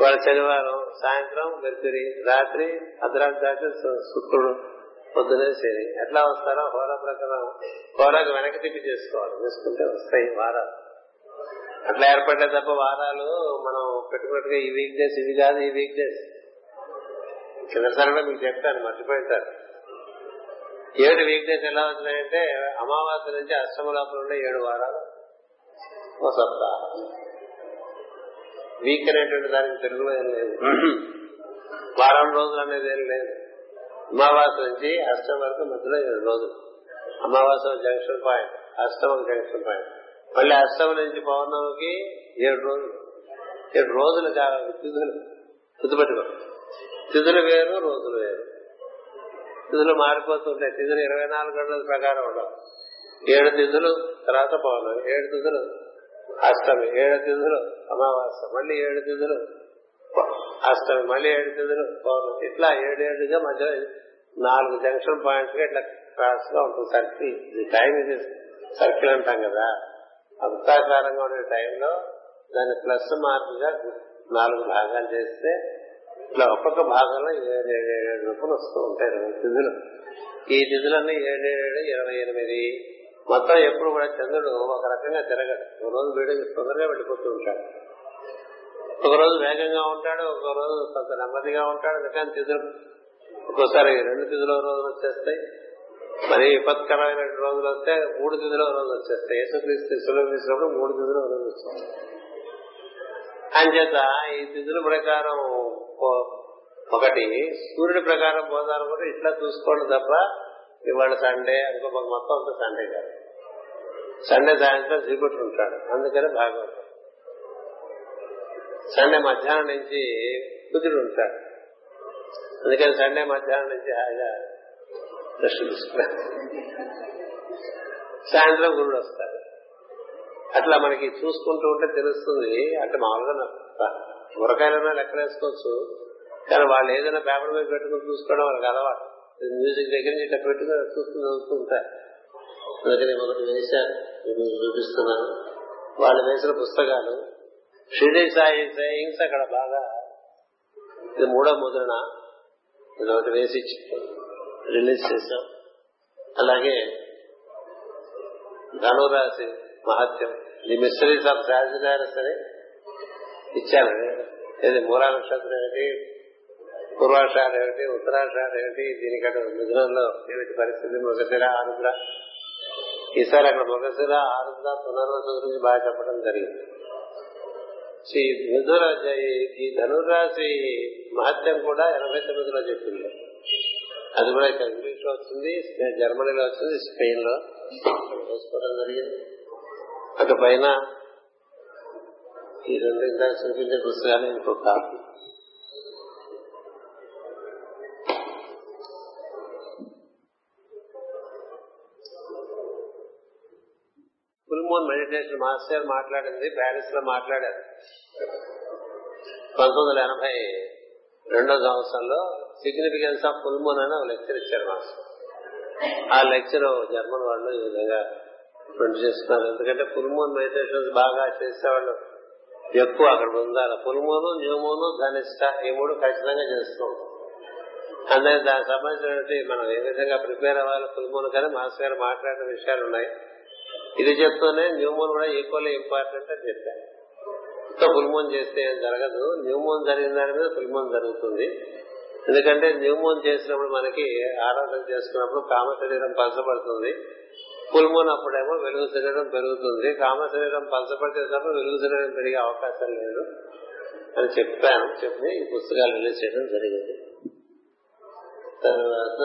వాళ్ళ శనివారం సాయంత్రం మెర్కురి రాత్రి అర్ధరాత్రి దాటి శుక్రుడు. పొద్దునే శని ఎట్లా వస్తారో హోరా ప్రకారం హోరాకు వెనక్కి తిప్పి చేసుకోవాలి. చేసుకుంటే వస్తాయి వారాలు. అట్లా ఏర్పడ్డే తప్ప వారాలు మనం పెట్టుకున్నట్టుగా ఈ వీక్ డేస్ ఇవి కాదు ఈ వీక్ డేస్ కిందసారి మీకు చెప్తాను మర్చిపోయింటారు ఏడు వీక్ డేస్ ఎలా వచ్చినాయంటే అమావాస్య నుంచి అష్టమ లోపల ఉండే ఏడు వారాలు. ఓ సప్తాహం. వీక్ అనేటువంటి దానికి తెలుగులో ఏం లేదు. వారం రోజులు అనేది ఏం లేదు. అమావాస్య నుంచి అష్టం వరకు మధ్యలో ఏడు రోజులు అమావాస్య జంక్షన్ పాయింట్ అష్టమం జంక్షన్ పాయింట్ మళ్ళీ అష్టమి నుంచి పౌర్ణమికి ఏడు రోజులు. ఏడు రోజులు కావాలి తిథులు. గుర్తుపెట్టుకో తిథులు వేరు రోజులు వేరు. తిథులు మారిపోతుంటాయి తిథులు ఇరవై నాలుగు గంటల ప్రకారం ఉండవు ఏడు తిథులు తర్వాత పౌర్ణమి. ఏడు తిథులు అష్టమి. ఏడు తిథులు అమావాస్య. మళ్ళీ ఏడు తిథులు అష్టమి మళ్ళీ ఏడు తిథులు పౌర్ణమి ఇట్లా ఏడేడుగా మధ్య నాలుగు జంక్షన్ పాయింట్స్గా ఇట్లా క్రాస్గా ఉంటుంది సర్కిల్. ఇది టైం ఇది సర్కిల్ అంటాం కదా. వృత్తాకారంగా ఉండే టైంలో దాన్ని ప్లస్ మార్పుగా నాలుగు భాగాలు చేస్తే ఇట్లా ఒక్కొక్క భాగంలో ఏడు ఏడు ఏడు రూపాయలు వస్తూ ఉంటాయి రెండు తిథులు. ఈ తిథులన్నీ ఏడు ఇరవై ఎనిమిది. మొత్తం ఎప్పుడు కూడా చంద్రుడు ఒక రకంగా తిరగడు. రోజు వీడు తొందరగా వెళ్ళిపోతూ ఉంటాడు. ఒక రోజు వేగంగా ఉంటాడు ఒక రోజు కొంత నెమ్మదిగా ఉంటాడు అందుకని తిథులు ఒక్కోసారి రెండు తిథుల రోజులు వచ్చేస్తాయి. మరి విపత్కరమైన రోజులు వస్తే మూడు తిథుల రోజులు వచ్చేస్తాయి. యేసుక్రీస్తు సులభం తీసినప్పుడు మూడు తిథుల రోజులు వస్తాయి అంచేత ఈ తిథుల ప్రకారం ఒకటి సూర్యుడి ప్రకారం పోదాను కూడా ఇట్లా చూసుకోండి తప్ప ఇవాళ సండే ఇంకో మొత్తం అంతా సండే కాదు. సండే సాయంత్రం చీకటి ఉంటాడు. అందుకని భాగవతం. సండే మధ్యాహ్నం నుంచి కుదురు ఉంటాడు. అందుకని సండే మధ్యాహ్నం నుంచి హాయిగా రెస్ట్ తీసుకున్నాడు సాయంత్రం గురుడు వస్తాడు. అట్లా మనకి చూసుకుంటూ ఉంటే తెలుస్తుంది అంటే మామూలుగా ఉరకాయలన్నా లెక్కలేసుకోవచ్చు కానీ వాళ్ళు ఏదైనా పేపర్ మీద పెట్టుకుని చూసుకోవడం వాళ్ళకి అలవాటు. మ్యూజిక్ దగ్గర నుంచి ఇట్లా పెట్టుకుని చూసుకుని చదువుతూ ఉంటారు. అందుకని ఒకటి వేశారు చూపిస్తున్నాను. వాళ్ళు వేసిన పుస్తకాలు షిరిడి సాయి సేయింగ్స్ అక్కడ బాగా. ఇది మూడో ముద్రణ. ఇది ఒకటి వేసి ఇచ్చి రిలీజ్ చేశాం. అలాగే ధనురాశి మహత్యం. ది మిస్టరీస్ ఆఫ్ సాజినారస్ అని ఇచ్చాను ఇది మూలా నక్షత్రం ఏమిటి పూర్వాషాఢ ఏమిటి ఉత్తరాషాఢ ఏమిటి దీనికంటే మిథునంలో ఏమిటి పరిస్థితి? మృగశిర ఆరుద్ర. ఈసారి అక్కడ మృగశిర ఆరుద్ర పునర్వసు గురించి బాగా చెప్పడం జరిగింది. శ్రీ మిథున ఈ ధనుర్రాశి మహత్యం కూడా ఎనభై తొమ్మిదిలో చెప్పింది. అది కూడా ఇక్కడ ఇంగ్లీష్లో వచ్చింది జర్మనీలో వచ్చింది స్పెయిన్లో చేసుకోవడం జరిగింది. అటు పైన ఈ రెండు ఇందాక చూపించే పుస్తకాలు ఇంకొక కాపీ. మూన్ మెడిటేషన్ మాస్టర్ మాట్లాడింది ప్యారిస్లో మాట్లాడారు పంతొమ్మిది వందల ఎనభై రెండో సంవత్సరంలో సిగ్నిఫికెన్స్ ఆఫ్ ఫుల్ మూన్ అని ఒక లెక్చర్ ఇచ్చారు మాస్టర్. ఆ లెక్చర్ జర్మన్ వాళ్ళు ఈ విధంగా ప్రింట్ చేస్తున్నారు. ఎందుకంటే ఫుల్ మూన్ మెడిటేషన్స్ బాగా చేసేవాళ్ళు. ఎక్కువ అక్కడ ఉండాలి full moon new moon Dhanishta ఈ మూడు ఖచ్చితంగా చేస్తూ ఉంటాం అందుకే దానికి సంబంధించినటువంటి మనం ఏ విధంగా ప్రిపేర్ అవ్వాలి ఫుల్ మూన్ కానీ మాస్టర్ గారు మాట్లాడిన విషయాలు ఉన్నాయి. ఇది చెప్తూనే న్యూ మూన్ కూడా ఈక్వల్లీ ఇంపార్టెంట్ అని చెప్పారు. సో ఫుల్ మూన్ చేస్తే ఏం జరగదు. న్యూ మూన్ జరిగిన దాని మీద ఫుల్ మూన్ జరుగుతుంది. ఎందుకంటే న్యూ మూన్ చేసినప్పుడు మనకి ఆరాధన చేసుకున్నప్పుడు కామ శరీరం పంచబడుతుంది ఫుల్ మూన్ అప్పుడేమో వెలుగు శరీరం పెరుగుతుంది. కామ శరీరం పంచబడితే వెలుగు శరీరం పెరిగే అవకాశం లేదు అని చెప్పాను. చెప్పి ఈ పుస్తకాలు రిలీజ్ చేయడం జరిగింది. తర్వాత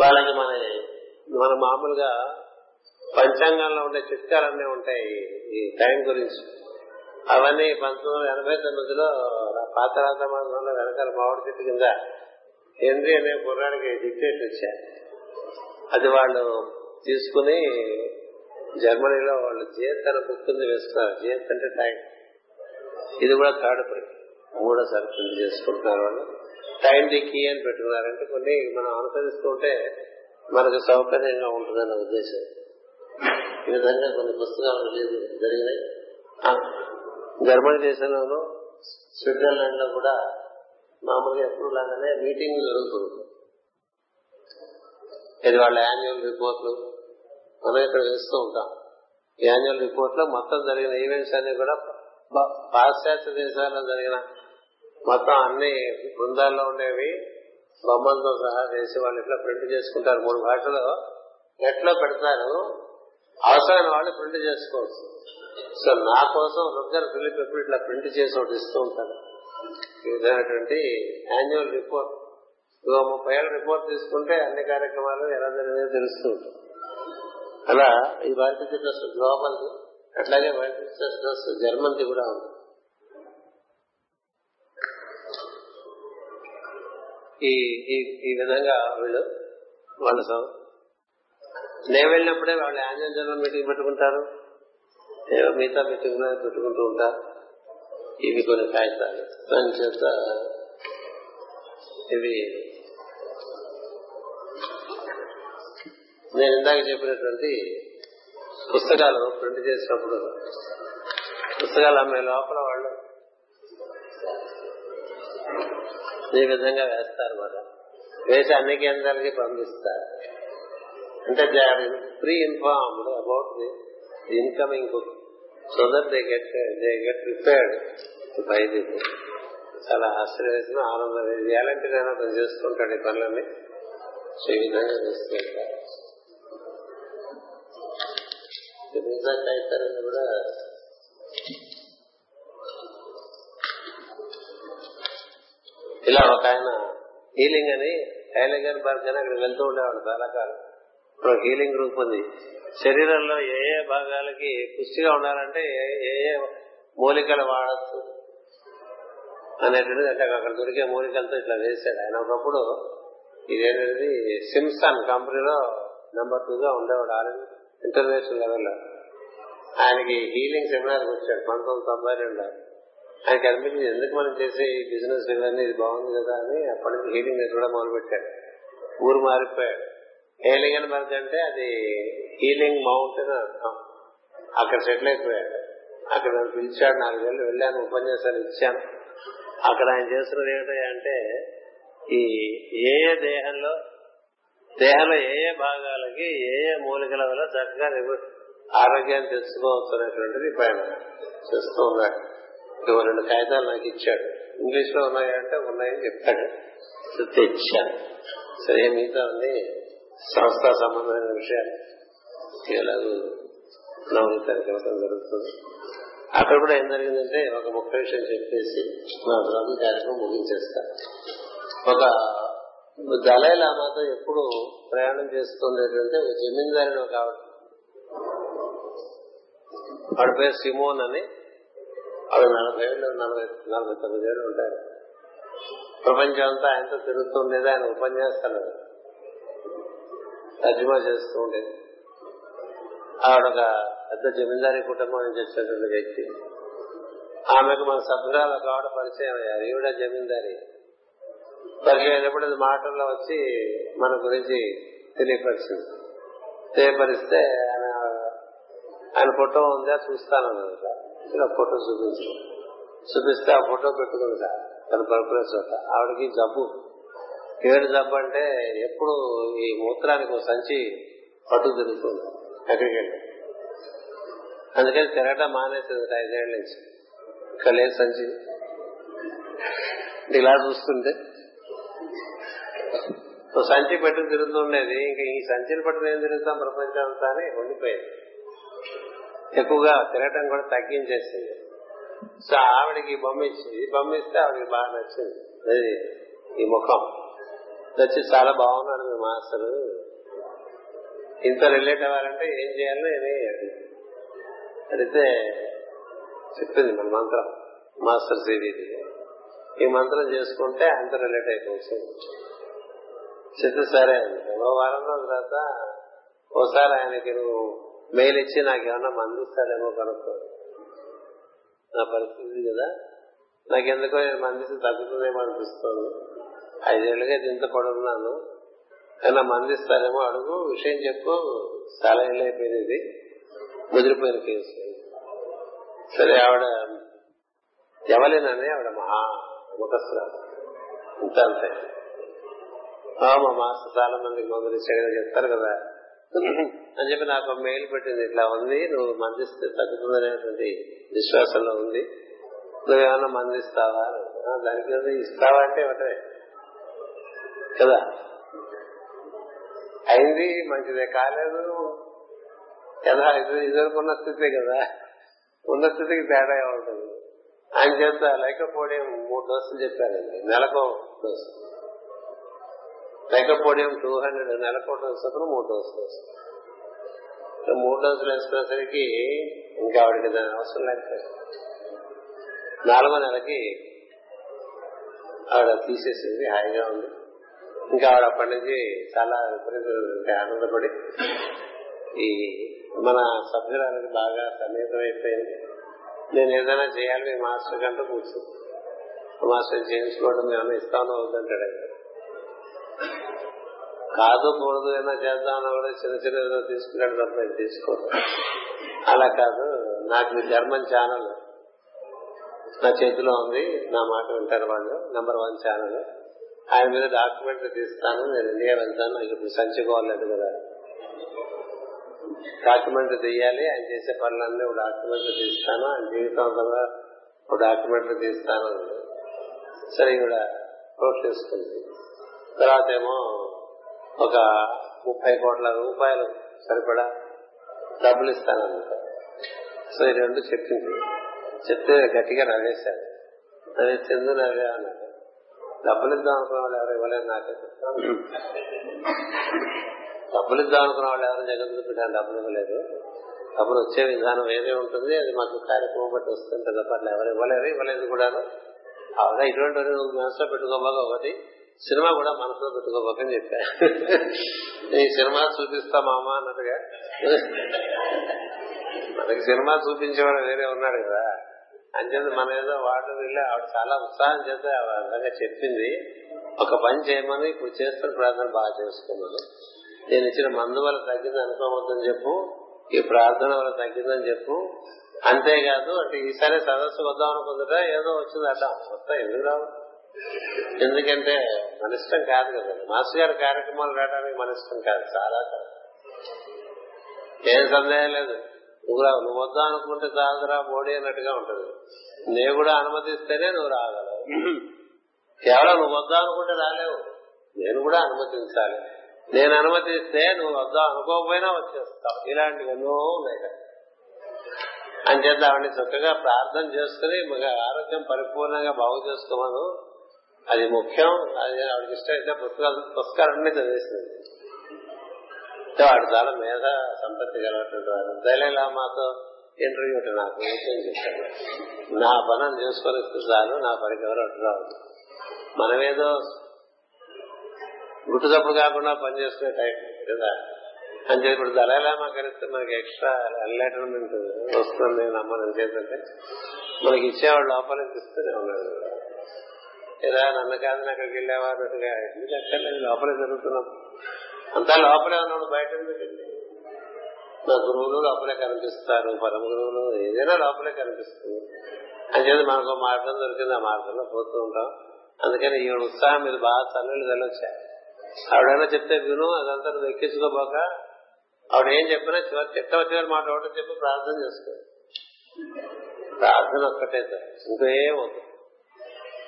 వాళ్ళకి మన మన మామూలుగా పంచాంగంలో ఉండే చిట్కాలన్నీ ఉంటాయి ఈ టైం గురించి. అవన్నీ పంతొమ్మిది వందల ఎనభై తొమ్మిదిలో పాత రాతమాసంలో వెనకాల మామిడి చెట్టు కింద హెన్రీ అనే కుర్రాడికి డిక్టేషన్ ఇచ్చారు అది వాళ్ళు తీసుకుని జర్మనీలో వాళ్ళు జియత్ అనే బుక్ కింద వేసుకున్నారు. జియత్ అంటే టైం. ఇది కూడా థర్డ్ ప్రింట్. మూడోసారి సరుకులు చేసుకుంటున్నారు వాళ్ళు. టైం ది కీ అని పెట్టుకున్నారంటే కొన్ని మనం అనుసరిస్తుంటే మనకు సౌకర్యంగా ఉంటుందనే ఉద్దేశం. ఈ విధంగా కొన్ని పుస్తకాలు రిలీజ్ జరిగినాయి. జర్మనీ దేశంలోనూ స్విట్జర్లాండ్లో కూడా మామూలుగా ఎప్పుడు లాగానే మీటింగ్ జరుగుతుంది ఇది వాళ్ళ యాన్యువల్ రిపోర్ట్లు మనం ఇక్కడ వేస్తూ ఉంటాం. యాన్యువల్ రిపోర్ట్లో మొత్తం జరిగిన ఈవెంట్స్ అన్ని కూడా పాశ్చాత్య దేశాల్లో జరిగిన మొత్తం అన్ని బృందాల్లో ఉండేవి. బొమ్మలతో సహా వేసి వాళ్ళు ఇట్లా ప్రింట్ చేసుకుంటారు. మూడు భాషలో నెట్లో పెడతారు? అవసరమైన వాళ్ళు ప్రింట్ చేసుకోవచ్చు. సో నా కోసం రుగ్గర్ ఫిలిప్ ఎప్పుడు ఇట్లా ప్రింట్ చేసి ఒకటి ఇస్తూ ఉంటారు ఈ విధమైనటువంటి యాన్యువల్ రిపోర్ట్ ఇదిగో ముప్పై ఏళ్ళ రిపోర్ట్ తీసుకుంటే అన్ని కార్యక్రమాలు ఎలా జరిగినాయో తెలుస్తూ ఉంటుంది. అలా ఈ వైద్య ట్రస్ట్ గ్లోబల్ అట్లాగే వైద్య ట్రస్ట్ జర్మన్ది కూడా ఉంది. ఈ ఈ- విధంగా వీళ్ళు వాళ్ళ నేను వెళ్ళినప్పుడే వాళ్ళు యాన్యువల్ జనరల్ మీటింగ్ పెట్టుకుంటారు. మిగతా మీటింగ్ పెట్టుకుంటూ ఉంటారు. ఇవి కొన్ని కాగితాలు. దాని చేత ఇవి నేను ఇందాక చెప్పినటువంటి పుస్తకాలు ప్రింట్ చేసినప్పుడు పుస్తకాలు అమ్మే లోపల వాళ్ళు ఈ విధంగా వేస్తారు మాట వేసి అన్ని కేంద్రాలకి పంపిస్తారు. అంటే they are pre informed about the incoming book so that they get they get prepared to buy the book చాలా ఆశ్చర్యవేసిన ఆనందం. ఎలాంటి నేను అతను చేసుకుంటాడు ఈ పనులన్నీ. సో ఈ విధంగా చేస్తూ ఉంటారు నిజంగా అయితారని కూడా ఇలా ఒక ఆయన హీలింగ్ అని హైలింగ్ అని బర్గ్ అని అక్కడ వెళ్తూ ఉండేవాడు చాలా కాలం హీలింగ్ గ్రూప్ ఉంది. శరీరంలో ఏ ఏ భాగాలకి పుష్టిగా ఉండాలంటే ఏ ఏ మూలికలు వాడచ్చు అనేటువంటిది అంటే అక్కడ దొరికే మూలికలతో ఇట్లా వేశాడు. ఆయన ఒకప్పుడు ఇదేంటది సిమ్సన్ కంపెనీలో నెంబర్ టూ గా ఉండేవాడు ఆల్రెడీ ఇంటర్నేషనల్ లెవెల్లో. ఆయనకి హీలింగ్ సెమినార్కి వచ్చాడు పంతొమ్మిది తొంభై రెండు ఆయనకి అనిపించింది ఎందుకు మనం చేసే ఈ బిజినెస్ ఇవన్నీ ఇది బాగుంది కదా అని అప్పటి నుంచి హీలింగ్ కూడా మొదలుపెట్టాడు. ఊరు మారిపోయాడు. ఏలింగన్ అని అంటే అది హీలింగ్ మౌంటైన్ అర్థం. అక్కడ సెటిల్ అయిపోయాడు. అక్కడ నన్ను పిలిచాడు నాలుగు వెళ్ళాను ఉపన్యాసాలు ఇచ్చాను. అక్కడ ఆయన చేస్తున్నది ఏమిటంటే ఈ ఏ ఏ దేహంలో దేహంలో ఏ ఏ భాగాలకి ఏ ఏ మూలికల వల్ల చక్కగా ఆరోగ్యాన్ని తెచ్చుకోవచ్చు అనేటువంటిది పైన చేస్తూ ఉన్నాడు. ఇవ్వ రెండు కాగితాలు నాకు ఇచ్చాడు. ఇంగ్లీష్లో ఉన్నాయంటే ఉన్నాయని చెప్తాడు. తెచ్చాను. సరే మిగతా ఉంది సంస్థ సంబంధమైన విషయాలు ఎలాగూ నవనీతానికి ఇవ్వడం జరుగుతుంది. అక్కడ కూడా ఏం జరిగిందంటే ఒక ముఖ్య విషయం చెప్పేసి మా బ్రహ్మ కార్యక్రమం ముగించేస్తా. ఒక దళాయి లామాతో ఎప్పుడు ప్రయాణం చేస్తుండేటంటే ఒక జమీందారిని ఒక ఆవిడ. ఆవిడ పేరు సిమోన్ అని. ఆవిడ నలభై ఏళ్ళు నలభై నలభై తొమ్మిది ఏళ్ళు ఉంటారు. ప్రపంచం అంతా ఆయనతో తిరుగుతుండేది ఆయన ఉపన్యాసాలు తర్జుమా చేస్తూ ఉండేది. ఆవిడ ఒక పెద్ద జమీందారీ కుటుంబం నుంచి వచ్చినటువంటి వ్యక్తి. ఆమెకు మన సభ్యురాలు ఒక ఆవిడ పరిచయం అయ్యారు. ఈవిడ జమీందారి. పరిచయం అయినప్పుడు అది మాటల్లో వచ్చి మన గురించి తెలియపరిచింది. తెలియపరిస్తే ఆయన ఆయన ఫోటో ఉందా చూస్తాను ఇలా ఫోటో చూపించు చూపిస్తే ఆ ఫోటో పెట్టుకుంటా. తన పరుపుల చోట. ఆవిడకి జబ్బు. ఏడు జబ్బు అంటే ఎప్పుడు ఈ మూత్రానికి ఒక సంచి పట్టు తిరుగుతుంది ఎక్కడికి వెళ్ళి అందుకని తిరగటం మానేసింది ఐదేళ్ళ నుంచి. ఇక్కడ లేదు సంచి. ఇలా చూస్తుంటే సంచి పెట్టుకు తిరుగుతుండేది. ఇంకా ఈ సంచిని పట్టుకుని ఏం తిరుగుతాం ప్రపంచం అంతా అని ఉండిపోయింది. ఎక్కువగా తిరగటం కూడా తగ్గించేసింది. సో ఆవిడకి బొమ్మ ఇచ్చింది. బొమ్మ ఇస్తే ఆవిడకి బాగా నచ్చింది. అది ఈ ముఖం. వచ్చి చాలా బాగున్నాడు మీ మాస్టర్. ఇంత రిలేట్ అవ్వాలంటే ఏం చేయాలో ఏమి అడిగితే చెప్పింది మన మంత్రం మాస్టర్ సివిది ఈ మంత్రం చేసుకుంటే అంత రిలేట్ అయిపోవచ్చు. చెప్తే సరే ఓ వారం రోజుల తర్వాత ఒకసారి ఆయనకి నువ్వు మెయిల్ ఇచ్చి నాకేమన్నా మందిస్తాడేమో కనుక్కో. నా పరిస్థితి కదా. నాకెందుకో మందిస్తే తగ్గుతుందేమో అనిపిస్తుంది. ఐదేళ్ళుగా ఇంత పడున్నాను ఏమన్నా మందిస్తారేమో అడుగు విషయం చెప్పు చాలా ఏళ్ళు అయిపోయింది ఇది. ముదిరిపోయిన కేసు. సరే ఆవిడ ఎవలేనని ఆవిడ మహా ముఖస్రాలు ఇంత అంతే. మా మాస్టర్ చాలా మందికి మందులు ఇచ్చాడు చెప్తారు కదా. అని చెప్పి నాకు మెయిల్ పెట్టింది. ఇట్లా ఉంది నువ్వు మందిస్తే తగ్గుతుందనేటువంటి విశ్వాసంలో ఉంది. నువ్వేమన్నా మందిస్తావా? దానికి ఇస్తావా అంటే ఒకటే. కదా? అయింది మంచిదే. కాలేదు. కదా ఇది ఇదివరకున్న స్థితే కదా? ఉన్న స్థితికి తేడా ఉంటుంది ఆయన చేత లైకోపోడియం మూడు డోసులు చెప్పారండి. నెలకు డోసు. లైకోపోడియం టూ హండ్రెడ్ నెలకో డోసు అప్పుడు మూడు డోసులు వస్తుంది మూడు డోసులు వేసుకునేసరికి ఇంకా ఆవిడకి దాని అవసరం లేకపోయింది నాలుగో నెలకి ఆవిడ తీసేసింది. హాయిగా ఉంది. ఇంకా ఆవిడ అప్పటి నుంచి చాలా విపరీత ఆనందపడి ఈ మన సభ్యురాలకి బాగా సన్నిహితం అయిపోయింది నేను ఏదైనా చేయాలి మీ మాస్టర్ కంటూ కూర్చో. మాస్టర్ చేయించుకోవడం మేము ఇస్తాను వద్దంటాడు కాదు కూడదు ఏదైనా చేద్దామన్నా కూడా చిన్న చిన్న ఏదో తీసుకున్నాడు తప్ప నేను తీసుకో అలా కాదు నాకు మీ ధర్మం ఛానల్ నా చేతిలో ఉంది నా మాట వింటారు వాళ్ళు నంబర్ వన్ ఛానల్. ఆయన మీద డాక్యుమెంటరీ తీస్తాను నేను ఇండియా వెళ్తాను నాకు ఇప్పుడు సంచుకోవాలేదు కదా. డాక్యుమెంట్ తీయాలి ఆయన చేసే పనులన్నీ ఒక డాక్యుమెంటరీ తీస్తాను ఆయన జీవితంలో ఒక డాక్యుమెంటరీ తీస్తాను సరే ఈవిడ నోట్ చేసుకుంది. తర్వాత ఏమో ఒక ముప్పై కోట్ల రూపాయలు సరిపడా డబ్బులు ఇస్తానన్నమాట. సో ఈ రెండు చెప్పింది. చెప్తే గట్టిగా నవ్వేశాడు నవ్వేసింది నవ్వే అన్నారు డబ్బులు ఇద్దాం అనుకున్న వాళ్ళు ఎవరు ఇవ్వలేదు నాకు డబ్బులు ఇద్దాం అనుకున్న వాళ్ళు ఎవరు జగద్గురు పెట్టాను డబ్బులు ఇవ్వలేదు. డబ్బులు వచ్చే విధానం వేరే ఉంటుంది అది మాకు కార్యక్రమం బట్టి వస్తుంది తప్ప ఎవరు ఇవ్వలేరు ఇవ్వలేదు కూడా అవునా ఇటువంటి మనసులో పెట్టుకోబాక ఒకటి సినిమా కూడా మనసులో పెట్టుకోబోకని చెప్పా. ఈ సినిమా చూపిస్తా మామా అన్నట్టుగా. మనకి సినిమా చూపించేవాడు వేరే ఉన్నాడు కదా. అంచేత మన ఏదో వాటర్ వెళ్ళి ఆవిడ చాలా ఉత్సాహం చేత ఆ విధంగా చెప్పింది. ఒక పని చేయమని ఇప్పుడు చేస్తున్న ప్రార్థన బాగా చేసుకున్నాను. నేను ఇచ్చిన మందు వల్ల తగ్గింది అనుకోవద్దని చెప్పు ఈ ప్రార్థన వల్ల తగ్గిందని చెప్పు. అంతేకాదు అంటే ఈసారి సదస్సు వద్దాం అనుకుందట ఏదో వచ్చింది అడ్డం మొత్తం ఎందుకు రావు? ఎందుకంటే మన ఇష్టం కాదు కదా. మాస్టర్ గారి కార్యక్రమాలు రావడానికి మన ఇష్టం కాదు చాలా కాదు. ఏం సందేహం లేదు. నువ్వు రావు నువ్వు వద్దా అనుకుంటే చాలదురా బోడీ అన్నట్టుగా ఉంటుంది. నేను కూడా అనుమతిస్తేనే నువ్వు రాగలవు. కేవలం నువ్వు వద్దా అనుకుంటే రాలేవు. నేను కూడా అనుమతించాలి. నేను అనుమతిస్తే నువ్వు వద్దా అనుకోకపోయినా వచ్చేస్తావు. ఇలాంటివి ఎన్నో ఉన్నాయి కదా. అంచేత ఆవిడని చక్కగా ప్రార్థన చేసుకుని మగ ఆరోగ్యం పరిపూర్ణంగా బాగు చేసుకోమను. అది ముఖ్యం. అది ఆవిడకి ఇష్టం అయితే పుస్తకాలు పుస్తకాలన్నీ చదివేసింది. అంటే వాడు చాలా మేధ సంపత్తి కలవటువంటి వాడు దళైలామాతో ఇంటర్వ్యూ నాకు విషయం చెప్పాడు? నా పనులు చేసుకొని చాలు నా పనికి ఎవరు అటు రావద్దు. మనమేదో గుట్టుదప్పుడు కాకుండా పని చేసుకునే టైం కదా. అని చెప్పి ఇప్పుడు దళైలామా కలిస్తే మనకి ఎక్స్ట్రా ఎన్లైటన్మెంట్ వస్తుంది నేను నమ్మను చేతంటే మనకి ఇచ్చేవాడు లోపలికి ఇస్తూనే ఉన్నాడు. ఏదా నన్ను కాదని అక్కడికి వెళ్ళేవారు ఎందుకు అక్కర్లేదు? లోపలే జరుగుతున్నాం. అంతా లోపలే ఉన్నాడు బయట పెట్టండి నా గురువులు లోపలే కనిపిస్తారు పరమ గురువులు ఏదైనా లోపలే కనిపిస్తుంది. అంచేది మనకు మార్గం దొరికింది ఆ మార్గంలో పోతూ ఉంటాం. అందుకని ఈ ఉత్సాహం మీద బాగా చల్లలు తెలొచ్చాయి ఆవిడైనా చెప్తే విను అదంతా నువ్వు ఎక్కించుకోబోక ఆవిడ ఏం చెప్పినా చివరి చెట్ట వచ్చిన మాట ఒకటి చెప్పి ప్రార్థన చేసుకో. ప్రార్థన ఒక్కటే సార్ ఇంకేం వద్దు.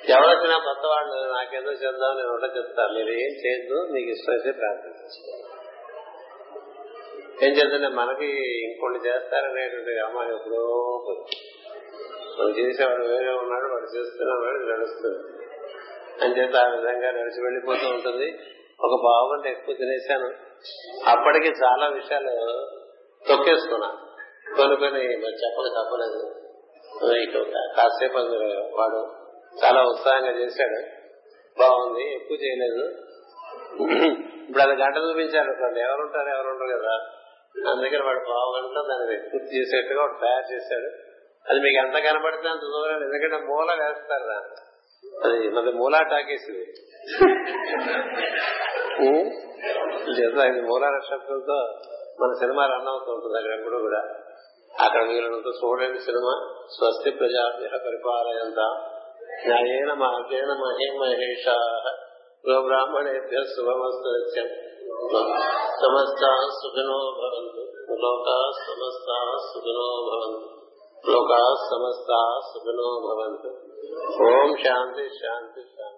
ఎవరొచ్చినా కొత్త వాళ్ళు నాకేదో చేద్దాం నేను ఉండ చెప్తాను. మీరు ఏం చేయొద్దు నీకు ఇష్టమైతే ప్రార్థన చేసుకో ఏం చేద్దంటే మనకి ఇంకొన్ని చేస్తారనేటువంటి అమ్మాయి ఎప్పుడో మనం చేసేవాడు వేరే ఉన్నాడు వాడు చేస్తున్నాడు నడుస్తుంది. నడుస్తుంది అంచేత ఆ విధంగా నడిచి వెళ్ళిపోతూ ఉంటుంది. ఒక బాగుంటే ఎక్కువ తినేశాను. అప్పటికి చాలా విషయాలు తొక్కేసుకున్నా. కొన్ని కొన్ని చెప్పలు తప్పలేదు ఇక కాసేపు వాడు చాలా ఉత్సాహంగా చేశాడు. బాగుంది ఎక్కువ చేయలేదు. ఇప్పుడు అది గంట చూపించాడు అనుకోండి ఎవరుంటారు ఎవరుంటారు కదా. అందుకని వాడు పావు గంట దాన్ని పూర్తి చేసేట్టుగా వాడు తయారు చేశాడు. అది మీకు ఎంత కనబడితే అంత దూరం ఎందుకంటే మూల వేస్తారు దాన్ని. అది మన మూలా టాకీస్ ఇది చేత ఇది మూలా నక్షత్రంతో మన సినిమా రన్ అవుతూ ఉంటుంది అక్కడ ఎప్పుడు కూడా. అక్కడ మిగిలినంత చూడండి సినిమా స్వస్తి ప్రజాభ్య పరిపాలయంత. న్యాయేన మార్గేణ మహే మహేష బ్రాహ్మణేభ్య శుభమస్తు నిత్యం సమస్త సుఖినో భవంతు లోకా సమస్త సుఖినో భవంతు లోకా సమస్త సుఖినో భవంతు ఓం శాంతి శాంతి శాంతి